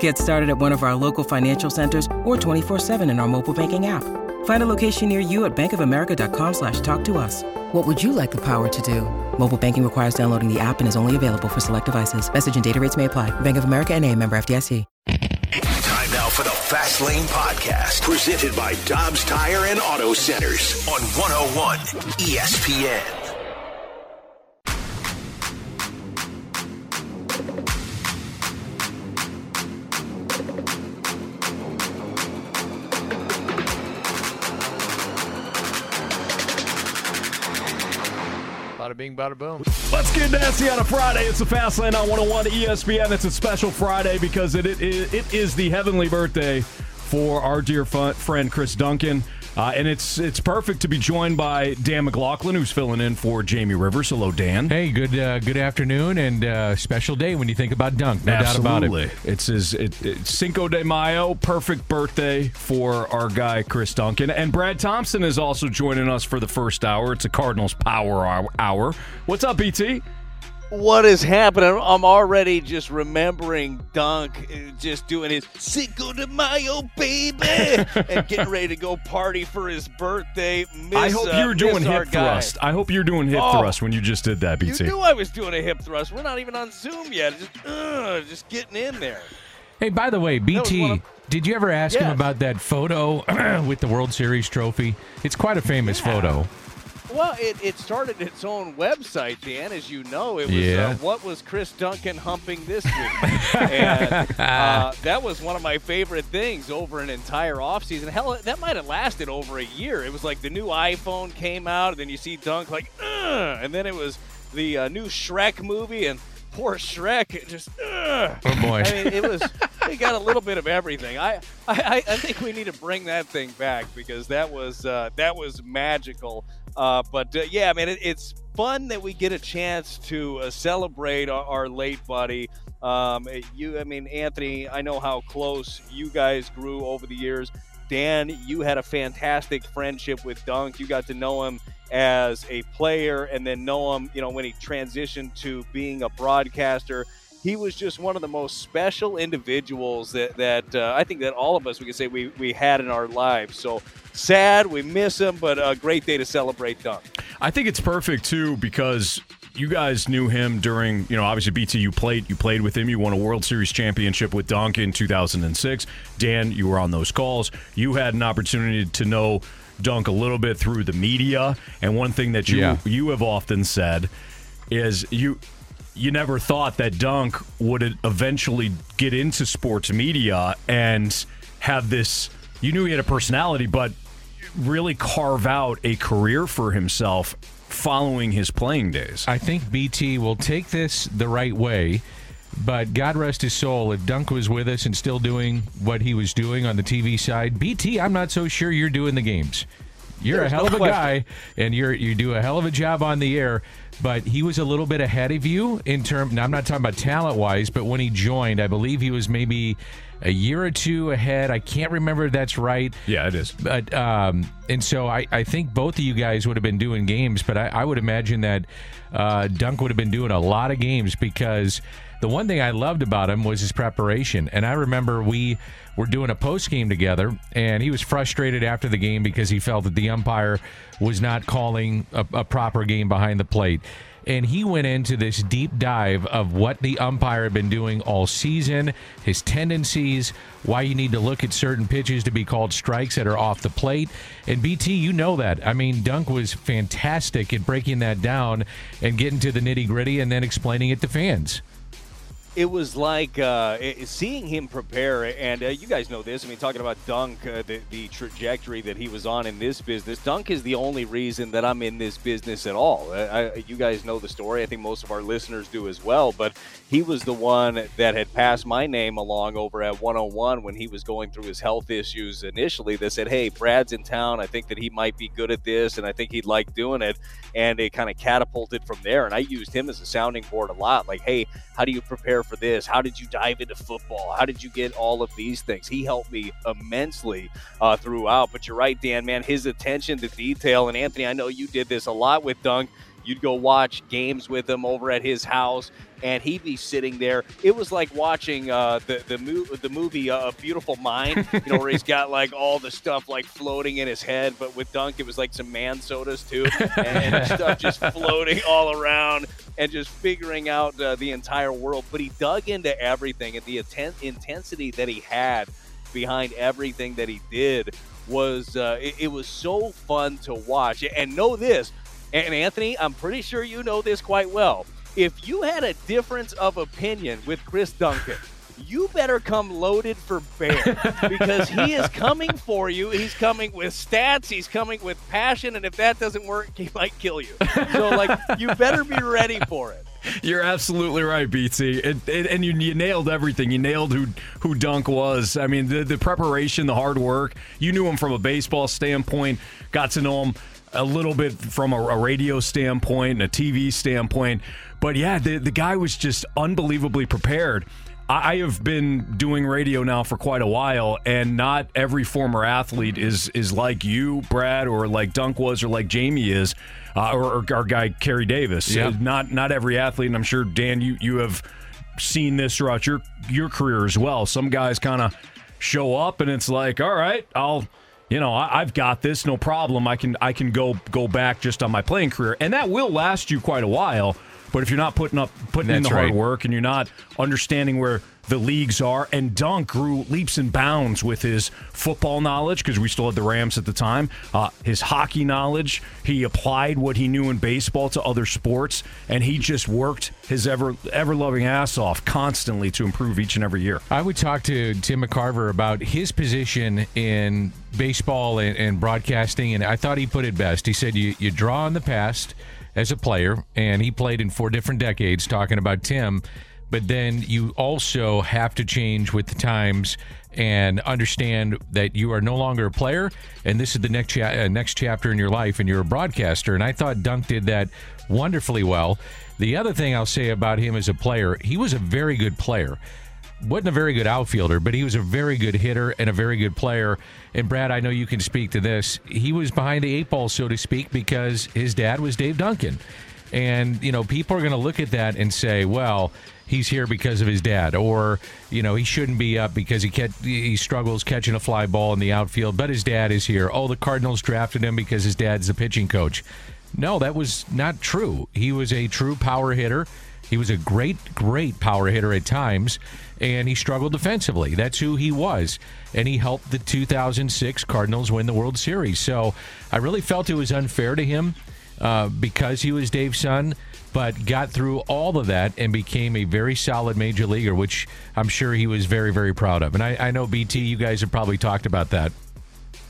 Get started at one of our local financial centers or 24-7 in our mobile banking app. Find a location near you at bankofamerica.com slash talk to us. What would you like the power to do? Mobile banking requires downloading the app and is only available for select devices. Message and data rates may apply. Bank of America and a member FDIC. Time now for the Fast Lane Podcast, presented by Dobbs Tire and Auto Centers on 101 ESPN. Bing, bada boom. Let's get nasty on a Friday. It's the Fast Lane on 101 ESPN. It's a special Friday because it, it, it is the heavenly birthday for our dear friend Chris Duncan. Uh, and it's it's perfect to be joined by Dan McLaughlin, who's filling in for Jamie Rivers. Hello, Dan. Hey, good uh, good afternoon and uh, special day when you think about Dunk. No Absolutely. doubt about it. It's his it, it's Cinco de Mayo, perfect birthday for our guy Chris Duncan. And Brad Thompson is also joining us for the first hour. It's a Cardinals Power Hour. What's up, BT? What is happening? I'm already just remembering Dunk uh, just doing his Cinco de Mayo, baby, and getting ready to go party for his birthday. Miss, I hope you were uh, doing hip guy. thrust. I hope you're doing hip Oh. thrust when you just did that, BT. You knew I was doing a hip thrust. We're not even on Zoom yet. Just, uh, just getting in there. Hey, by the way, BT, did you ever ask him about that photo with the World Series trophy? It's quite a famous Yeah. photo. Well, it, it started its own website, Dan, as you know. It was Yeah. uh, what was Chris Duncan humping this week, and uh, that was one of my favorite things over an entire offseason. Hell, that might have lasted over a year. It was like the new iPhone came out, and then you see Dunk like, Ugh! and then it was the uh, new Shrek movie, and poor Shrek just. Ugh! Oh, boy. I mean, it was. They got a little bit of everything. I, I, I think we need to bring that thing back because that was uh, that was magical. Uh, but uh, yeah, man, it, it's fun that we get a chance to uh, celebrate our, our late buddy. Um, you, I mean, Anthony, I know how close you guys grew over the years. Dan, you had a fantastic friendship with Dunk. You got to know him as a player and then know him, you know, when he transitioned to being a broadcaster. He was just one of the most special individuals that, that uh, I think that all of us, we can say we, we had in our lives. So sad, we miss him, but a great day to celebrate Dunk. I think it's perfect too because you guys knew him during, you know, obviously BT. You played, you played with him. You won a World Series championship with Dunk in 2006. Dan, you were on those calls. You had an opportunity to know Dunk a little bit through the media. And one thing that you Yeah. you have often said is you you never thought that Dunk would eventually get into sports media and have this. You knew he had a personality, but really carve out a career for himself following his playing days. I think BT will take this the right way, but God rest his soul. If Dunk was with us and still doing what he was doing on the TV side, BT, I'm not so sure you're doing the games. You're There's a hell no of a question. guy, and you're you do a hell of a job on the air. But he was a little bit ahead of you in term. Now I'm not talking about talent wise, but when he joined, I believe he was maybe a year or two ahead. I can't remember if that's right. Yeah, it is. But um, and so I, I think both of you guys would have been doing games, but I, I would imagine that uh, Dunk would have been doing a lot of games because the one thing I loved about him was his preparation. And I remember we were doing a post game together, and he was frustrated after the game because he felt that the umpire was not calling a, a proper game behind the plate. And he went into this deep dive of what the umpire had been doing all season, his tendencies, why you need to look at certain pitches to be called strikes that are off the plate. And BT, you know that. I mean, Dunk was fantastic at breaking that down and getting to the nitty gritty and then explaining it to fans. It was like uh, seeing him prepare, and uh, you guys know this. I mean, talking about Dunk, uh, the, the trajectory that he was on in this business. Dunk is the only reason that I'm in this business at all. I, you guys know the story. I think most of our listeners do as well. But he was the one that had passed my name along over at 101 when he was going through his health issues initially. That said, "Hey, Brad's in town. I think that he might be good at this, and I think he'd like doing it." And it kind of catapulted from there. And I used him as a sounding board a lot. Like, "Hey, how do you prepare for this? How did you dive into football? How did you get all of these things? He helped me immensely uh, throughout. But you're right, Dan, man, his attention to detail. And Anthony, I know you did this a lot with Dunk. You'd go watch games with him over at his house, and he'd be sitting there. It was like watching uh, the the, mo- the movie uh, Beautiful Mind, you know, where he's got like all the stuff like floating in his head. But with Dunk, it was like some man sodas too, and, and stuff just floating all around and just figuring out uh, the entire world. But he dug into everything, and the atten- intensity that he had behind everything that he did was uh, it, it was so fun to watch. And know this, and Anthony, I'm pretty sure you know this quite well. If you had a difference of opinion with Chris Duncan you better come loaded for bear because he is coming for you. He's coming with stats. He's coming with passion, and if that doesn't work, he might kill you. So, like, you better be ready for it. You're absolutely right, BT, it, it, and you, you, nailed everything. You nailed who who Dunk was. I mean, the the preparation, the hard work. You knew him from a baseball standpoint. Got to know him a little bit from a, a radio standpoint and a TV standpoint. But yeah, the the guy was just unbelievably prepared. I have been doing radio now for quite a while, and not every former athlete is is like you, Brad, or like Dunk was, or like Jamie is, uh, or, or, our guy Kerry Davis. Yeah. Not not every athlete, and I'm sure Dan, you you have seen this throughout your your career as well. Some guys kind of show up, and it's like, all right, I'll you know, I, have got this, no problem. I can I can go go back just on my playing career, and that will last you quite a while. But if you're not putting up putting That's in the hard work and you're not understanding where the leagues are, and Dunk grew leaps and bounds with his football knowledge because we still had the Rams at the time. Uh, his hockey knowledge, he applied what he knew in baseball to other sports, and he just worked his ever ever loving ass off constantly to improve each and every year. I would talk to Tim McCarver about his position in baseball and, and broadcasting, and I thought he put it best. He said, "You you draw on the past." As a player, and he played in four different decades, talking about Tim. But then you also have to change with the times and understand that you are no longer a player, and this is the next cha- uh, next chapter in your life, and you're a broadcaster. And I thought Dunk did that wonderfully well. The other thing I'll say about him as a player, he was a very good player wasn't a very good outfielder, but he was a very good hitter and a very good player. And Brad, I know you can speak to this. He was behind the eight ball, so to speak, because his dad was Dave Duncan. And, you know, people are going to look at that and say, well, he's here because of his dad, or, you know, he shouldn't be up because he, kept, he struggles catching a fly ball in the outfield, but his dad is here. Oh, the Cardinals drafted him because his dad's the pitching coach. No, that was not true. He was a true power hitter. He was a great, great power hitter at times and he struggled defensively. That's who he was. And he helped the 2006 Cardinals win the World Series. So I really felt it was unfair to him uh, because he was Dave's son, but got through all of that and became a very solid major leaguer, which I'm sure he was very, very proud of. And I, I know, BT, you guys have probably talked about that.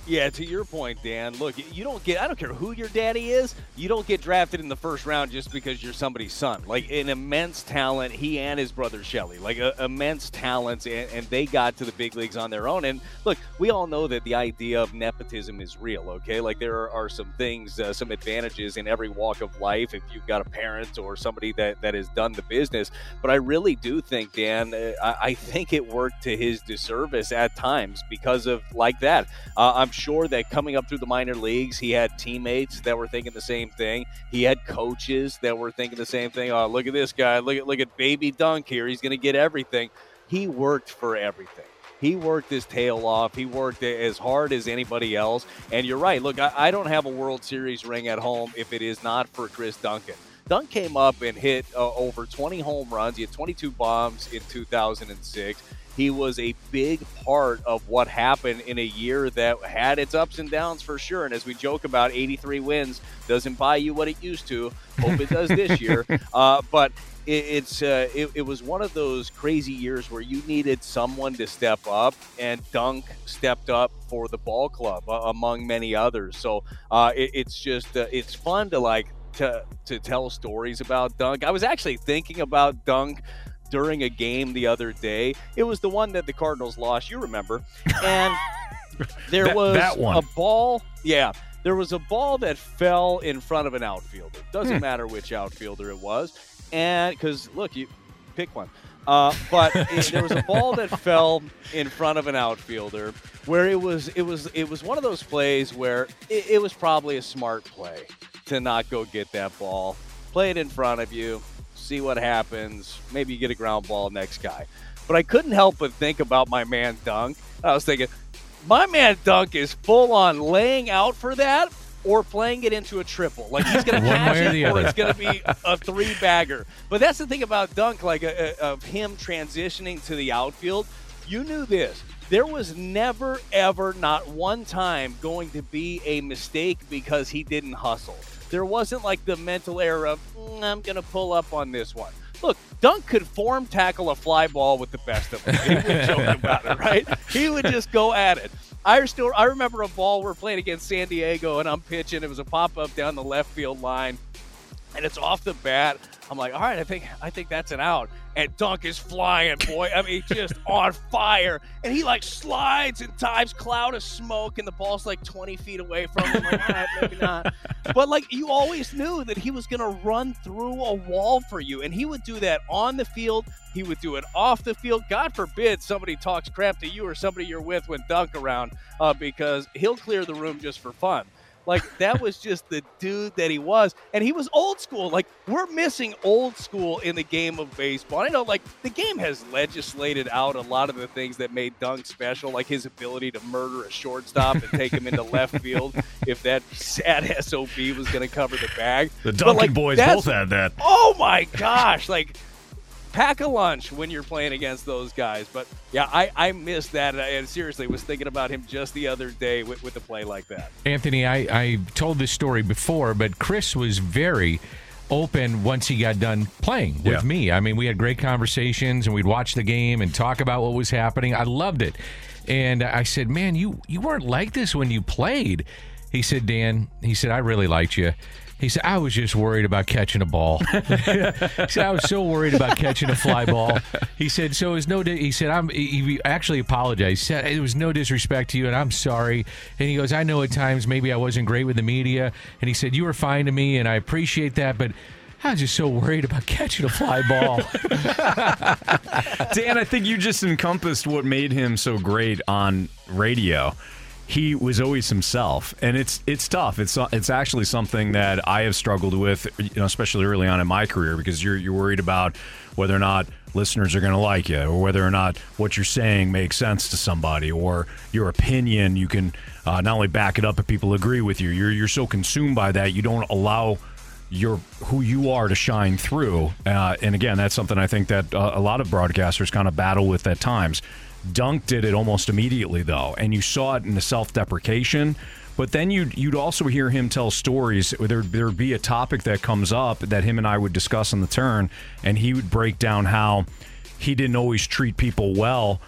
Yeah, to your point, Dan. Look, you don't get. I don't care who your daddy is. You don't get drafted in the first round just because you're somebody's son. Like an immense talent, he and his brother Shelley, like a, immense talents, and, and, they got to the big leagues on their own. And look, we all know that the idea of nepotism is real. Okay, like there are, are some things, uh, some advantages in every walk of life if you've got a parent or somebody that that has done the business. But I really do think, Dan, uh, I, I, think it worked to his disservice at times because of like that. Uh, I'm sure that coming up through the minor leagues, he had teammates that were thinking the same thing. He had coaches that were thinking the same thing. Oh, look at this guy. Look at look at baby Dunk here. He's going to get everything. He worked for everything. He worked his tail off. He worked as hard as anybody else. And you're right. Look, I, I don't have a World Series ring at home if it is not for Chris Duncan. Dunk came up and hit uh, over 20 home runs. He had 22 bombs in 2006 he was a big part of what happened in a year that had its ups and downs for sure. And as we joke about, 83 wins doesn't buy you what it used to. Hope it does this year. Uh, but it, it's uh, it, it was one of those crazy years where you needed someone to step up, and Dunk stepped up for the ball club uh, among many others. So uh, it, it's just uh, it's fun to like to to tell stories about Dunk. I was actually thinking about Dunk during a game the other day. It was the one that the Cardinals lost. You remember? And there That- was that a ball. Yeah, there was a ball that fell in front of an outfielder. Doesn't Hmm. matter which outfielder it was, and because look, you pick one. Uh, but it, there was a ball that fell in front of an outfielder where it was it was it was one of those plays where it, it was probably a smart play to not go get that ball, play it in front of you, see what happens. Maybe you get a ground ball next guy. But I couldn't help but think about my man Dunk. I was thinking, my man Dunk is full on laying out for that or playing it into a triple. Like he's going to catch it or other. it's going to be a three bagger. But that's the thing about Dunk, like uh, uh, of him transitioning to the outfield. You knew this. There was never, ever, not one time going to be a mistake because he didn't hustle. There wasn't like the mental error of, "Mm, I'm going to pull up on this one. Look, Dunk could form tackle a fly ball with the best of them. He would joke about it, right? He would just go at it. I still I remember a ball we're playing against San Diego and I'm pitching. It was a pop up down the left field line, and it's off the bat. I'm like, all right, I think I think that's an out. And Dunk is flying, boy. I mean, just on fire. And he like slides and times cloud of smoke, and the ball's like 20 feet away from him. Like, all right, maybe not. But like you always knew that he was gonna run through a wall for you, and he would do that on the field. He would do it off the field. God forbid somebody talks crap to you or somebody you're with when Dunk around, uh, because he'll clear the room just for fun. Like that was just the dude that he was, and he was old school. Like we're missing old school in the game of baseball. I know, like the game has legislated out a lot of the things that made Dunk special, like his ability to murder a shortstop and take him into left field if that sad sob was going to cover the bag. The But, like, boys both had that. Oh my gosh! Like pack a lunch when you're playing against those guys. But yeah, I I missed that, and seriously was thinking about him just the other day with, with a play like that. Anthony, I, I told this story before, but Chris was very open once he got done playing with Yeah. me. I mean, we had great conversations and we'd watch the game and talk about what was happening. I loved it. And I said, "Man, you you weren't like this when you played." He said, "Dan, he said I really liked you." He said, I was just worried about catching a ball. he said, I was so worried about catching a fly ball. He said, so it was no, di-, he said, I'm, he he actually apologized. He said, it was no disrespect to you and I'm sorry. And he goes, I know at times maybe I wasn't great with the media. And he said, you were fine to me and I appreciate that, but I was just so worried about catching a fly ball. Dan, I think you just encompassed what made him so great on radio. He was always himself, and it's it's tough. It's it's actually something that I have struggled with, you know, especially early on in my career, because you're you're worried about whether or not listeners are going to like you, or whether or not what you're saying makes sense to somebody, or your opinion you can uh, not only back it up, but people agree with you. You're you're so consumed by that you don't allow your who you are to shine through. Uh, and again, that's something I think that uh, a lot of broadcasters kind of battle with at times. Dunk did it almost immediately though, and you saw it in the self-deprecation. But then you'd you'd also hear him tell stories. There there'd be a topic that comes up that him and I would discuss on the turn, and he would break down how he didn't always treat people well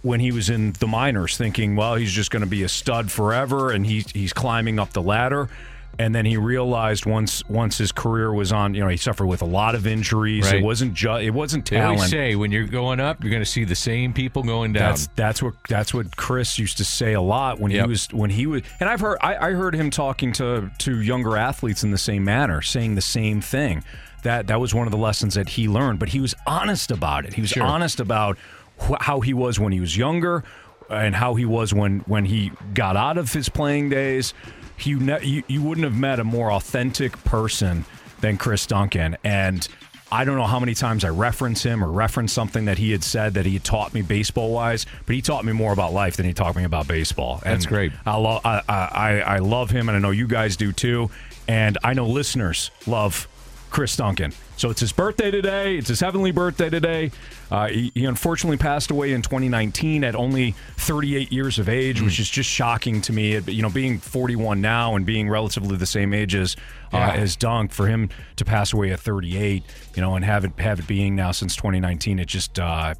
when he was in the minors, thinking, well, he's just going to be a stud forever, and he's he's climbing up the ladder. And then he realized once once his career was on, you know, he suffered with a lot of injuries. Right. It wasn't just it wasn't They always talent. say when you're going up, you're going to see the same people going down. That's that's what that's what Chris used to say a lot when Yep. he was when he was and I've heard I, I heard him talking to to younger athletes in the same manner, saying the same thing. That that was one of the lessons that he learned, but he was honest about it. He was Sure. honest about wh- how he was when he was younger and how he was when when he got out of his playing days. You ne- you, you wouldn't have met a more authentic person than Chris Duncan and I don't know how many times I reference him or reference something that he had said that he had taught me baseball wise, but he taught me more about life than he taught me about baseball. And That's great. I, lo- I, I, I love him, and I know you guys do too. And I know listeners love Chris Duncan. So it's his birthday today. It's his heavenly birthday today. Uh, he, he unfortunately passed away in 2019 at only 38 years of age, which is just shocking to me. You know, being 41 now and being relatively the same age as uh, Yeah. as Dunk, for him to pass away at 38, you know, and have it have it being now since 2019, it just uh,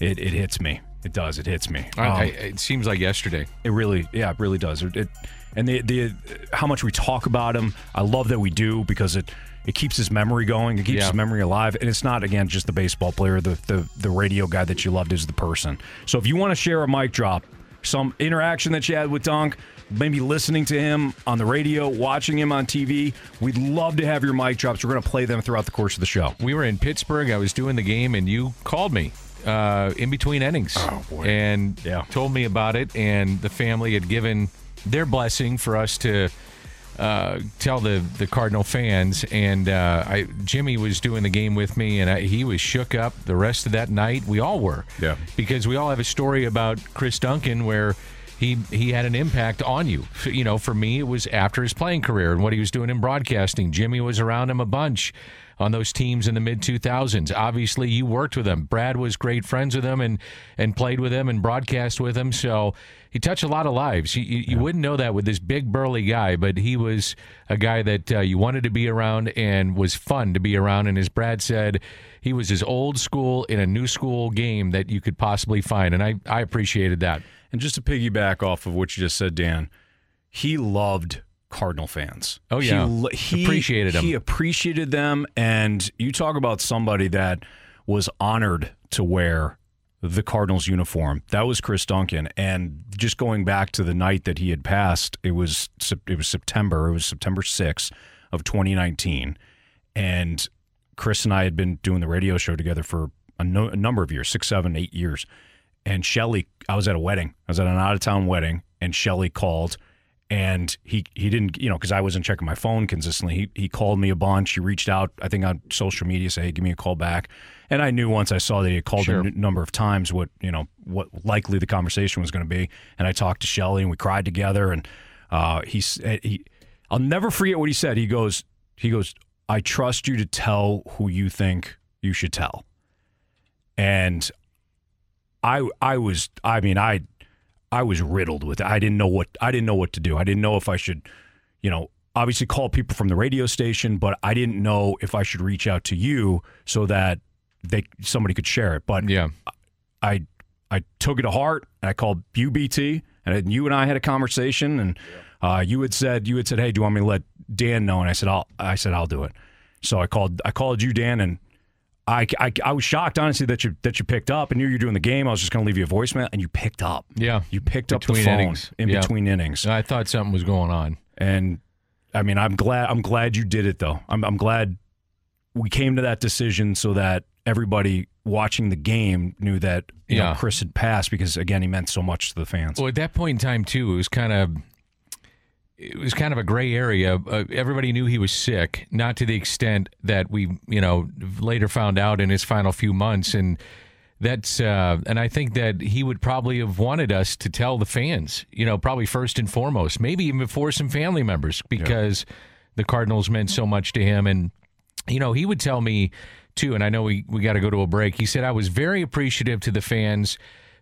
it, it hits me. It does. It hits me. I- I- Um, it seems like yesterday. it really, yeah, it really does. It, it and the the how much we talk about him, I love that we do because it it keeps his memory going. It keeps Yeah. his memory alive, and it's not again just the baseball player, the the the radio guy that you loved is the person. So if you want to share a mic drop, some interaction that you had with Dunk. Maybe listening to him on the radio, watching him on TV. We'd love to have your mic drops. We're going to play them throughout the course of the show. We were in Pittsburgh. I was doing the game, and you called me uh, in between innings. Oh, boy. And Yeah. told me about it. And the family had given their blessing for us to uh, tell the the Cardinal fans. And uh, I, Jimmy was doing the game with me, and I, he was shook up the rest of that night. We all were. Yeah. Because we all have a story about Chris Duncan where. He, he had an impact on you. You know, for me, it was after his playing career and what he was doing in broadcasting. Jimmy was around him a bunch on those teams in the mid 2000s. Obviously, you worked with them. Brad was great friends with them and and played with them and broadcast with them. So he touched a lot of lives. You, you, you wouldn't know that with this big burly guy, but he was a guy that uh, you wanted to be around and was fun to be around. And as Brad said, he was as old school in a new school game that you could possibly find, and I I appreciated that. And just to piggyback off of what you just said, Dan, he loved Cardinal fans. Oh, yeah. he, he Appreciated 'em. He appreciated them, and you talk about somebody that was honored to wear the Cardinals uniform. That was Chris Duncan, and just going back to the night that he had passed, it was it was September. It was September sixth of 2019, and Chris and I had been doing the radio show together for a, no, a number of years, six, seven, eight years. And Shelley, I was at a wedding. I was at an out of town wedding, and Shelley called, and he he didn't, you know, because I wasn't checking my phone consistently. He he called me a bunch. He reached out, I think, on social media, say, hey, give me a call back. And I knew once I saw that he had called Sure. a n- number of times what you know what likely the conversation was going to be. And I talked to Shelley, and we cried together. And uh, he s- he, I'll never forget what he said. He goes, he goes, I trust you to tell who you think you should tell. And I I was I mean I I was riddled with it. I didn't know what I didn't know what to do. I didn't know if I should, you know, obviously call people from the radio station, but I didn't know if I should reach out to you so that they somebody could share it. But Yeah. I I took it to heart and I called UBT and you and I had a conversation and uh, you had said you had said hey do you want me to let Dan know and I said I'll I said I'll do it so I called I called you Dan and I, I, I was shocked honestly that you that you picked up and knew you were doing the game I was just going to leave you a voicemail and you picked up Yeah. you picked up the phone innings. in Yeah. between innings I thought something was going on. and I mean, I'm glad. I'm glad you did it, though. I'm, I'm glad we came to that decision so that everybody watching the game knew that you Yeah. know, Chris had passed because again, he meant so much to the fans. Well, at that point in time, too, it was kind of it was kind of a gray area. Uh, everybody knew he was sick, not to the extent that we, you know, later found out in his final few months, and that's uh, and I think that he would probably have wanted us to tell the fans, you know, probably first and foremost, maybe even before some family members, because the Cardinals meant so much to him, and you know, he would tell me too, and I know we, we got to go to a break. He said, I was very appreciative to the fans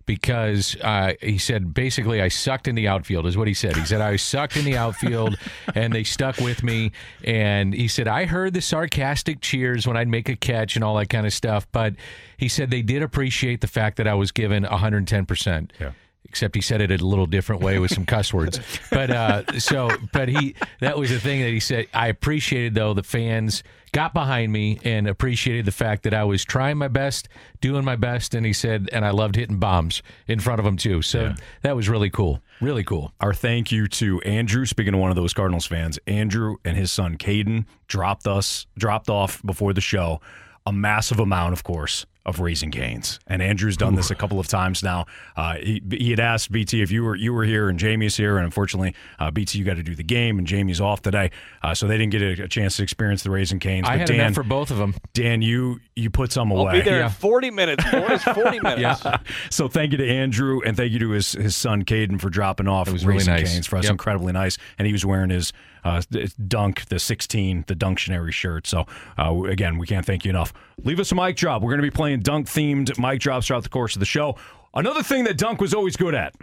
because uh, he said, basically, I sucked in the outfield, is what he said. He said, I sucked in the outfield and they stuck with me. And he said, I heard the sarcastic cheers when I'd make a catch and all that kind of stuff. But he said they did appreciate the fact that I was given 110%. Yeah except he said it a little different way with some cuss words. But uh, so, but he that was the thing that he said. I appreciated though the fans got behind me and appreciated the fact that I was trying my best, doing my best, and he said, and I loved hitting bombs in front of him too. So that was really cool, really cool. Our thank you to Andrew. Speaking of one of those Cardinals fans, Andrew and his son Caden dropped us dropped off before the show a massive amount, of course, of Raising Canes, and Andrew's done this a couple of times now. Uh, he, he had asked BT if you were you were here and Jamie's here, and unfortunately, uh, BT you got to do the game, and Jamie's off today, uh, so they didn't get a, a chance to experience the Raising Canes. I but had Dan, enough for both of them. Dan, you you put some I'll away. be there Yeah. in 40 minutes, boys. 40 minutes. yeah. So thank you to Andrew and thank you to his, his son Caden for dropping off It was really Raising nice. Canes for us. Yep. Incredibly nice, and he was wearing his uh, dunk, the 16, the Dunctionary shirt. So uh, again, we can't thank you enough. Leave us a mic drop. We're going to be playing dunk themed mic drops throughout the course of the show. Another thing that Dunk was always good at.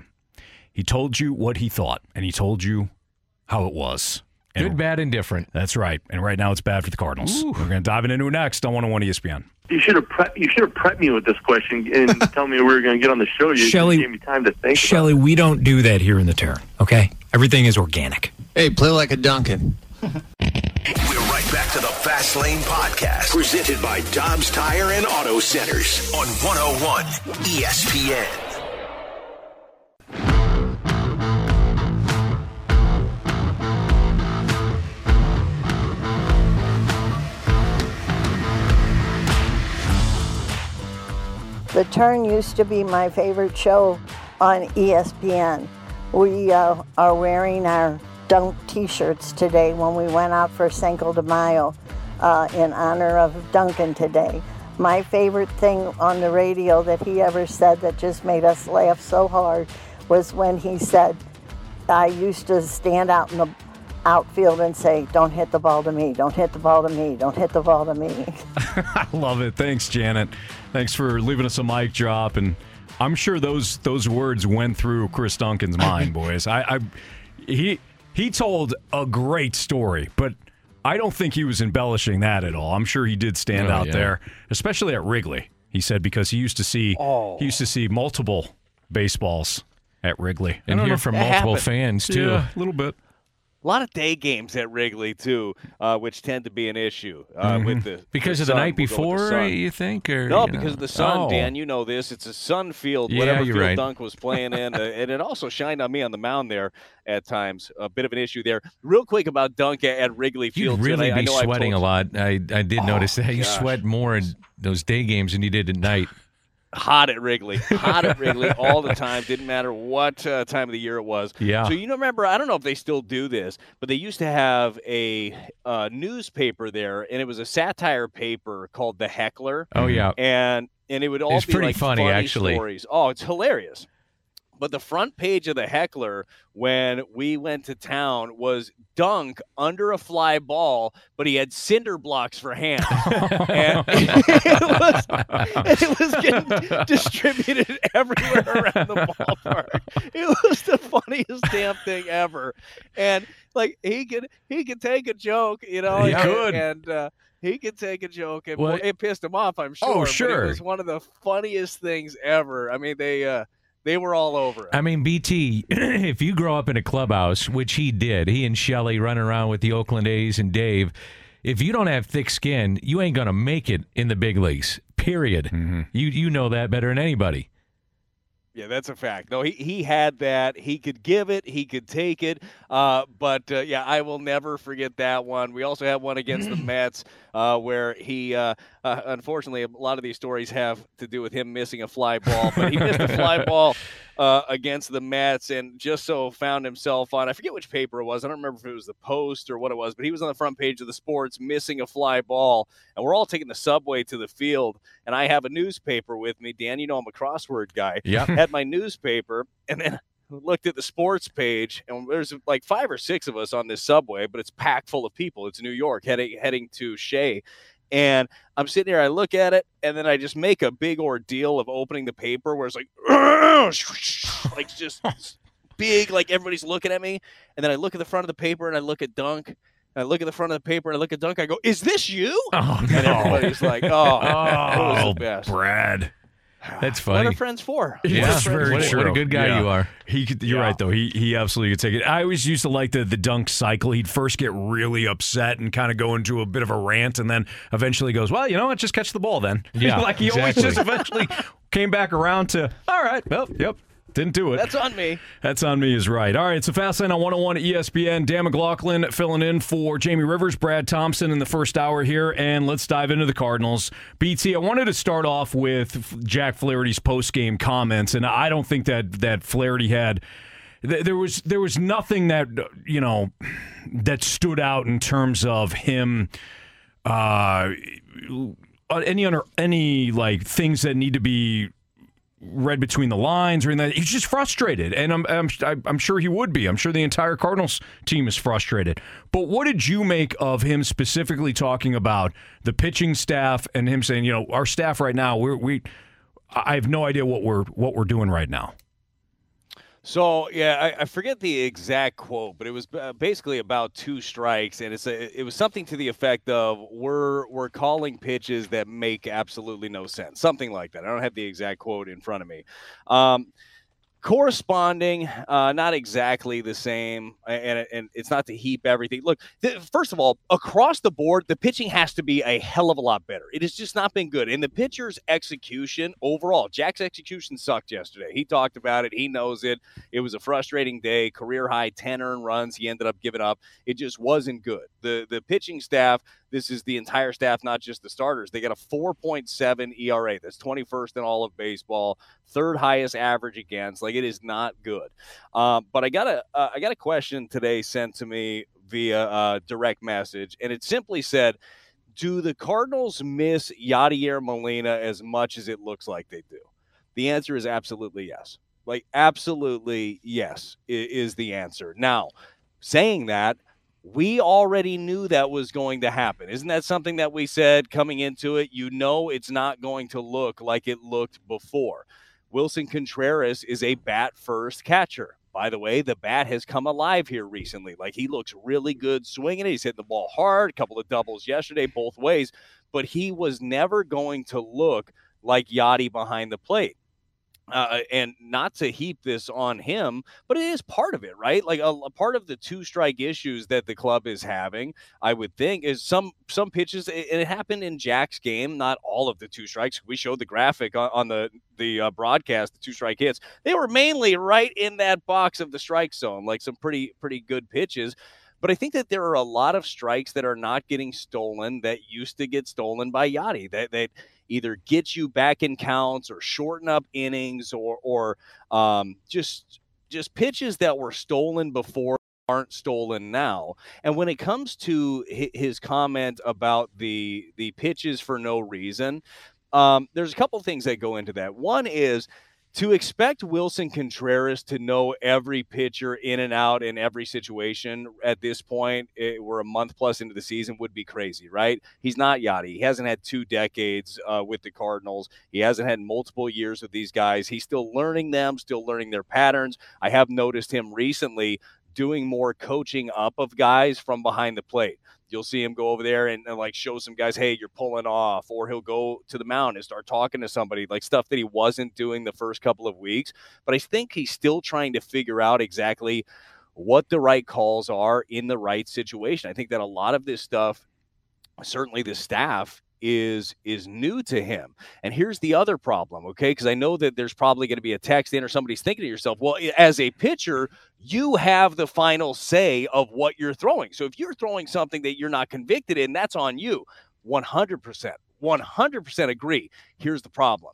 He told you what he thought, and he told you how it was. And Good, bad, and different. That's right. And right now it's bad for the Cardinals. Ooh. We're going to dive into it next on 101 ESPN. You should have pre- you should have prepped me with this question and tell me we were going to get on the show. You Shelley- gave me time to think. Shelley, we don't do that here in the Turn, okay? Everything is organic. Hey, play like a Duncan. We're right back to the Fast Lane Podcast, presented by Dobbs Tire and Auto Centers on 101 ESPN. The Turn used to be my favorite show on ESPN. We uh, are wearing our Dunk T-shirts today when we went out for Cinco de Mayo uh, in honor of Duncan today. My favorite thing on the radio that he ever said that just made us laugh so hard was when he said, I used to stand out in the outfield and say, don't hit the ball to me, don't hit the ball to me, don't hit the ball to me. I love it. Thanks, Janet. Thanks for leaving us a mic drop, and I'm sure those those words went through Chris Duncan's mind, boys. I, I he he told a great story, but I don't think he was embellishing that at all. I'm sure he did stand Oh, out yeah. there, especially at Wrigley. He said because he used to see Oh. he used to oh. see multiple baseballs at Wrigley. And hear from multiple happened. fans, too. Yeah, a little bit. A lot of day games at Wrigley too, uh, which tend to be an issue uh, with the Mm-hmm. Because the of the sun. night We'll go the before, you think? Or, No, you know? because of the sun, Oh. Dan. You know this. It's a sun field. Yeah, whatever field right. Dunk was playing in, uh, and it also shined on me on the mound there at times. A bit of an issue there. Real quick about Dunk at, at Wrigley Field. and really be sweating a lot. I, I did Oh, notice that. You gosh. sweat more in those day games than you did at night. Hot at Wrigley, hot at Wrigley all the time. Didn't matter what uh, time of the year it was. Yeah. So you know, remember? I don't know if they still do this, but they used to have a uh, newspaper there, and it was a satire paper called The Heckler. Oh, yeah. and and it would all It's be pretty like funny, actually. stories. Oh, it's hilarious. But the front page of the heckler when we went to town was Dunk under a fly ball, but he had cinder blocks for hands. and it was, it was getting distributed everywhere around the ballpark. It was the funniest damn thing ever. And like he could he could take a joke, you know, He and, could. and uh, he could take a joke, and Well, it pissed him off. I'm sure. Oh, sure. it was one of the funniest things ever. I mean, they uh, they were all over it. I mean, BT, if you grow up in a clubhouse, which he did, he and Shelley running around with the Oakland A's and Dave, if you don't have thick skin, you ain't going to make it in the big leagues, period. Mm-hmm. You, you know that better than anybody. Yeah, that's a fact. No, he, he had that. He could give it. He could take it. Uh, but uh, yeah, I will never forget that one. We also had one against the Mets uh, where he, uh, uh, unfortunately, a lot of these stories have to do with him missing a fly ball, but he missed a fly ball uh, against the Mets and just so found himself on, I forget which paper it was. I don't remember if it was the Post or what it was, but he was on the front page of the sports missing a fly ball. And we're all taking the subway to the field. And I have a newspaper with me. Dan, you know I'm a crossword guy Yep. had my newspaper and then looked at the sports page and there's like five or six of us on this subway but it's packed full of people it's new york heading heading to shea and i'm sitting here i look at it and then i just make a big ordeal of opening the paper where it's like like just big like everybody's looking at me and then i look at the front of the paper and i look at dunk I look at the front of the paper and I look at Dunk. I go, "Is this you?" Oh, And everybody's like, "Oh, Oh, the best." Brad. That's funny. What are friends for? Yeah, That's very what, a- true. what a good guy Yeah. you are. He could, you're Yeah. right though. He he absolutely could take it. I always used to like the the dunk cycle. He'd first get really upset and kind of go into a bit of a rant, and then eventually goes, "Well, you know what? Just catch the ball then." Yeah, like he always just eventually came back around to, "All right, well, yep." Didn't do it. That's on me. That's on me is right. All right, it's a Fast Lane on 101 at ESPN. Dan McLaughlin filling in for Jamie Rivers, Brad Thompson in the first hour here, and let's dive into the Cardinals. BT, I wanted to start off with Jack Flaherty's post game comments, and I don't think that that Flaherty had there was there was nothing that you know that stood out in terms of him uh any under any like things that need to be read between the lines or anything. He's just frustrated, and I'm, I'm I'm sure he would be. I'm sure the entire Cardinals team is frustrated. But what did you make of him specifically talking about the pitching staff and him saying, you know, our staff right now, we're, we, I have no idea what we're what we're doing right now. So yeah, I, I, forget the exact quote, but it was basically about two strikes, and it's a, it was something to the effect of "we're we're calling pitches that make absolutely no sense," something like that. I don't have the exact quote in front of me. Um, corresponding, uh, not exactly the same, and, and it's not to heap everything. Look, th- first of all, across the board, the pitching has to be a hell of a lot better. It has just not been good. And the pitcher's execution overall, Jack's execution sucked yesterday. He talked about it. He knows it. It was a frustrating day. Career high 10 earned runs. He ended up giving up. It just wasn't good. The the pitching staff this is the entire staff, not just the starters. They got a 4.7 ERA. That's 21st in all of baseball, third highest average against. Like it is not good. Um, but I got a uh, I got a question today sent to me via uh, direct message, and it simply said, "Do the Cardinals miss Yadier Molina as much as it looks like they do?" The answer is absolutely yes. Like absolutely yes is the answer. Now, saying that we already knew that was going to happen. Isn't that something that we said coming into it? You know, it's not going to look like it looked before. Willson Contreras is a bat first catcher. By the way, the bat has come alive here recently. Like he looks really good swinging it. He's hitting the ball hard, a couple of doubles yesterday, both ways, but he was never going to look like Yadi behind the plate uh, and not to heap this on him, but it is part of it, right? Like a, a, part of the two strike issues that the club is having, I would think, is some some pitches. It, it happened in Jack's game, not all of the two strikes. We showed the graphic on, on the the uh, broadcast, the two strike hits. They were mainly right in that box of the strike zone, like some pretty pretty good pitches. But I think that there are a lot of strikes that are not getting stolen that used to get stolen by Yadi. That that either get you back in counts or shorten up innings or or um, just just pitches that were stolen before aren't stolen now. And when it comes to his comment about the the pitches for no reason, um, there's a couple things that go into that. One is to expect Willson Contreras to know every pitcher in and out in every situation at this point, it, we're a month plus into the season, would be crazy, right? He's not Yadi. He hasn't had two decades uh, with the Cardinals. He hasn't had multiple years with these guys. He's still learning them, still learning their patterns. I have noticed him recently doing more coaching up of guys from behind the plate. You'll see him go over there and, and, like show some guys, hey, you're pulling off, or he'll go to the mound and start talking to somebody, like stuff that he wasn't doing the first couple of weeks. But I think he's still trying to figure out exactly what the right calls are in the right situation. I think that a lot of this stuff, certainly the staff, is is new to him. And here's the other problem, okay? Because I know that there's probably going to be a text in or somebody's thinking to yourself, well, as a pitcher, you have the final say of what you're throwing. So if you're throwing something that you're not convicted in, that's on you. 100%. 100% agree. Here's the problem.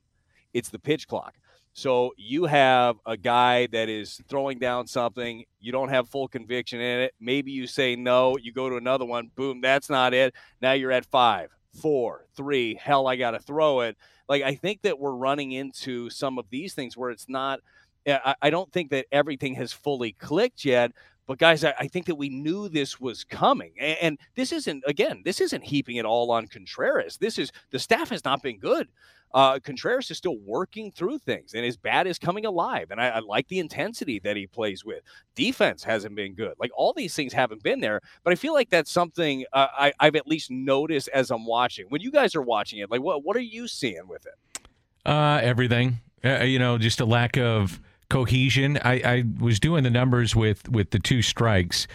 It's the pitch clock. So you have a guy that is throwing down something, you don't have full conviction in it. Maybe you say no, you go to another one, boom, that's not it. Now you're at 5 four, three, hell, I got to throw it. Like, I think that we're running into some of these things where it's not, eh, I, I don't think that everything has fully clicked yet. But guys, I, I think that we knew this was coming. And, and this isn't, again, this isn't heaping it all on Contreras. This is, the staff has not been good uh, Contreras is still working through things, and his bat is coming alive. And I, I, like the intensity that he plays with. Defense hasn't been good. Like all these things haven't been there, but I feel like that's something uh, I, I've at least noticed as I'm watching. When you guys are watching it, like what what are you seeing with it? Uh, everything. Uh, you know, just a lack of cohesion. I, I was doing the numbers with with the two strikes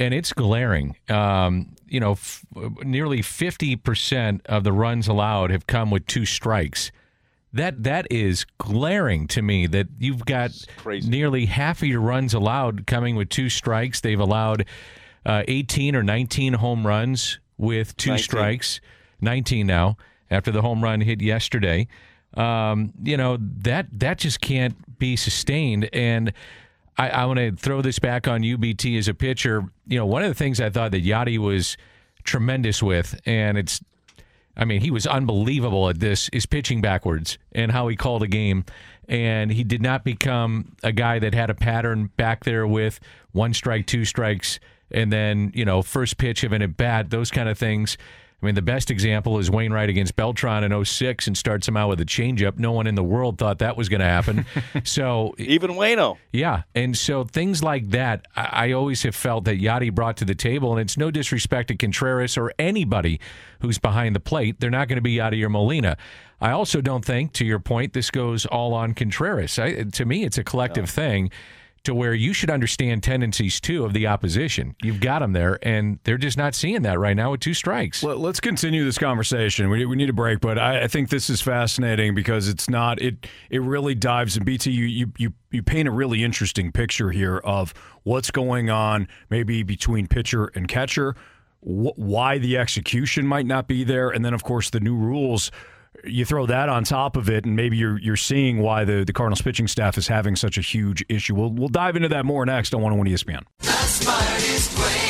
and it's glaring. Um, you know, f- nearly 50% of the runs allowed have come with two strikes. That that is glaring to me that you've got nearly half of your runs allowed coming with two strikes. They've allowed uh, 18 or 19 home runs with two 19. strikes. 19 now after the home run hit yesterday. Um, you know that that just can't be sustained. And I, I want to throw this back on UBT as a pitcher. You know, one of the things I thought that Yadi was tremendous with, and it's I mean, he was unbelievable at this, is pitching backwards and how he called a game. And he did not become a guy that had a pattern back there with one strike, two strikes, and then, you know, first pitch of an at bat, those kind of things. I mean, the best example is Wainwright against Beltran in 06 and starts him out with a changeup. No one in the world thought that was going to happen. so Even Wayno. yeah, and so things like that, I, I always have felt that Yadi brought to the table, and it's no disrespect to Contreras or anybody who's behind the plate. They're not going to be Yadi or Molina. I also don't think, to your point, this goes all on Contreras. I, to me, it's a collective thing to where you should understand tendencies too of the opposition. You've got them there, and they're just not seeing that right now with two strikes. Let, us continue this conversation. We, we need a break, but I, I think this is fascinating because it's not it. It really dives in. BT, you you you you paint a really interesting picture here of what's going on, maybe between pitcher and catcher, wh- why the execution might not be there, and then of course the new rules. You throw that on top of it, and maybe you're you're seeing why the, the Cardinals pitching staff is having such a huge issue. We'll we'll dive into that more next on 101 ESPN. The smartest way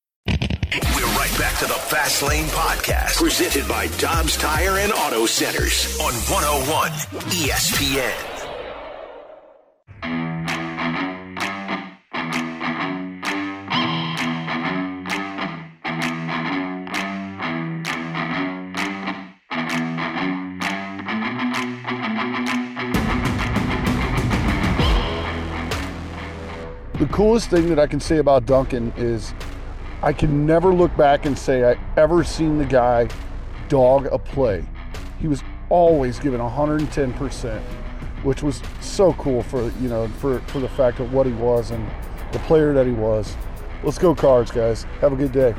To the Fast Lane Podcast, presented by Dobbs Tire and Auto Centers on 101 ESPN. The coolest thing that I can say about Duncan is I can never look back and say I ever seen the guy dog a play. He was always given 110%, which was so cool for, you know, for, for the fact of what he was and the player that he was. Let's go cards, guys. Have a good day.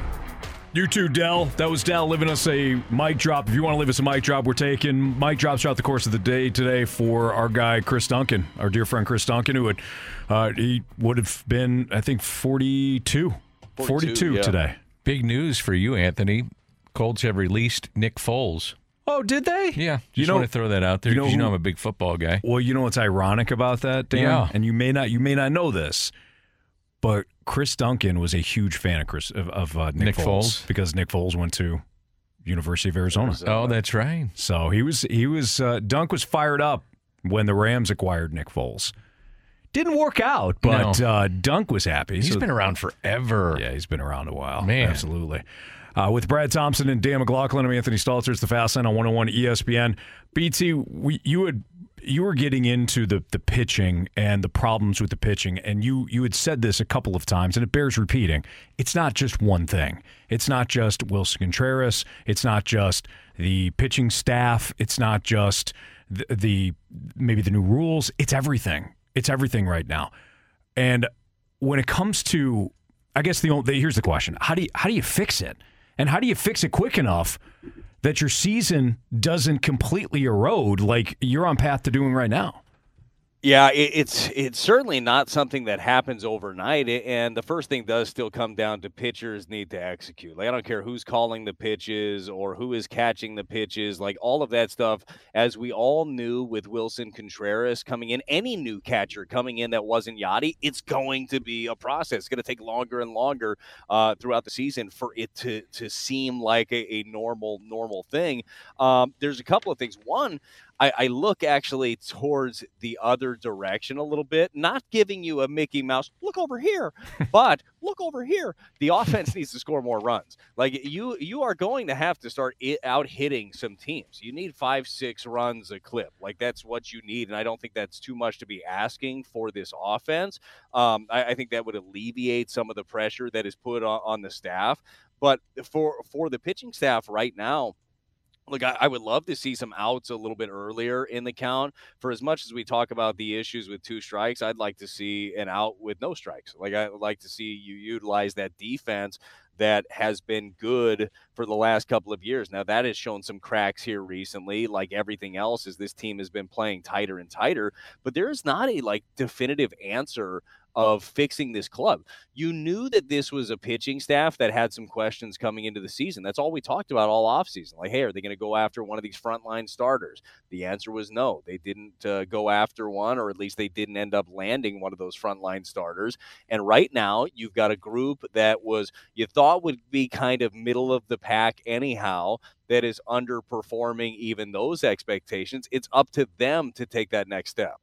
You too, Dell. That was Dell leaving us a mic drop. If you want to leave us a mic drop, we're taking mic drops throughout the course of the day today for our guy Chris Duncan, our dear friend Chris Duncan, who would uh, he would have been I think 42, 42, yeah. today. Big news for you, Anthony. Colts have released Nick Foles. Oh, did they? Yeah, just You know- want to throw that out there you know because you know I'm a big football guy. Well, you know what's ironic about that, Dan? Yeah. And you may not you may not know this, but Chris Duncan was a huge fan of Chris of, of uh, Nick, Nick Foles, Foles? because Nick Foles went to University of Arizona. Oh, that's right. So he was he was uh, Dunk was fired up when the Rams acquired Nick Foles. Didn't work out, but No. uh, Dunk was happy. He's So- been around forever. Yeah, he's been around a while. Man. absolutely. Uh, with Brad Thompson and Dan McLaughlin, I'm Anthony Stalter. It's the Fast Lane on 101 ESPN. BT, we, you had you were getting into the the pitching and the problems with the pitching, and you you had said this a couple of times, and it bears repeating. It's not just one thing. It's not just Willson Contreras. It's not just the pitching staff. It's not just the, the maybe the new rules. It's everything. It's everything right now. And when it comes to, I guess the, only, here's the question: how do you how do you fix it? And how do you fix it quick enough that your season doesn't completely erode like you're on path to doing right now? Yeah, it, it's it's certainly not something that happens overnight. And the first thing does still come down to pitchers need to execute. Like I don't care who's calling the pitches or who is catching the pitches. Like all of that stuff, as we all knew with Willson Contreras coming in, any new catcher coming in that wasn't Yadi, it's going to be a process. It's going to take longer and longer uh, throughout the season for it to to seem like a, a normal normal thing. Um, there's a couple of things. One. I, I look actually towards the other direction a little bit, not giving you a Mickey Mouse, look over here, but look over here. The offense needs to score more runs. Like you, you are going to have to start it, out hitting some teams. You need five, six runs a clip. Like that's what you need, and I don't think that's too much to be asking for this offense. Um, I, I think that would alleviate some of the pressure that is put on, on the staff. But for for the pitching staff right now, Look, I, I would love to see some outs a little bit earlier in the count. For as much as we talk about the issues with two strikes, I'd like to see an out with no strikes. Like I would like to see you utilize that defense that has been good for the last couple of years. Now that has shown some cracks here recently, like everything else, as this team has been playing tighter and tighter. But there is not a like definitive answer of fixing this club. You knew that this was a pitching staff that had some questions coming into the season. That's all we talked about all offseason. Like, hey, are they going to go after one of these frontline starters? The answer was no. They didn't uh, go after one, or at least they didn't end up landing one of those frontline starters. And right now, you've got a group that was you thought would be kind of middle of the pack anyhow. That is underperforming even those expectations. It's up to them to take that next step.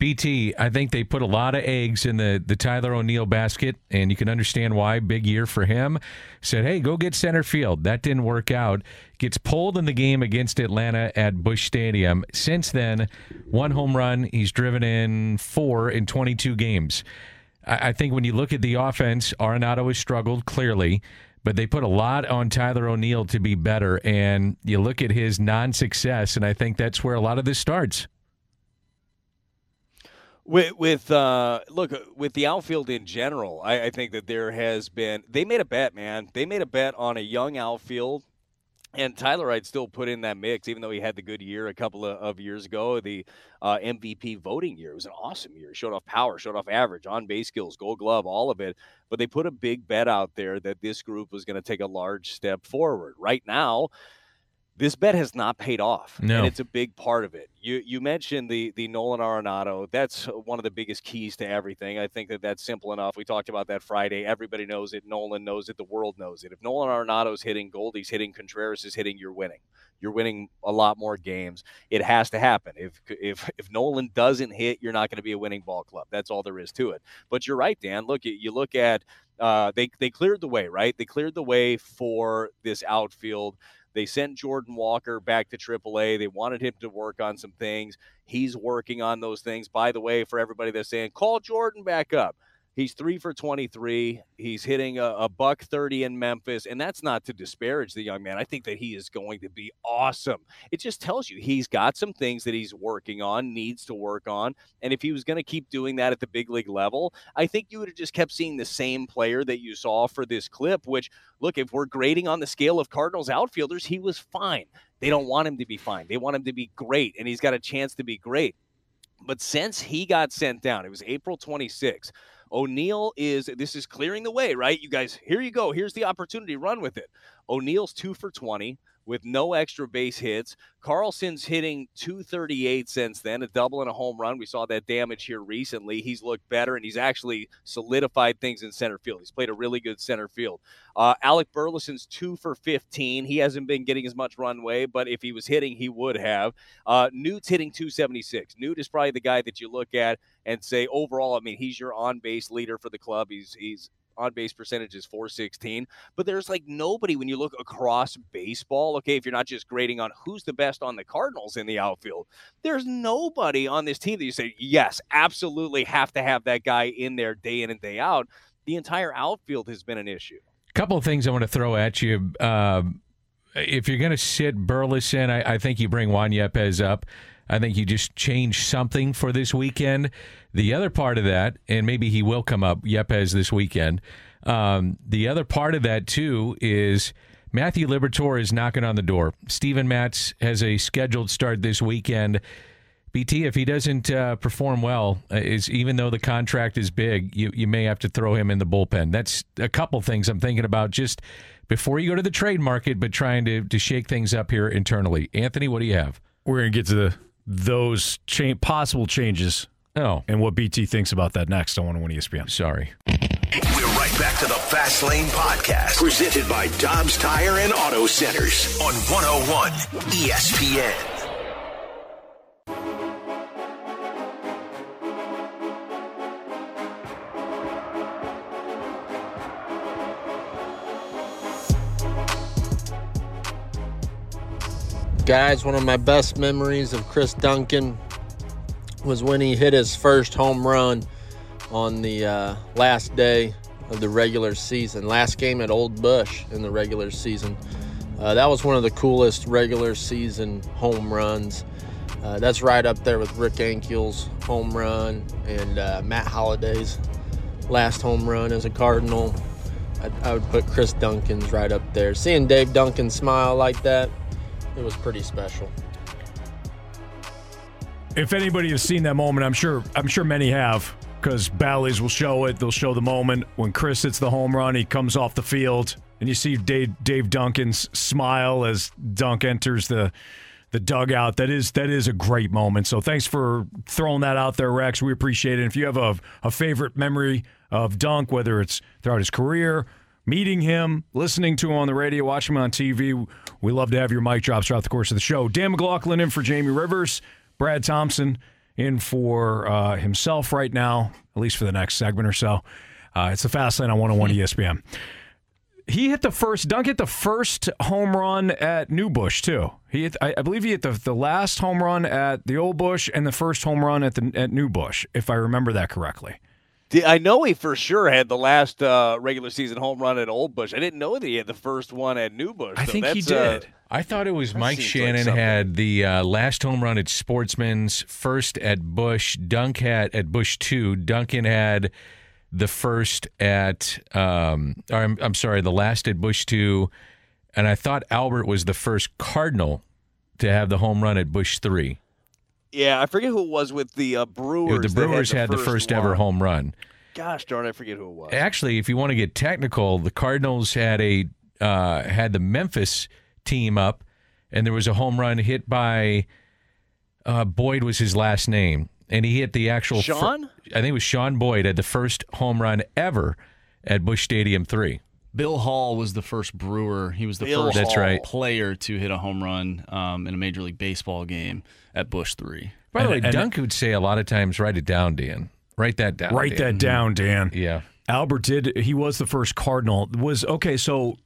BT, I think they put a lot of eggs in the, the Tyler O'Neill basket, and you can understand why. Big year for him. Said, hey, go get center field. That didn't work out. Gets pulled in the game against Atlanta at Busch Stadium. Since then, one home run. He's driven in four in 22 games. I, I think when you look at the offense, Arenado has struggled clearly, but they put a lot on Tyler O'Neill to be better. And you look at his non success, and I think that's where a lot of this starts. With, with uh, look with the outfield in general, I, I think that there has been. They made a bet, man. They made a bet on a young outfield, and Tyler I'd still put in that mix, even though he had the good year a couple of, of years ago, the uh, MVP voting year. It was an awesome year. Showed off power, showed off average, on base skills, Gold Glove, all of it. But they put a big bet out there that this group was going to take a large step forward. Right now, this bet has not paid off, No. and it's a big part of it. You you mentioned the the Nolan Arenado. That's one of the biggest keys to everything. I think that that's simple enough. We talked about that Friday. Everybody knows it. Nolan knows it. The world knows it. If Nolan Arenado's hitting, Goldie's hitting, Contreras is hitting, you're winning. You're winning a lot more games. It has to happen. If if if Nolan doesn't hit, you're not going to be a winning ball club. That's all there is to it. But you're right, Dan. Look, you you look at uh, they they cleared the way, right? They cleared the way for this outfield. They sent Jordan Walker back to AAA. They wanted him to work on some things. He's working on those things. By the way, for everybody that's saying, call Jordan back up. He's three for 23. He's hitting a, a buck 30 in Memphis. And that's not to disparage the young man. I think that he is going to be awesome. It just tells you he's got some things that he's working on, needs to work on. And if he was going to keep doing that at the big league level, I think you would have just kept seeing the same player that you saw for this clip, which, look, if we're grading on the scale of Cardinals outfielders, he was fine. They don't want him to be fine. They want him to be great, and he's got a chance to be great. But since he got sent down, it was April 26th. O'Neill is this is clearing the way, right? You guys, here you go. Here's the opportunity. Run with it. O'Neill's two for 20 with no extra base hits. Carlson's hitting 238 since then, a double and a home run. We saw that damage here recently. He's looked better and he's actually solidified things in center field. He's played a really good center field. Uh, Alec Burleson's two for 15. He hasn't been getting as much runway, but if he was hitting, he would have. Uh, Newt's hitting 276. Newt is probably the guy that you look at and say overall, I mean, he's your on base leader for the club. He's he's on base percentage is 416. But there's like nobody when you look across baseball. Okay, if you're not just grading on who's the best on the Cardinals in the outfield, there's nobody on this team that you say, yes, absolutely have to have that guy in there day in and day out. The entire outfield has been an issue. A couple of things I want to throw at you. Um, if you're going to sit Burleson, I, I think you bring Juan Yepes up. I think you just change something for this weekend. The other part of that, and maybe he will come up Yepes this weekend. Um, the other part of that too is Matthew Liberatore is knocking on the door. Steven Matz has a scheduled start this weekend. BT, if he doesn't uh, perform well, uh, is even though the contract is big, you you may have to throw him in the bullpen. That's a couple things I'm thinking about just before you go to the trade market, but trying to to shake things up here internally. Anthony, what do you have? We're going to get to the, those cha- possible changes. Oh. And what BT thinks about that next on 101 ESPN. Sorry. We're right back to the Fast Lane Podcast, presented by Dobbs Tire and Auto Centers on 101 ESPN. Guys, one of my best memories of Chris Duncan was when he hit his first home run on the uh, last day of the regular season, last game at Old Busch in the regular season. Uh, that was one of the coolest regular season home runs. Uh, that's right up there with Rick Ankiel's home run and uh, Matt Holliday's last home run as a Cardinal. I, I would put Chris Duncan's right up there. Seeing Dave Duncan smile like that, it was pretty special. If anybody has seen that moment, I'm sure I'm sure many have because Bally's will show it. They'll show the moment when Chris hits the home run. He comes off the field, and you see Dave, Dave Duncan's smile as Dunk enters the the dugout. That is that is a great moment. So thanks for throwing that out there, Rex. We appreciate it. If you have a, a favorite memory of Dunk, whether it's throughout his career, meeting him, listening to him on the radio, watching him on TV, we love to have your mic drops throughout the course of the show. Dan McLaughlin in for Jamie Rivers, Brad Thompson in for uh, himself right now, at least for the next segment or so. Uh, it's the Fast Lane on 101 ESPN. He hit the first, Dunk hit the first home run at New Busch, too. He hit, I, I believe he hit the, the last home run at the Old Busch and the first home run at the at New Busch, if I remember that correctly. I know he for sure had the last uh, regular season home run at Old Busch. I didn't know that he had the first one at New Busch. I so think he uh, did. I thought it was Mike seems like Shannon had the uh, last home run at Sportsman's, first at Busch. Dunk had at Busch two. Duncan had the first at. Um, or I'm, I'm sorry, the last at Busch two, and I thought Albert was the first Cardinal to have the home run at Busch three. Yeah, I forget who it was with the uh, Brewers. the Brewers had, the first first ever one. home run. Gosh darn, I forget who it was. Actually, if you want to get technical, the Cardinals had a uh, had the Memphis team up, and there was a home run hit by uh, Boyd was his last name, and he hit the actual. fir- Shaun? I think it was Shaun Boyd had the first home run ever at Busch Stadium three. Bill Hall was the first Brewer. He was the Bill first That's Hall. right. player to hit a home run um, in a Major League Baseball game at Busch Three. By the way, Dunk would say a lot of times, "Write it down, Dan. Write that down. Write Dan. that down, Dan. Yeah. Albert did. He was the first Cardinal. Was okay. So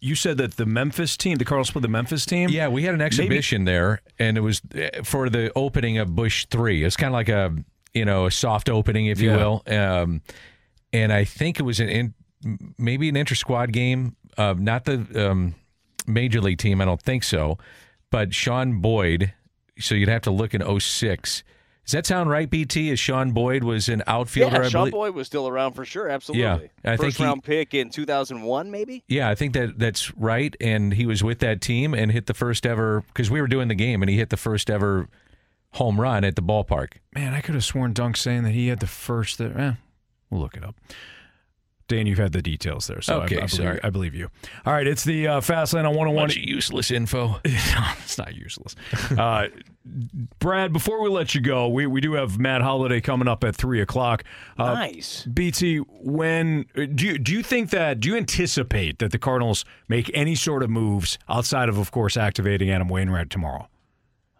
you said that the Memphis team, the Cardinals played the Memphis team. Yeah, we had an Maybe- exhibition there, and it was uh, for the opening of Busch Three. It's kind of like a you know a soft opening, if you Yeah. will. Um, and I think it was an in, maybe an inter squad game, uh, not the um, major league team. I don't think so, but Shaun Boyd. So you'd have to look in 06. Does that sound right, BT? As Shaun Boyd was an outfielder, yeah, I Shaun believe. Boyd was still around for sure. Absolutely. yeah. I think First he- round pick in 2001, maybe. Yeah, I think that that's right. And he was with that team and hit the first ever because we were doing the game, and he hit the first ever home run at the ballpark. Man, I could have sworn Dunk saying that he had the first. That, eh, we'll look it up. Dan, you've had the details there, so I- Okay, I, believe, sorry. I believe you. All right, it's the uh, Fast Lane on 101. Bunch of useless info. it's not useless. Uh, Brad, before we let you go, we, we do have Matt Holliday coming up at three o'clock. Uh, Nice. BT, when do you do you think that do you anticipate that the Cardinals make any sort of moves outside of, of course, activating Adam Wainwright tomorrow?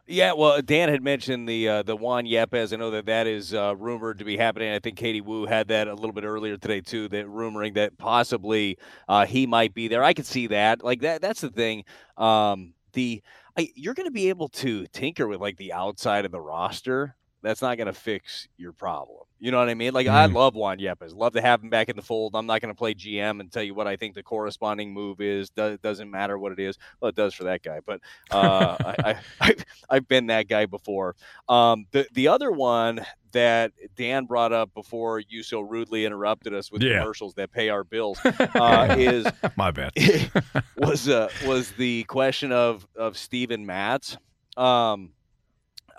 Yeah, well, Dan had mentioned the uh, the Juan Yepes. I know that that is uh, rumored to be happening. I think Katie Woo had that a little bit earlier today too. That rumoring that possibly uh, he might be there. I could see that. Like that. That's the thing. Um, the I, you're going to be able to tinker with like the outside of the roster. That's not going to fix your problem. You know what I mean? Like I Mhm. love Juan Yepes. Love to have him back in the fold. I'm not going to play GM and tell you what I think the corresponding move is. Do- doesn't matter what it is. Well, it does for that guy, but uh, I, I, I've, I've been that guy before. Um, the the other one that Dan brought up before you so rudely interrupted us with Yeah. commercials that pay our bills uh, is My bad. was uh, was the question of of Steven Matz. Um,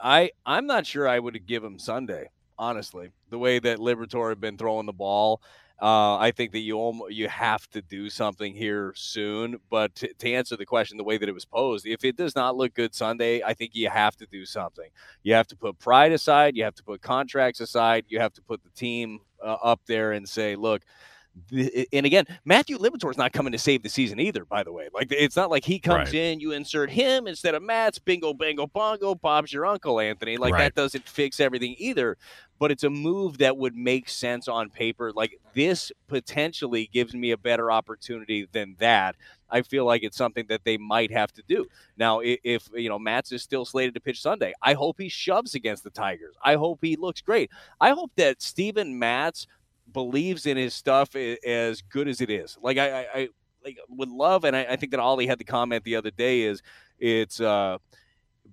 I I'm not sure I would give him Sunday. Honestly, the way that Liberatore have been throwing the ball, uh, I think that you almost, you have to do something here soon. But to, to answer the question the way that it was posed, if it does not look good Sunday, I think you have to do something. You have to put pride aside. You have to put contracts aside. You have to put the team uh, up there and say, look. And again, Matthew Liberatore is not coming to save the season either. By the way, like it's not like he comes Right. in, you insert him instead of Matz. Bingo, bango, bongo. Bob's your uncle, Anthony. Like Right. that doesn't fix everything either. But it's a move that would make sense on paper. Like this potentially gives me a better opportunity than that. I feel like it's something that they might have to do. Now, if you know Matz is still slated to pitch Sunday, I hope he shoves against the Tigers. I hope he looks great. I hope that Steven Matz believes in his stuff as good as it is. Like I, I, I like would love, and I, I think that Ollie had the comment the other day is it's uh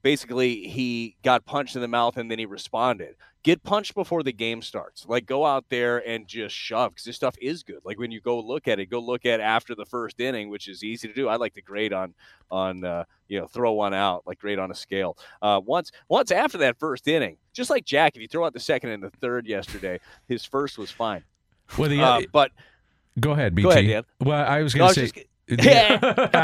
basically he got punched in the mouth and then he responded. Get punched before the game starts. Like go out there and just shove because this stuff is good. Like when you go look at it, go look at after the first inning, which is easy to do. I like to grade on on uh, you know throw one out like grade on a scale. Uh, once once after that first inning, just like Jack, if you throw out the second and the third yesterday, his first was fine. Well, the, Uh, but go ahead, BT. Go ahead, Dan. Well, I was going to was say. Just-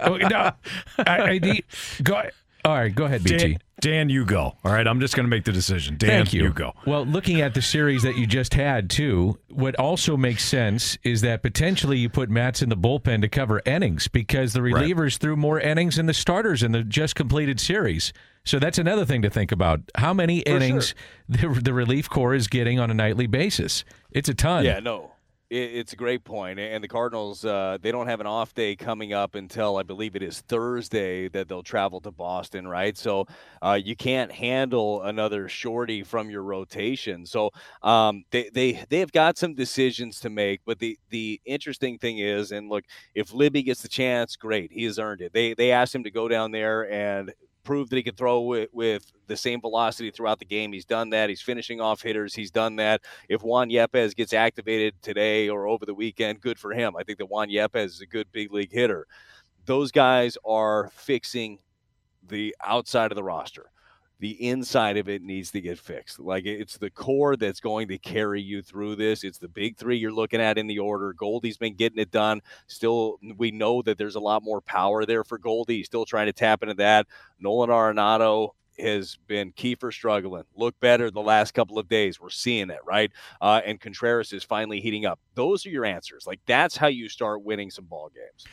Uh, no, I, I need, go. All right, go ahead, BT. Dan, Dan, you go. All right, I'm just going to make the decision. Dan, Thank you. go. Well, looking at the series that you just had, too, what also makes sense is that potentially you put Matz in the bullpen to cover innings because the Right. relievers threw more innings than the starters in the just completed series. So that's another thing to think about. How many innings the, the relief corps is getting on a nightly basis? It's a ton. Yeah, no, it, it's a great point. And the Cardinals, uh, they don't have an off day coming up until I believe it is Thursday that they'll travel to Boston, right? So uh, you can't handle another shorty from your rotation. So um, they they they have got some decisions to make. But the the interesting thing is, and look, if Libby gets the chance, great, he has earned it. They they asked him to go down there and prove that he can throw with, with the same velocity throughout the game. He's done that. He's finishing off hitters. He's done that. If Juan Yepes gets activated today or over the weekend, good for him. I think that Juan Yepes is a good big league hitter. Those guys are fixing the outside of the roster. The inside of it needs to get fixed. Like it's the core that's going to carry you through this. It's the big three you're looking at in the order. Goldie's been getting it done. Still, we know that there's a lot more power there for Goldie. He's still trying to tap into that. Nolan Arenado has been key for struggling. Look better the last couple of days. We're seeing it, right? Uh, and Contreras is finally heating up. Those are your answers. Like that's how you start winning some ball games.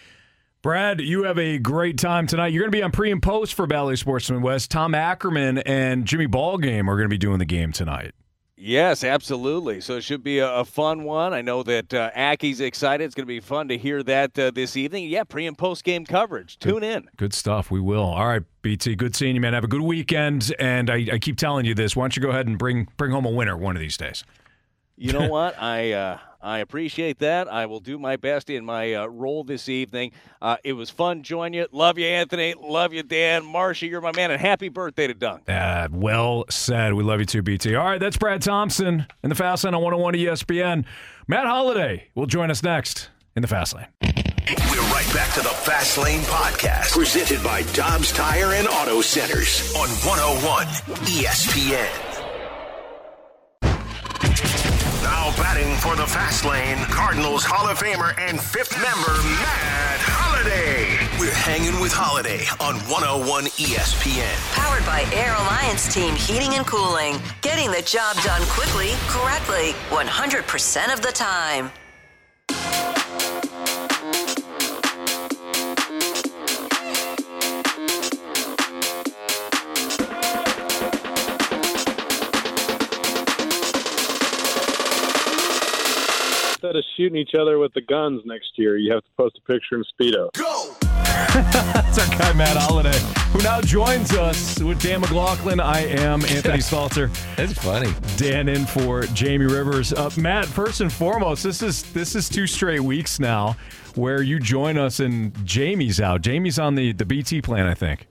Brad, you have a great time tonight. You're going to be on pre and post for Bally Sports Midwest. Tom Ackerman and Jimmy Ballgame are going to be doing the game tonight. Yes, absolutely. So it should be a, a fun one. I know that uh, Aki's excited. It's going to be fun to hear that uh, this evening. Yeah, pre and post game coverage. Tune in. Good stuff. We will. All right, BT. Good seeing you, man. Have a good weekend. And I, I keep telling you this. Why don't you go ahead and bring bring home a winner one of these days? You know what? I uh, I appreciate that. I will do my best in my uh, role this evening. Uh, it was fun joining you. Love you, Anthony. Love you, Dan. Marcia, you're my man. And happy birthday to Dunk. Uh, well said. We love you too, BT. All right, that's Brad Thompson in the Fast Lane on 101 ESPN. Matt Holliday will join us next in the Fast Lane. We're right back to the Fast Lane Podcast, presented by Dobbs Tire and Auto Centers on 101 ESPN. Now batting for the Fast Lane, Cardinals Hall of Famer and fifth member, Matt Holliday. We're hanging with Holliday on 101 ESPN. Powered by Air Alliance Team Heating and Cooling. Getting the job done quickly, correctly, 100% of the time. Instead of shooting each other with the guns next year, you have to post a picture in Speedo. Go! That's our guy Matt Holliday, who now joins us with Dan McLaughlin. I am Anthony Stalter. That's funny. Dan in for Jamie Rivers. Uh, Matt, first and foremost, this is this is two straight weeks now where you join us and Jamie's out. Jamie's on the the BT plan, I think.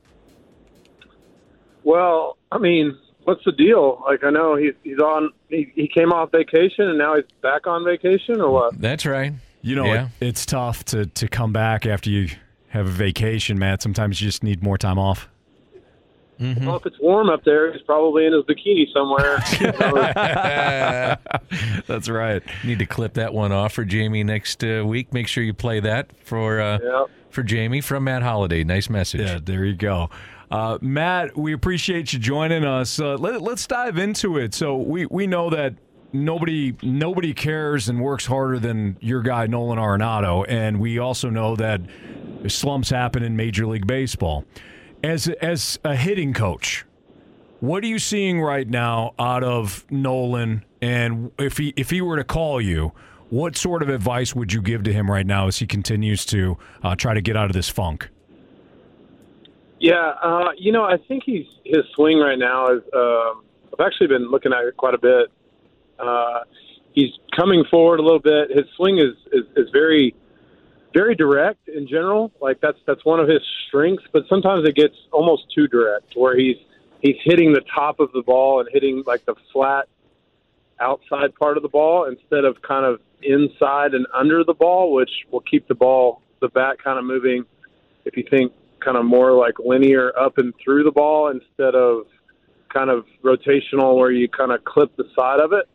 Well, I mean, what's the deal? Like, I know he's he's on. He, he came off vacation and now he's back on vacation, or what? That's right. You know, Yeah. it, it's tough to to come back after you have a vacation, Matt. Sometimes you just need more time off. Mm-hmm. Well, if it's warm up there, he's probably in his bikini somewhere. That's right. Need to clip that one off for Jamie next uh, week. Make sure you play that for uh, Yeah. for Jamie from Matt Holliday. Nice message. Yeah, there you go. Uh, Matt, we appreciate you joining us. Uh, let, let's dive into it. So we, we know that nobody nobody cares and works harder than your guy Nolan Arenado, and we also know that slumps happen in Major League Baseball. As as a hitting coach, what are you seeing right now out of Nolan? And if he if he were to call you, what sort of advice would you give to him right now as he continues to uh, try to get out of this funk? Yeah, uh, you know, I think he's his swing right now is. Um, I've actually been looking at it quite a bit. Uh, he's coming forward a little bit. His swing is, is is very very direct in general. Like that's that's one of his strengths, but sometimes it gets almost too direct, where he's he's hitting the top of the ball and hitting like the flat outside part of the ball instead of kind of inside and under the ball, which will keep the ball the bat kind of moving. If you think kind of more like linear up and through the ball instead of kind of rotational where you kind of clip the side of it.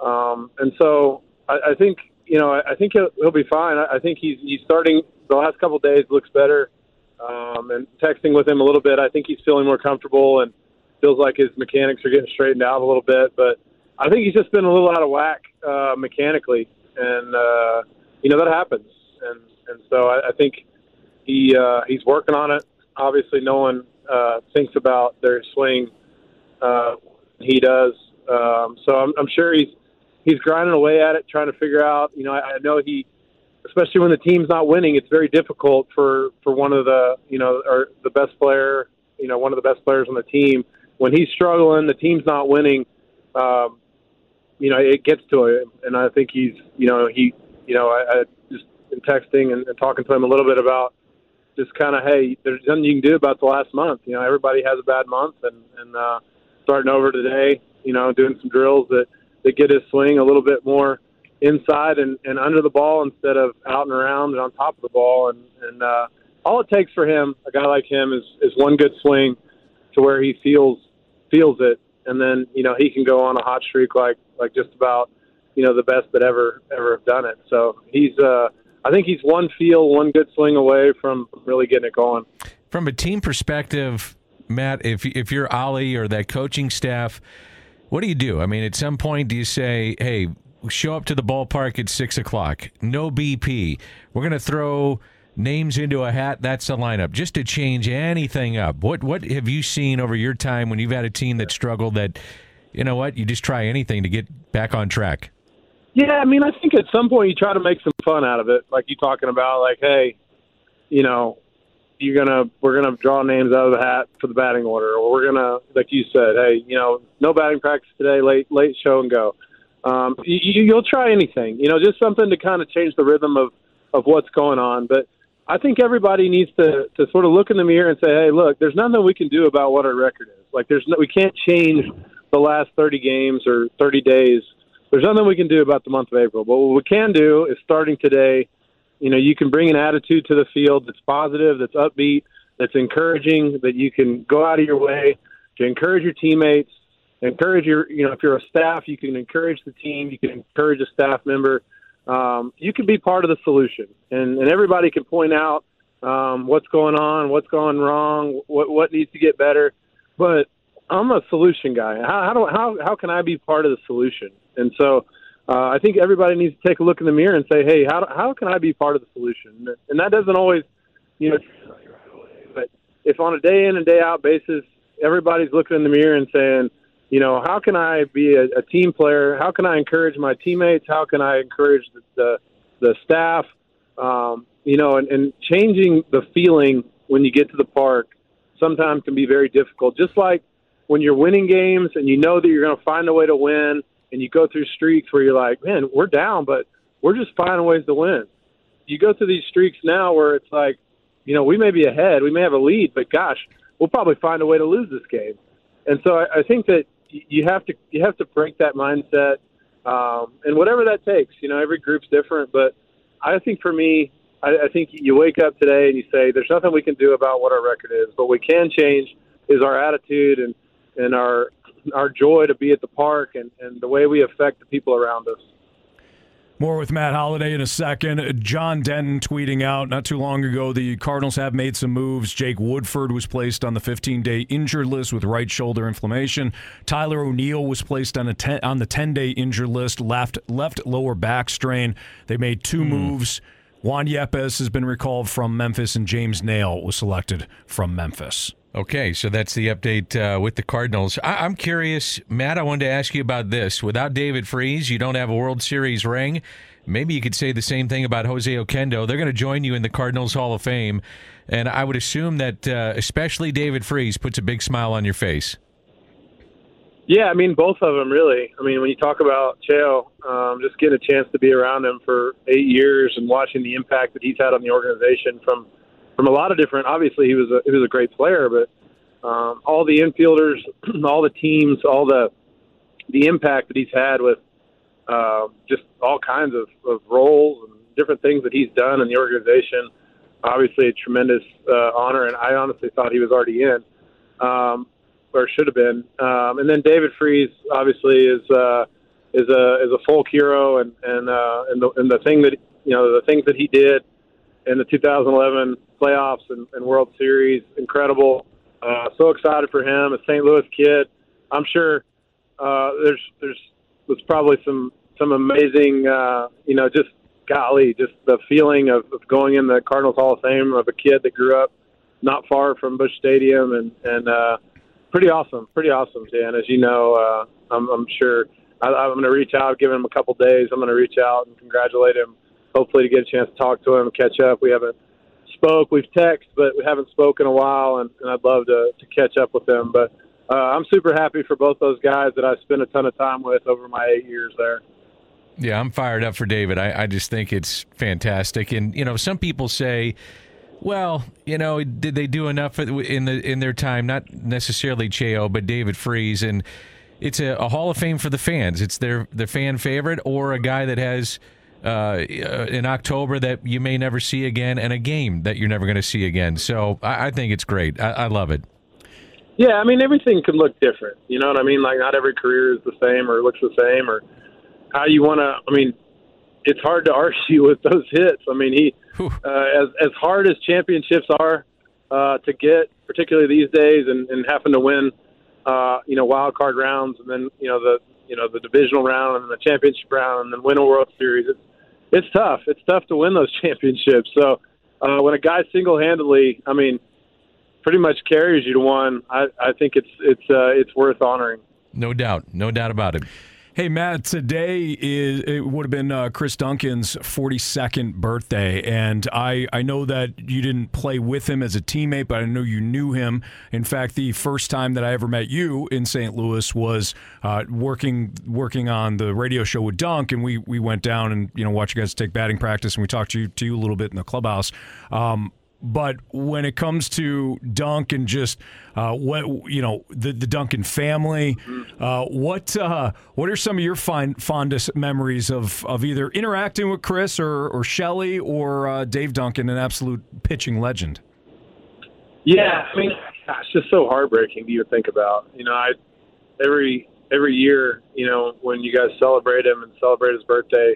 Um, and so I, I think you know I, I think he'll, he'll be fine. I, I think he's he's starting the last couple of days looks better. Um, and texting with him a little bit, I think he's feeling more comfortable and feels like his mechanics are getting straightened out a little bit. But I think he's just been a little out of whack uh, mechanically, and uh, you know that happens. And and so I, I think he uh, he's working on it. Obviously, no one uh, thinks about their swing. Uh, he does. Um, so I'm, I'm sure he's he's grinding away at it, trying to figure out. You know, I, I know he, especially when the team's not winning, it's very difficult for for one of the you know or the best player, you know, one of the best players on the team when he's struggling, the team's not winning. Um, you know, it gets to him, and I think he's you know he you know I, I just been texting and, and talking to him a little bit about just kind of hey, there's nothing you can do about the last month. You know, everybody has a bad month, and and uh, starting over today, you know, doing some drills that that get his swing a little bit more inside and, and under the ball instead of out and around and on top of the ball. And and uh, all it takes for him, a guy like him, is is one good swing to where he feels feels it, and then you know he can go on a hot streak like like just about you know the best that ever ever have done it. So he's uh, I think he's one feel, one good swing away from really getting it going. From a team perspective, Matt, if if you're Ollie or that coaching staff, what do you do? I mean, at some point, do you say, "Hey, show up to the ballpark at six o'clock. No BP. We're going to throw names into a hat. That's the lineup, just to change anything up." What what have you seen over your time when you've had a team that struggled? That you know what, you just try anything to get back on track. Yeah, I mean, I think at some point you try to make some fun out of it, like you talking about, like, hey, you know, you're gonna we're gonna draw names out of the hat for the batting order, or we're gonna, like you said, hey, you know, no batting practice today, late late show and go. Um, you, you- you'll try anything, you know, just something to kind of change the rhythm of of what's going on. But I think everybody needs to to sort of look in the mirror and say, hey, look, there's nothing we can do about what our record is. Like, there's no, we can't change the last 30 games or 30 days. There's nothing we can do about the month of April. But what we can do is starting today, you know, you can bring an attitude to the field that's positive, that's upbeat, that's encouraging, that you can go out of your way to encourage your teammates, encourage your, you know, if you're a staff, you can encourage the team, you can encourage a staff member. Um, you can be part of the solution, and, and everybody can point out um, what's going on, what's going wrong, what what needs to get better. But I'm a solution guy. How how do how how can I be part of the solution? And so uh, I think everybody needs to take a look in the mirror and say, hey, how how can I be part of the solution? And that doesn't always, you know, but if on a day in and day out basis, everybody's looking in the mirror and saying, you know, how can I be a, a team player? How can I encourage my teammates? How can I encourage the the, the staff? Um, you know, and, and changing the feeling when you get to the park sometimes can be very difficult. Just like when you're winning games and you know that you're going to find a way to win, and you go through streaks where you're like, man, we're down, but we're just finding ways to win. You go through these streaks now where it's like, you know, we may be ahead, we may have a lead, but gosh, we'll probably find a way to lose this game. And so I, I think that you have to you have to break that mindset, um, and whatever that takes. You know, every group's different, but I think for me, I, I think you wake up today and you say, "There's nothing we can do about what our record is, but we can change is our attitude and and our our joy to be at the park and, and the way we affect the people around us." More with Matt Holliday in a second. John Denton tweeting out not too long ago the Cardinals have made some moves. Jake Woodford was placed on the 15 day injured list with right shoulder inflammation. Tyler O'Neill was placed on a ten, on the 10 day injured list, left left lower back strain. They made two hmm. moves. Juan Yepes has been recalled from Memphis, and James Naile was selected from Memphis. Okay, so that's the update uh, with the Cardinals. I- I'm curious, Matt. I wanted to ask you about this. Without David Freese, you don't have a World Series ring. Maybe you could say the same thing about Jose Oquendo. They're going to join you in the Cardinals Hall of Fame, and I would assume that uh, especially David Freese puts a big smile on your face. Yeah, I mean both of them really. I mean when you talk about Cheo, um, just getting a chance to be around him for eight years and watching the impact that he's had on the organization from from a lot of different. Obviously, he was a he was a great player, but um, all the infielders, all the teams, all the the impact that he's had with uh, just all kinds of, of roles and different things that he's done in the organization. Obviously, a tremendous uh, honor, and I honestly thought he was already in. Um, or should have been. Um, and then David Freese obviously is uh, is a is a folk hero, and and uh, and the and the thing that you know the things that he did in the 2011 playoffs and, and World Series, incredible. Uh, so excited for him, a St. Louis kid. I'm sure uh, there's there's was probably some some amazing uh, you know just golly just the feeling of, of going in the Cardinals Hall of Fame of a kid that grew up not far from Busch Stadium and and uh, pretty awesome, pretty awesome, Dan. As you know, uh, I'm, I'm sure I, I'm going to reach out, give him a couple days. I'm going to reach out and congratulate him. Hopefully, to get a chance to talk to him, catch up. We haven't spoke, we've texted, but we haven't spoken a while, and, and I'd love to, to catch up with him. But uh, I'm super happy for both those guys that I spent a ton of time with over my eight years there. Yeah, I'm fired up for David. I, I just think it's fantastic. And you know, some people say, well, you know, did they do enough in the in their time? Not necessarily Cheo, but David Freese, and it's a, a Hall of Fame for the fans. It's their their fan favorite, or a guy that has uh, in October that you may never see again, and a game that you're never going to see again. So I, I think it's great. I, I love it. Yeah, I mean everything can look different. You know what I mean? Like not every career is the same or looks the same or how you want to. I mean, it's hard to argue with those hits. I mean, he uh, as as hard as championships are uh, to get, particularly these days, and, and having to win, uh, you know, wild card rounds, and then you know the you know the divisional round and the championship round, and then win a World Series. It's it's tough. It's tough to win those championships. So uh, when a guy single handedly, I mean, pretty much carries you to one, I, I think it's it's uh, it's worth honoring. No doubt, no doubt about it. Hey Matt, today is it would have been uh, Chris Duncan's 42nd birthday, and I I know that you didn't play with him as a teammate, but I know you knew him. In fact, the first time that I ever met you in St. Louis was uh, working working on the radio show with Dunk, and we we went down and you know watched you guys take batting practice, and we talked to you to you a little bit in the clubhouse. Um, but when it comes to Dunk and just uh, what you know, the the Duncan family, uh, what uh, what are some of your fondest memories of, of either interacting with Chris or or Shelley or uh, Dave Duncan, an absolute pitching legend? Yeah, I mean, it's just so heartbreaking to even think about. You know, I every every year, you know, when you guys celebrate him and celebrate his birthday,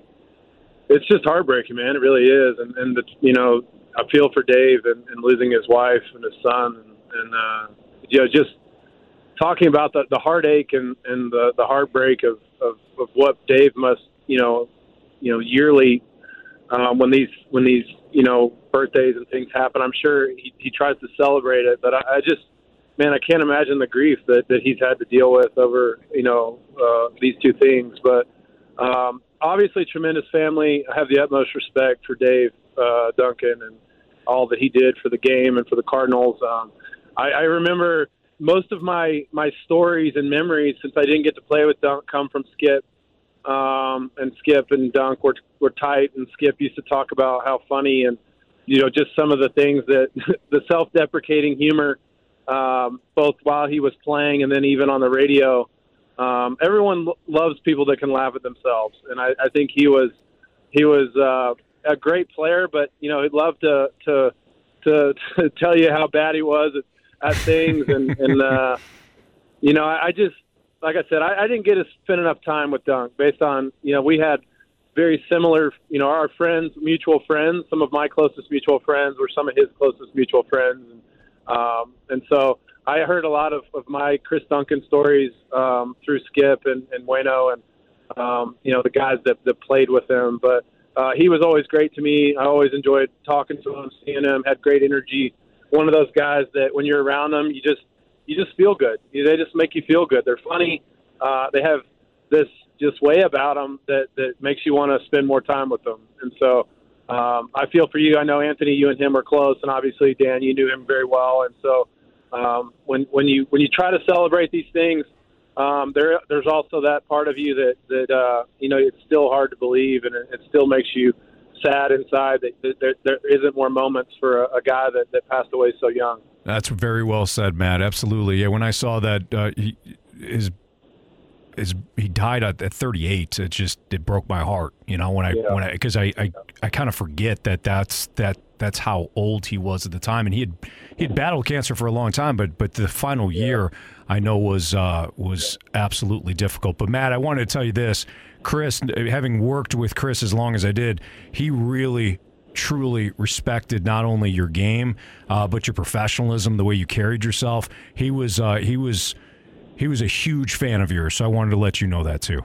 it's just heartbreaking, man. It really is. And and the, you know, I feel for Dave and, and losing his wife and his son, and, and uh, you know, just talking about the, the heartache and, and the, the heartbreak of, of, of what Dave must, you know, you know, yearly um, when these when these you know birthdays and things happen. I'm sure he, he tries to celebrate it, but I, I just, man, I can't imagine the grief that, that he's had to deal with over you know uh, these two things. But um, obviously, tremendous family. I have the utmost respect for Dave uh, Duncan and all that he did for the game and for the Cardinals. Um, I, I remember most of my my stories and memories since I didn't get to play with Dunk come from Skip. Um, and Skip and Dunk were were tight, and Skip used to talk about how funny and you know just some of the things that the self-deprecating humor, um, both while he was playing and then even on the radio. Um, everyone lo- loves people that can laugh at themselves, and I, I think he was he was uh, a great player, but you know he'd love to to to, to tell you how bad he was at, at things, and and uh, you know I, I just like I said I, I didn't get to spend enough time with Dunk based on you know we had very similar you know our friends mutual friends. Some of my closest mutual friends were some of his closest mutual friends, and, um, and so I heard a lot of, of my Chris Duncan stories um, through Skip and, and Bueno and um, you know the guys that, that played with him, but uh, he was always great to me. I always enjoyed talking to him, seeing him. Had great energy. One of those guys that when you're around them, you just you just feel good. They just make you feel good. They're funny. Uh, they have this just way about them that that makes you want to spend more time with them. And so um, I feel for you. I know Anthony, you and him are close, and obviously Dan, you knew him very well. And so um, when when you when you try to celebrate these things, um, there there's also that part of you that that uh, you know it's still hard to believe, and it, it still makes you sad inside that, that there, there isn't more moments for a, a guy that, that passed away so young. That's very well said, Matt. Absolutely. Yeah, when I saw that uh, he, his his he died at, at 38, it just it broke my heart. You know, when I Yeah. when I because I I, I kind of forget that that's that that's how old he was at the time, and he had he had battled cancer for a long time, but but the final year I know was uh, was absolutely difficult. But Matt, I wanted to tell you this, Chris, having worked with Chris as long as I did, he really truly respected not only your game uh, but your professionalism, the way you carried yourself. He was uh, he was he was a huge fan of yours, so I wanted to let you know that too.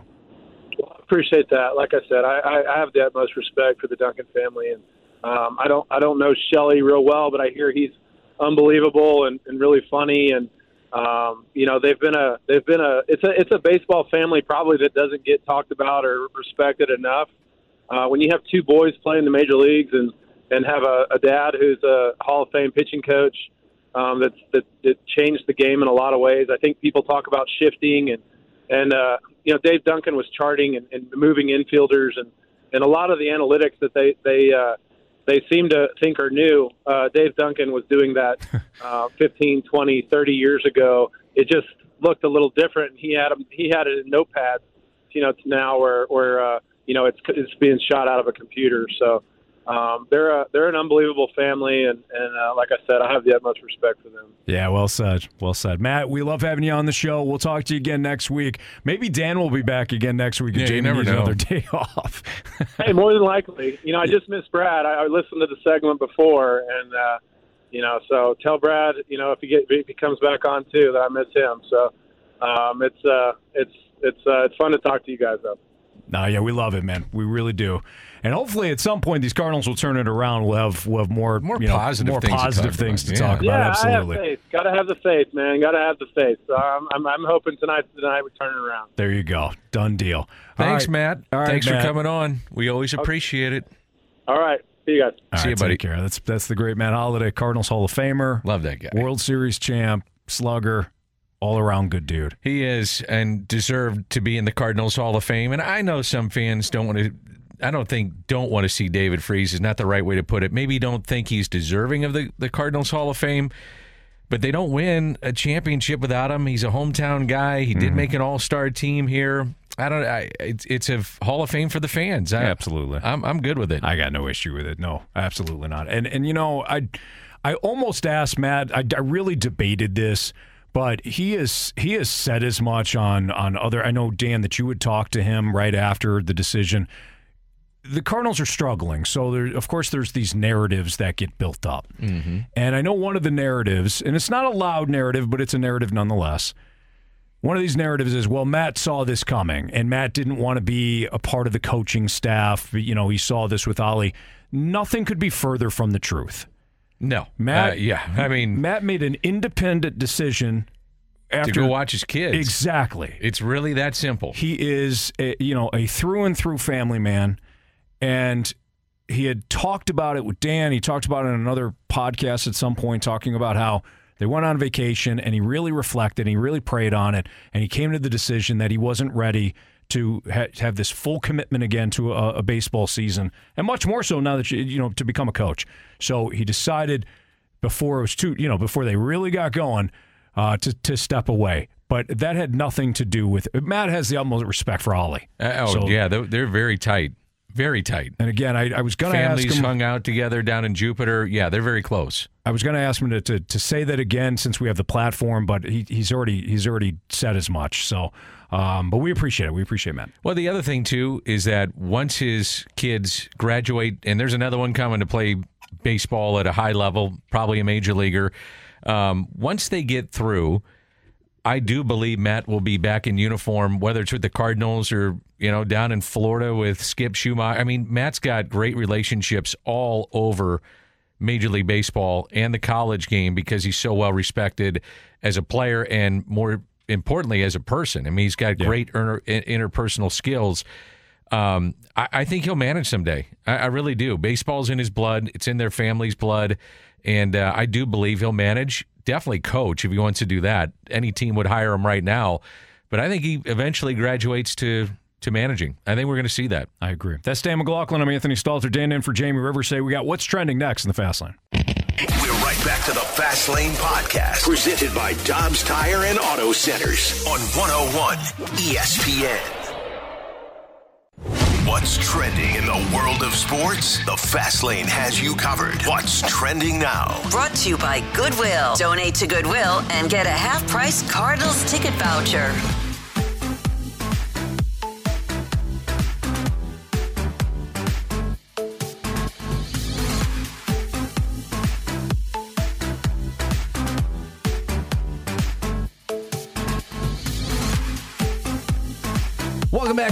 appreciate that. Like I said, I, I have the utmost respect for the Duncan family, and um, I don't I don't know Shelley real well, but I hear he's unbelievable and, and really funny, and um, you know they've been a they've been a it's a it's a baseball family probably that doesn't get talked about or respected enough. Uh, when you have two boys playing the major leagues and and have a, a dad who's a Hall of Fame pitching coach um, that's that, that changed the game in a lot of ways. I think people talk about shifting and and uh, you know Dave Duncan was charting and, and moving infielders and and a lot of the analytics that they they uh, they seem to think are new. Uh, Dave Duncan was doing that uh, 15, 20, 30 years ago. It just looked a little different. He had he had it in notepads, you know, to now where where uh, you know it's it's being shot out of a computer. So um, they're a, they're an unbelievable family, and and uh, like I said, I have the utmost respect for them. Yeah, well said. Well said. Matt, we love having you on the show. We'll talk to you again next week. Maybe Dan will be back again next week if Yeah, you never needs know. another day off. hey, more than likely. You know, I just missed Brad. I, I listened to the segment before, and uh, you know, so tell Brad, you know, if he get if he comes back on too, that I miss him. So um, it's uh, it's it's uh, it's fun to talk to you guys though. No, yeah, we love it, man. We really do. And hopefully, at some point, these Cardinals will turn it around. We'll have we'll have more more you know, positive more things to positive talk things about. to talk Yeah. about. yeah, Absolutely. I have faith. Got to have the faith, man. Got to have the faith. So I'm, I'm I'm hoping tonight tonight we turn it around. There you go. Done deal. Thanks, right. Matt. All right, Thanks Matt. for coming on. We always appreciate it. All right. See you guys. All See right, you, buddy. Take care. That's that's the great Matt Holliday, Cardinals Hall of Famer, Love that guy. World Series champ, slugger, all around good dude. He is and deserved to be in the Cardinals Hall of Fame. And I know some fans don't want to. I don't think don't want to see David Freese is not the right way to put it. Maybe don't think he's deserving of the, the Cardinals Hall of Fame, but they don't win a championship without him. He's a hometown guy. He did mm-hmm. make an All Star team here. I don't. I, it's it's a Hall of Fame for the fans. I, Absolutely. I'm I'm good with it. I got no issue with it. No, absolutely not. And and you know, I I almost asked Matt. I, I really debated this, but he is he has said as much on on other. I know Dan that you would talk to him right after the decision. The Cardinals are struggling, so there, of course, there's these narratives that get built up. Mm-hmm. And I know one of the narratives, and it's not a loud narrative, but it's a narrative nonetheless. One of these narratives is, well, Matt saw this coming, and Matt didn't want to be a part of the coaching staff. You know, he saw this with Ollie. Nothing could be further from the truth. No, Matt. Uh, yeah, I mean, Matt made an independent decision after to go watch his kids. Exactly. It's really that simple. He is, a, you know, a through and through family man, and he had talked about it with Dan. He talked about it in another podcast at some point, talking about how they went on vacation and he really reflected and he really prayed on it. And he came to the decision that he wasn't ready to ha- have this full commitment again to a, a baseball season, and much more so now that you, you know, to become a coach. So he decided before it was too, you know, before they really got going, uh, to, to step away. But that had nothing to do with Matt has the utmost respect for Ollie. Uh, oh, So- yeah, they're, they're very tight. Very tight. And again, I, I was going to ask Families hung out together down in Jupiter. Yeah, they're very close. I was going to ask him to, to, to say that again since we have the platform, but he, he's already he's already said as much. So, um, but we appreciate it. We appreciate Matt. Well, the other thing too is that once his kids graduate, and there's another one coming to play baseball at a high level, probably a major leaguer. Um, once they get through, I do believe Matt will be back in uniform, whether it's with the Cardinals or you know down in Florida with Skip Schumacher. I mean, Matt's got great relationships all over Major League Baseball and the college game because he's so well respected as a player and more importantly as a person. I mean, he's got great inter- interpersonal skills. Um, I, I think he'll manage someday. I, I really do. Baseball's in his blood. It's in their family's blood, and uh, I do believe he'll manage. Definitely coach if he wants to do that. Any team would hire him right now, but I think he eventually graduates to to managing. I think we're going to see that. I agree. That's Dan McLaughlin. I'm Anthony Stalter. Dan in for Jamie Rivers. Say we got what's trending next in the fast lane. Back to the Fast Lane Podcast, presented by Dobbs Tire and Auto Centers on 101 ESPN. What's trending in the world of sports? The Fast Lane has you covered. What's trending now? Brought to you by Goodwill. Donate to Goodwill and get a half price Cardinals ticket voucher.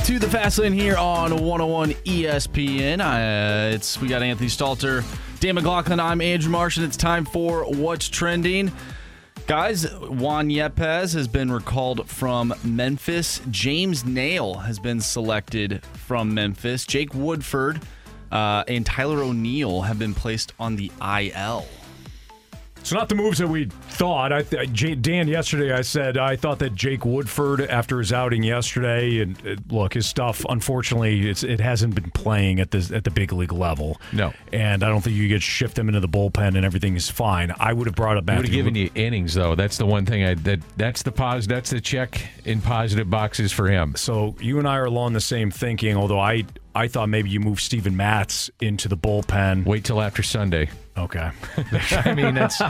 To the Fast Lane here on 101 ESPN. Uh, it's we got Anthony Stalter, Dan McLaughlin. I'm Andrew Marsh, and it's time for what's trending. Guys, Juan Yepes has been recalled from Memphis. James Naile has been selected from Memphis. Jake Woodford uh, and Tyler O'Neill have been placed on the IL. It's not the moves that we thought. I th- Dan yesterday, I said I thought that Jake Woodford after his outing yesterday, and uh, look, his stuff. Unfortunately, it's it hasn't been playing at the at the big league level. No, and I don't think you could shift him into the bullpen and everything is fine. I would have brought up He would have Matthew. given you innings though. That's the one thing I that that's the pos that's the check in positive boxes for him. So you and I are along the same thinking. Although I I thought maybe you move Steven Matz into the bullpen. Wait till after Sunday. Okay. I mean that's I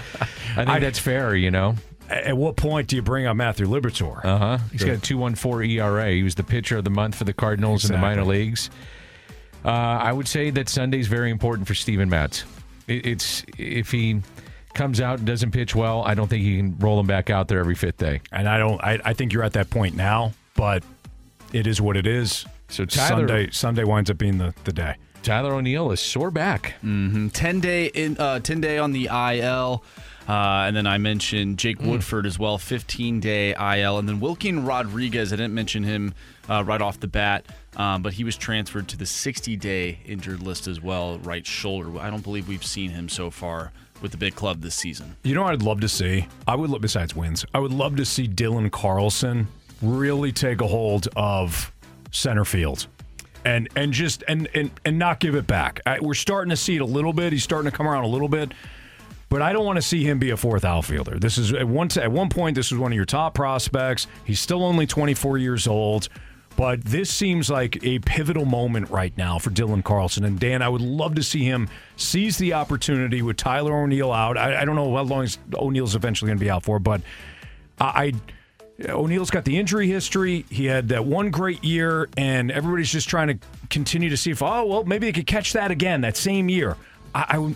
think that's fair. You know. At what point do you bring up Matthew Liberatore? Uh huh. He's got a two one four ERA. He was the pitcher of the month for the Cardinals in the minor leagues. Uh, I would say that Sunday's very important for Steven Matz. It, it's if he comes out and doesn't pitch well, I don't think you can roll him back out there every fifth day. And I don't. I, I think you're at that point now, but it is what it is. So Tyler- Sunday Sunday winds up being the, the day. Tyler O'Neill is sore back. Mm-hmm. Ten day in uh, ten day on the IL, uh, and then I mentioned Jake Woodford as well, fifteen day IL, and then Wilkin Rodriguez. I didn't mention him uh, right off the bat, um, but he was transferred to the sixty day injured list as well, right shoulder. I don't believe we've seen him so far with the big club this season. You know what I'd love to see? I would, lo- besides wins, I would love to see Dylan Carlson really take a hold of center field. And, and just and, and and not give it back. I, we're starting to see it a little bit. He's starting to come around a little bit, but I don't want to see him be a fourth outfielder. This is at one at one point. This was one of your top prospects. He's still only 24 years old, but this seems like a pivotal moment right now for Dylan Carlson. And Dan, I would love to see him seize the opportunity with Tyler O'Neill out. I, I don't know how long O'Neill's eventually going to be out for, but I. I O'Neill's got the injury history. He had that one great year, and everybody's just trying to continue to see if, oh, well, maybe they could catch that again that same year. I, I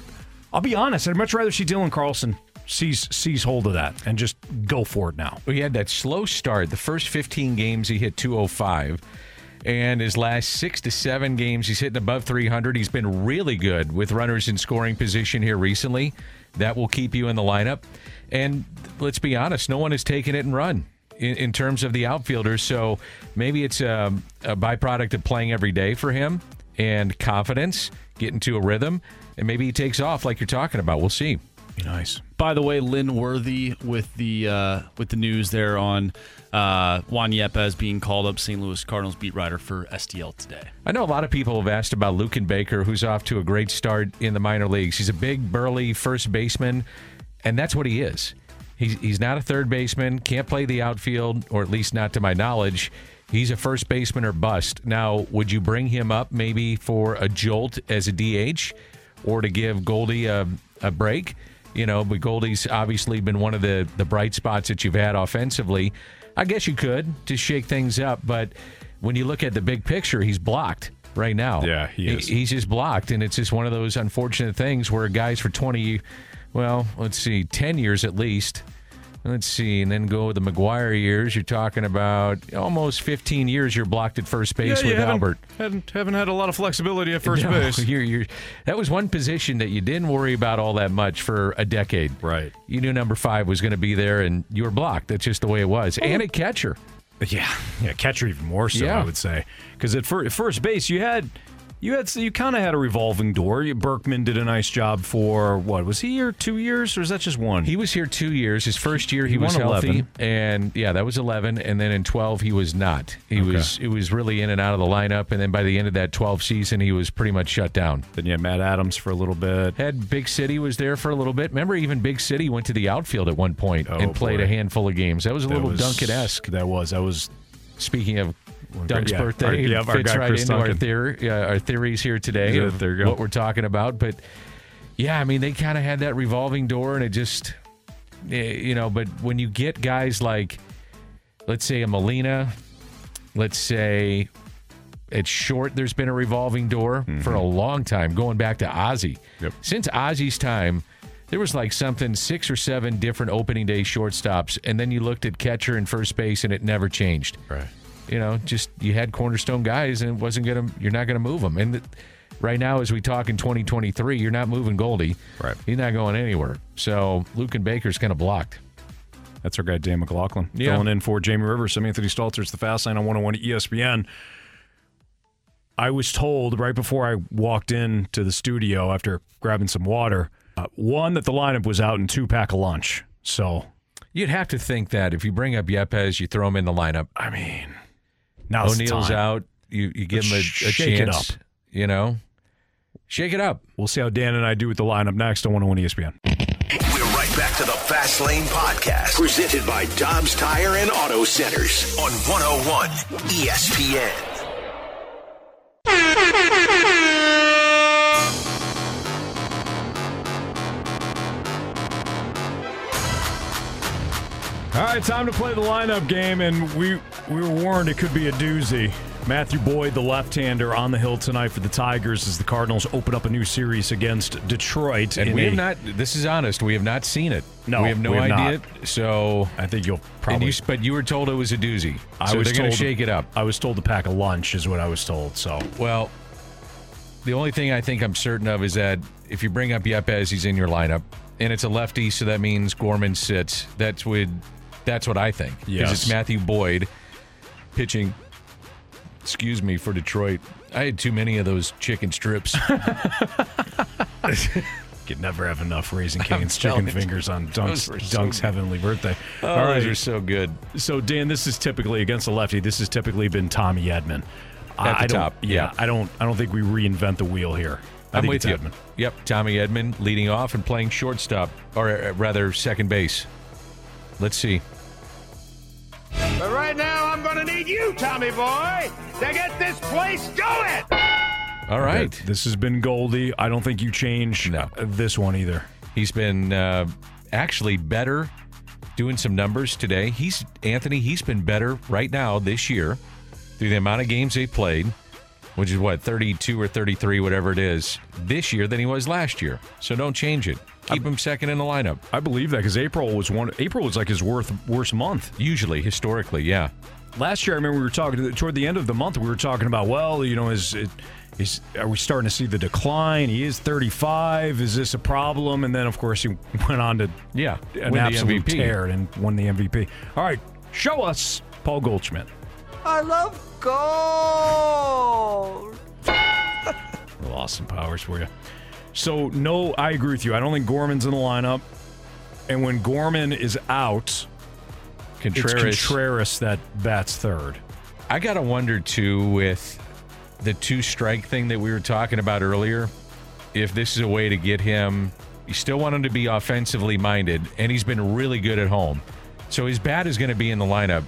I'll be honest. I'd much rather see Dylan Carlson seize seize hold of that and just go for it now. Well, he had that slow start. The first 15 games, he hit 205. And his last six to seven games, he's hitting above 300. He's been really good with runners in scoring position here recently. That will keep you in the lineup. And let's be honest, no one has taken it and run in, in terms of the outfielders. So maybe it's a, a byproduct of playing every day for him. and confidence, getting to a rhythm, and maybe he takes off like you're talking about. We'll see. Be nice. By the way, Lynn Worthy with the uh, with the news there on uh, Juan Yepes being called up St. Louis Cardinals beat writer for STL today. I know a lot of people have asked about Luken Baker, who's off to a great start in the minor leagues. He's a big, burly first baseman, and that's what he is. He's, he's not a third baseman, can't play the outfield, or at least not to my knowledge. He's a first baseman or bust. Now, would you bring him up maybe for a jolt as a DH or to give Goldie a, a break? You know, but Goldie's obviously been one of the, the bright spots that you've had offensively. I guess you could to shake things up, but when you look at the big picture, he's blocked right now. Yeah, he is. he's just blocked, and it's just one of those unfortunate things where guys for 20, well, let's see, 10 years at least. Let's see, and then go with the McGwire years. You're talking about almost 15 years you're blocked at first base Yeah, with haven't- Albert. Haven't, haven't had a lot of flexibility at first No, base. You're, you're, that was one position that you didn't worry about all that much for a decade. Right. You knew number five was going to be there, and you were blocked. That's just the way it was. And a catcher. Yeah, yeah, catcher even more so. Yeah. I would say because at fir- first base you had you had so you kind of had a revolving door. You- Berkman did a nice job for what was he here two years or is that just one? He was here two years. His first year he, He was won healthy, 11. and yeah, that was eleven. And then in twelve he was not. He was it was really in and out of the lineup. And then by the end of that twelve season, he was pretty much shut down. Then you had Matt Adams for a little bit. Had Big City was there for a little bit. Remember, even Big City went to the outfield at one point Oh, and played boy. a handful of games. That was a little Duncan esque. That was that was. Speaking of Dunk's yeah, birthday, our- yeah, fits right Chris into our, theory, uh, our theories here today of there what we're talking about. But yeah, I mean, they kind of had that revolving door, and it just, eh, you know. But when you get guys like, let's say a Molina, let's say at short, there's been a revolving door for a long time, going back to Ozzy. Since Ozzy's time, there was like something six or seven different opening day shortstops, and then you looked at catcher and first base, and it never changed. Right. You know, just you had cornerstone guys, and it wasn't gonna. You're not gonna move them. And th- right now, as we talk in 2023, you're not moving Goldie. Right. He's not going anywhere. So Luken Baker's kind of blocked. That's our guy Dan McLaughlin Yeah. filling in for Jamie Rivers. I'm Anthony Stalter's the Fast Lane on 101 ESPN. I was told right before I walked into the studio after grabbing some water, uh, one that the lineup was out and two pack of lunch. So You'd have to think that if you bring up Yepes, you throw him in the lineup. I mean, now's the O'Neill's out. You you give Let's him a, a shake it chance. up. You know, shake it up. We'll see how Dan and I do with the lineup next on 101 ESPN. We're right back to the Fast Lane Podcast, presented by Dobbs Tire and Auto Centers on 101 ESPN. All right, time to play the lineup game, and we we were warned it could be a doozy. Matthew Boyd, the left-hander, on the hill tonight for the Tigers as the Cardinals open up a new series against Detroit. And we have not. This is honest. We have not seen it. No, we have no we have idea. not. So I think you'll probably. you, but you were told it was a doozy. I so was they're going to shake it up. I was told to pack a lunch, is what I was told. So Well, the only thing I think I'm certain of is that if you bring up Yepes, he's in your lineup, and it's a lefty, so that means Gorman sits. That's what that's what I think. Because Yes. it's Matthew Boyd pitching. Excuse me for Detroit. I had too many of those chicken strips. Could never have enough Raising I'm Cane's chicken fingers on Dunk's, so Dunk's heavenly birthday. Oh, All right, those are so good. So Dan, this is typically against a lefty. This has typically been Tommy Edman. At the I don't- top, yeah. I don't. I don't think we reinvent the wheel here. I I'm think with it's you. Yep, Tommy Edman leading off and playing shortstop, or uh, rather second base. Let's see. But right now, I'm going to need you, Tommy boy, to get this place going. All right. Okay, This has been Goldie. I don't think you change No. this one either. He's been uh, actually better doing some numbers today. He's Anthony. He's been better right now this year through the amount of games they played, which is what thirty-two or thirty-three, whatever it is, this year than he was last year. So don't change it. Keep him second in the lineup. I believe that because April was one. April was like his worst worst month. Usually, historically, yeah. Last year, I remember we were talking toward the end of the month. We were talking about, well, you know, is it is are we starting to see the decline? He is 35. Is this a problem? And then, of course, he went on to Yeah, an win the absolute MVP. tear and won the MVP. All right, show us Paul Goldschmidt. I love gold. Austin Powers for you. So no, I agree with you. I don't think Gorman's in the lineup. And when Gorman is out, Contreras. it's Contreras that bats third. I gotta wonder too with the two strike thing that we were talking about earlier. If this is a way to get him, you still want him to be offensively minded, and he's been really good at home. So his bat is going to be in the lineup.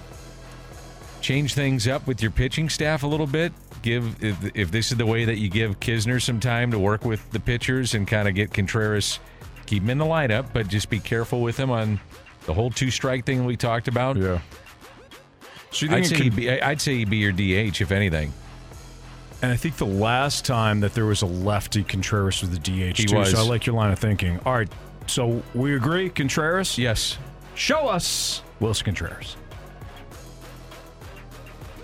Change things up with your pitching staff a little bit. Give if, if this is the way that you give Knizner some time to work with the pitchers and kind of get Contreras, keep him in the lineup, but just be careful with him on the whole two strike thing we talked about. Yeah. So you think I'd say, could- he'd be, I'd say he'd be your DH if anything. And I think the last time that there was a lefty, Contreras was the DH He too. was. So I like your line of thinking. All right, so we agree, Contreras. Yes. Show us Willson Contreras.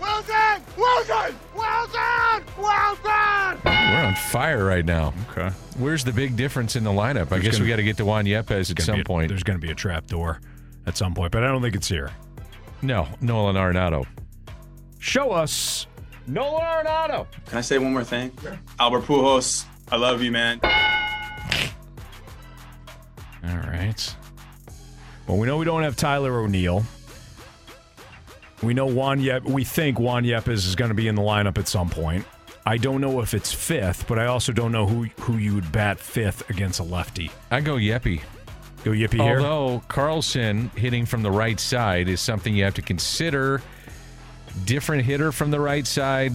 Wilson! Wilson! Wilson! Wilson! We're on fire right now. Okay. Where's the big difference in the lineup? I There's guess we gonna- got to get to Juan Yepes at some a- point. There's going to be a trap door at some point, but I don't think it's here. No, Nolan Arenado. Show us Nolan Arenado. Can I say one more thing? Albert Pujols, I love you, man. All right. Well, we know we don't have Tyler O'Neill. We know Juan Yep. We think Juan Yepes is going to be in the lineup at some point. I don't know if it's fifth, but I also don't know who who you would bat fifth against a lefty. I go Yeppy. Go Yippee here. Although Carlson hitting from the right side is something you have to consider. Different hitter from the right side.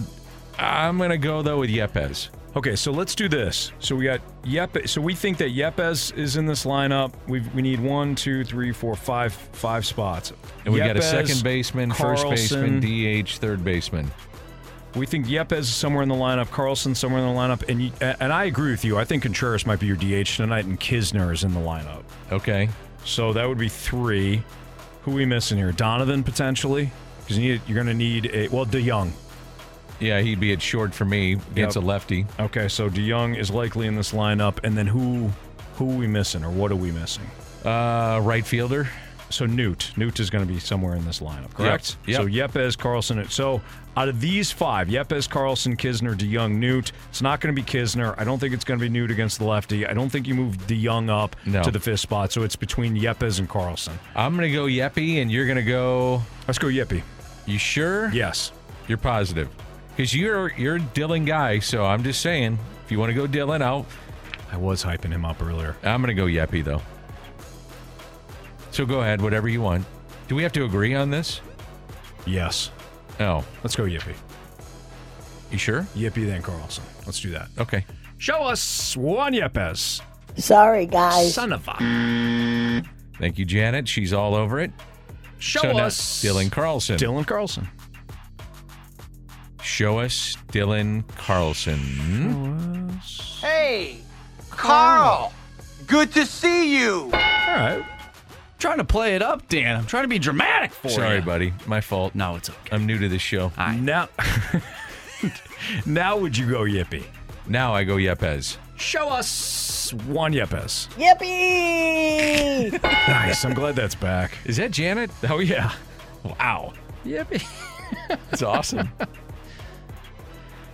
I'm going to go though with Yepes. Okay, so let's do this. So we got Yep. So we think that Yepes is in this lineup. We we need one, two, three, four, five, five spots. And we got a second baseman, first baseman, DH, third baseman. We think Yepes is somewhere in the lineup, Carlson somewhere in the lineup, and you, and I agree with you. I think Contreras might be your DH tonight, and Knizner is in the lineup. Okay. So that would be three. Who we missing here? Donovan potentially, because you you're going to need a well DeYoung. Yeah, he'd be at short for me Yep. a lefty. Okay, so DeYoung is likely in this lineup, and then who who are we missing, or what are we missing? Uh, right fielder. So Newt, Newt is going to be somewhere in this lineup, correct? Yep. So Yepes, Carlson. So out of these five, Yepes, Carlson, Knizner, DeYoung, Newt. It's not going to be Knizner. I don't think it's going to be Newt against the lefty. I don't think you move DeYoung up No. to the fifth spot. So it's between Yepes and Carlson. I'm going to go Yeppy, and you're going to go. Let's go Yeppy. You sure? Yes. You're positive. Because you're you're a Dylan guy, so I'm just saying, if you want to go Dylan out, I was hyping him up earlier. I'm going to go Yeppy though. So go ahead, whatever you want. Do we have to agree on this? Yes. Oh, Let's go Yippee. you sure? Yippee, then Carlson. Let's do that. Okay. Show us Juan Yepes. Sorry, guys. Son of a. Thank you, Janet. She's all over it. Show So now, us Dylan Carlson. Dylan Carlson. Show us Dylan Carlson. Hey, Carl! Good to see you! All right. Trying to play it up, Dan. I'm trying to be dramatic for you. Sorry, you. buddy. My fault. No, it's okay. I'm new to this show. Now, now would you go Yippee? Now I go Yepes. Show us Juan Yepes. Yippee! Nice. I'm glad that's back. Is that Janet? Oh yeah. Wow. Yippee. That's awesome.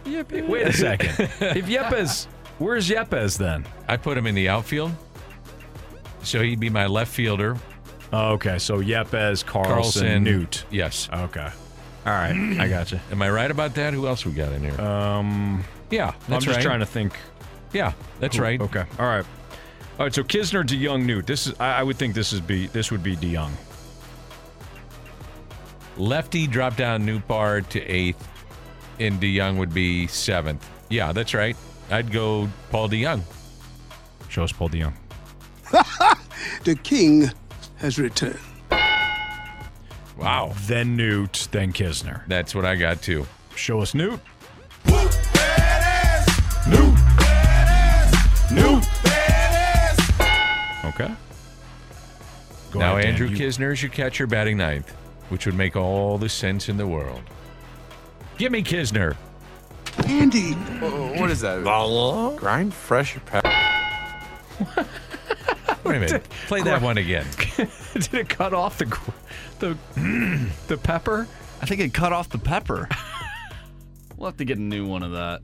Yippee. Wait a second. if Yepes, where's Yepes then? I put him in the outfield. So he'd be my left fielder. Oh, okay. So Yepes, Carlson, Carlson. Newt. Yes. Okay. All right. I got you. Am I right about that? Who else we got in here? Um, yeah, That's I'm that's just right. trying to think. Yeah, that's Who- right. Okay. All right. All right. So Knizner, DeYoung, Newt. This is. I, I would think this is be. This would be DeYoung. Lefty drop down Nootbaar to eighth, and DeYoung would be seventh. Yeah, that's right. I'd go Paul DeYoung. Show us Paul DeYoung. The king has returned. Wow. Then Newt. Then Knizner. That's what I got too. Show us Newt. New! New! Okay. Go now ahead, Dan. Andrew You- Knizner is your catcher batting ninth, which would make all the sense in the world. Give me Knizner. Andy, What is that? Uh-huh. Grind fresh pepper. Wait a minute. Play that one again. Did it cut off the gr- the the pepper? I think it cut off the pepper. we'll have to get a new one of that.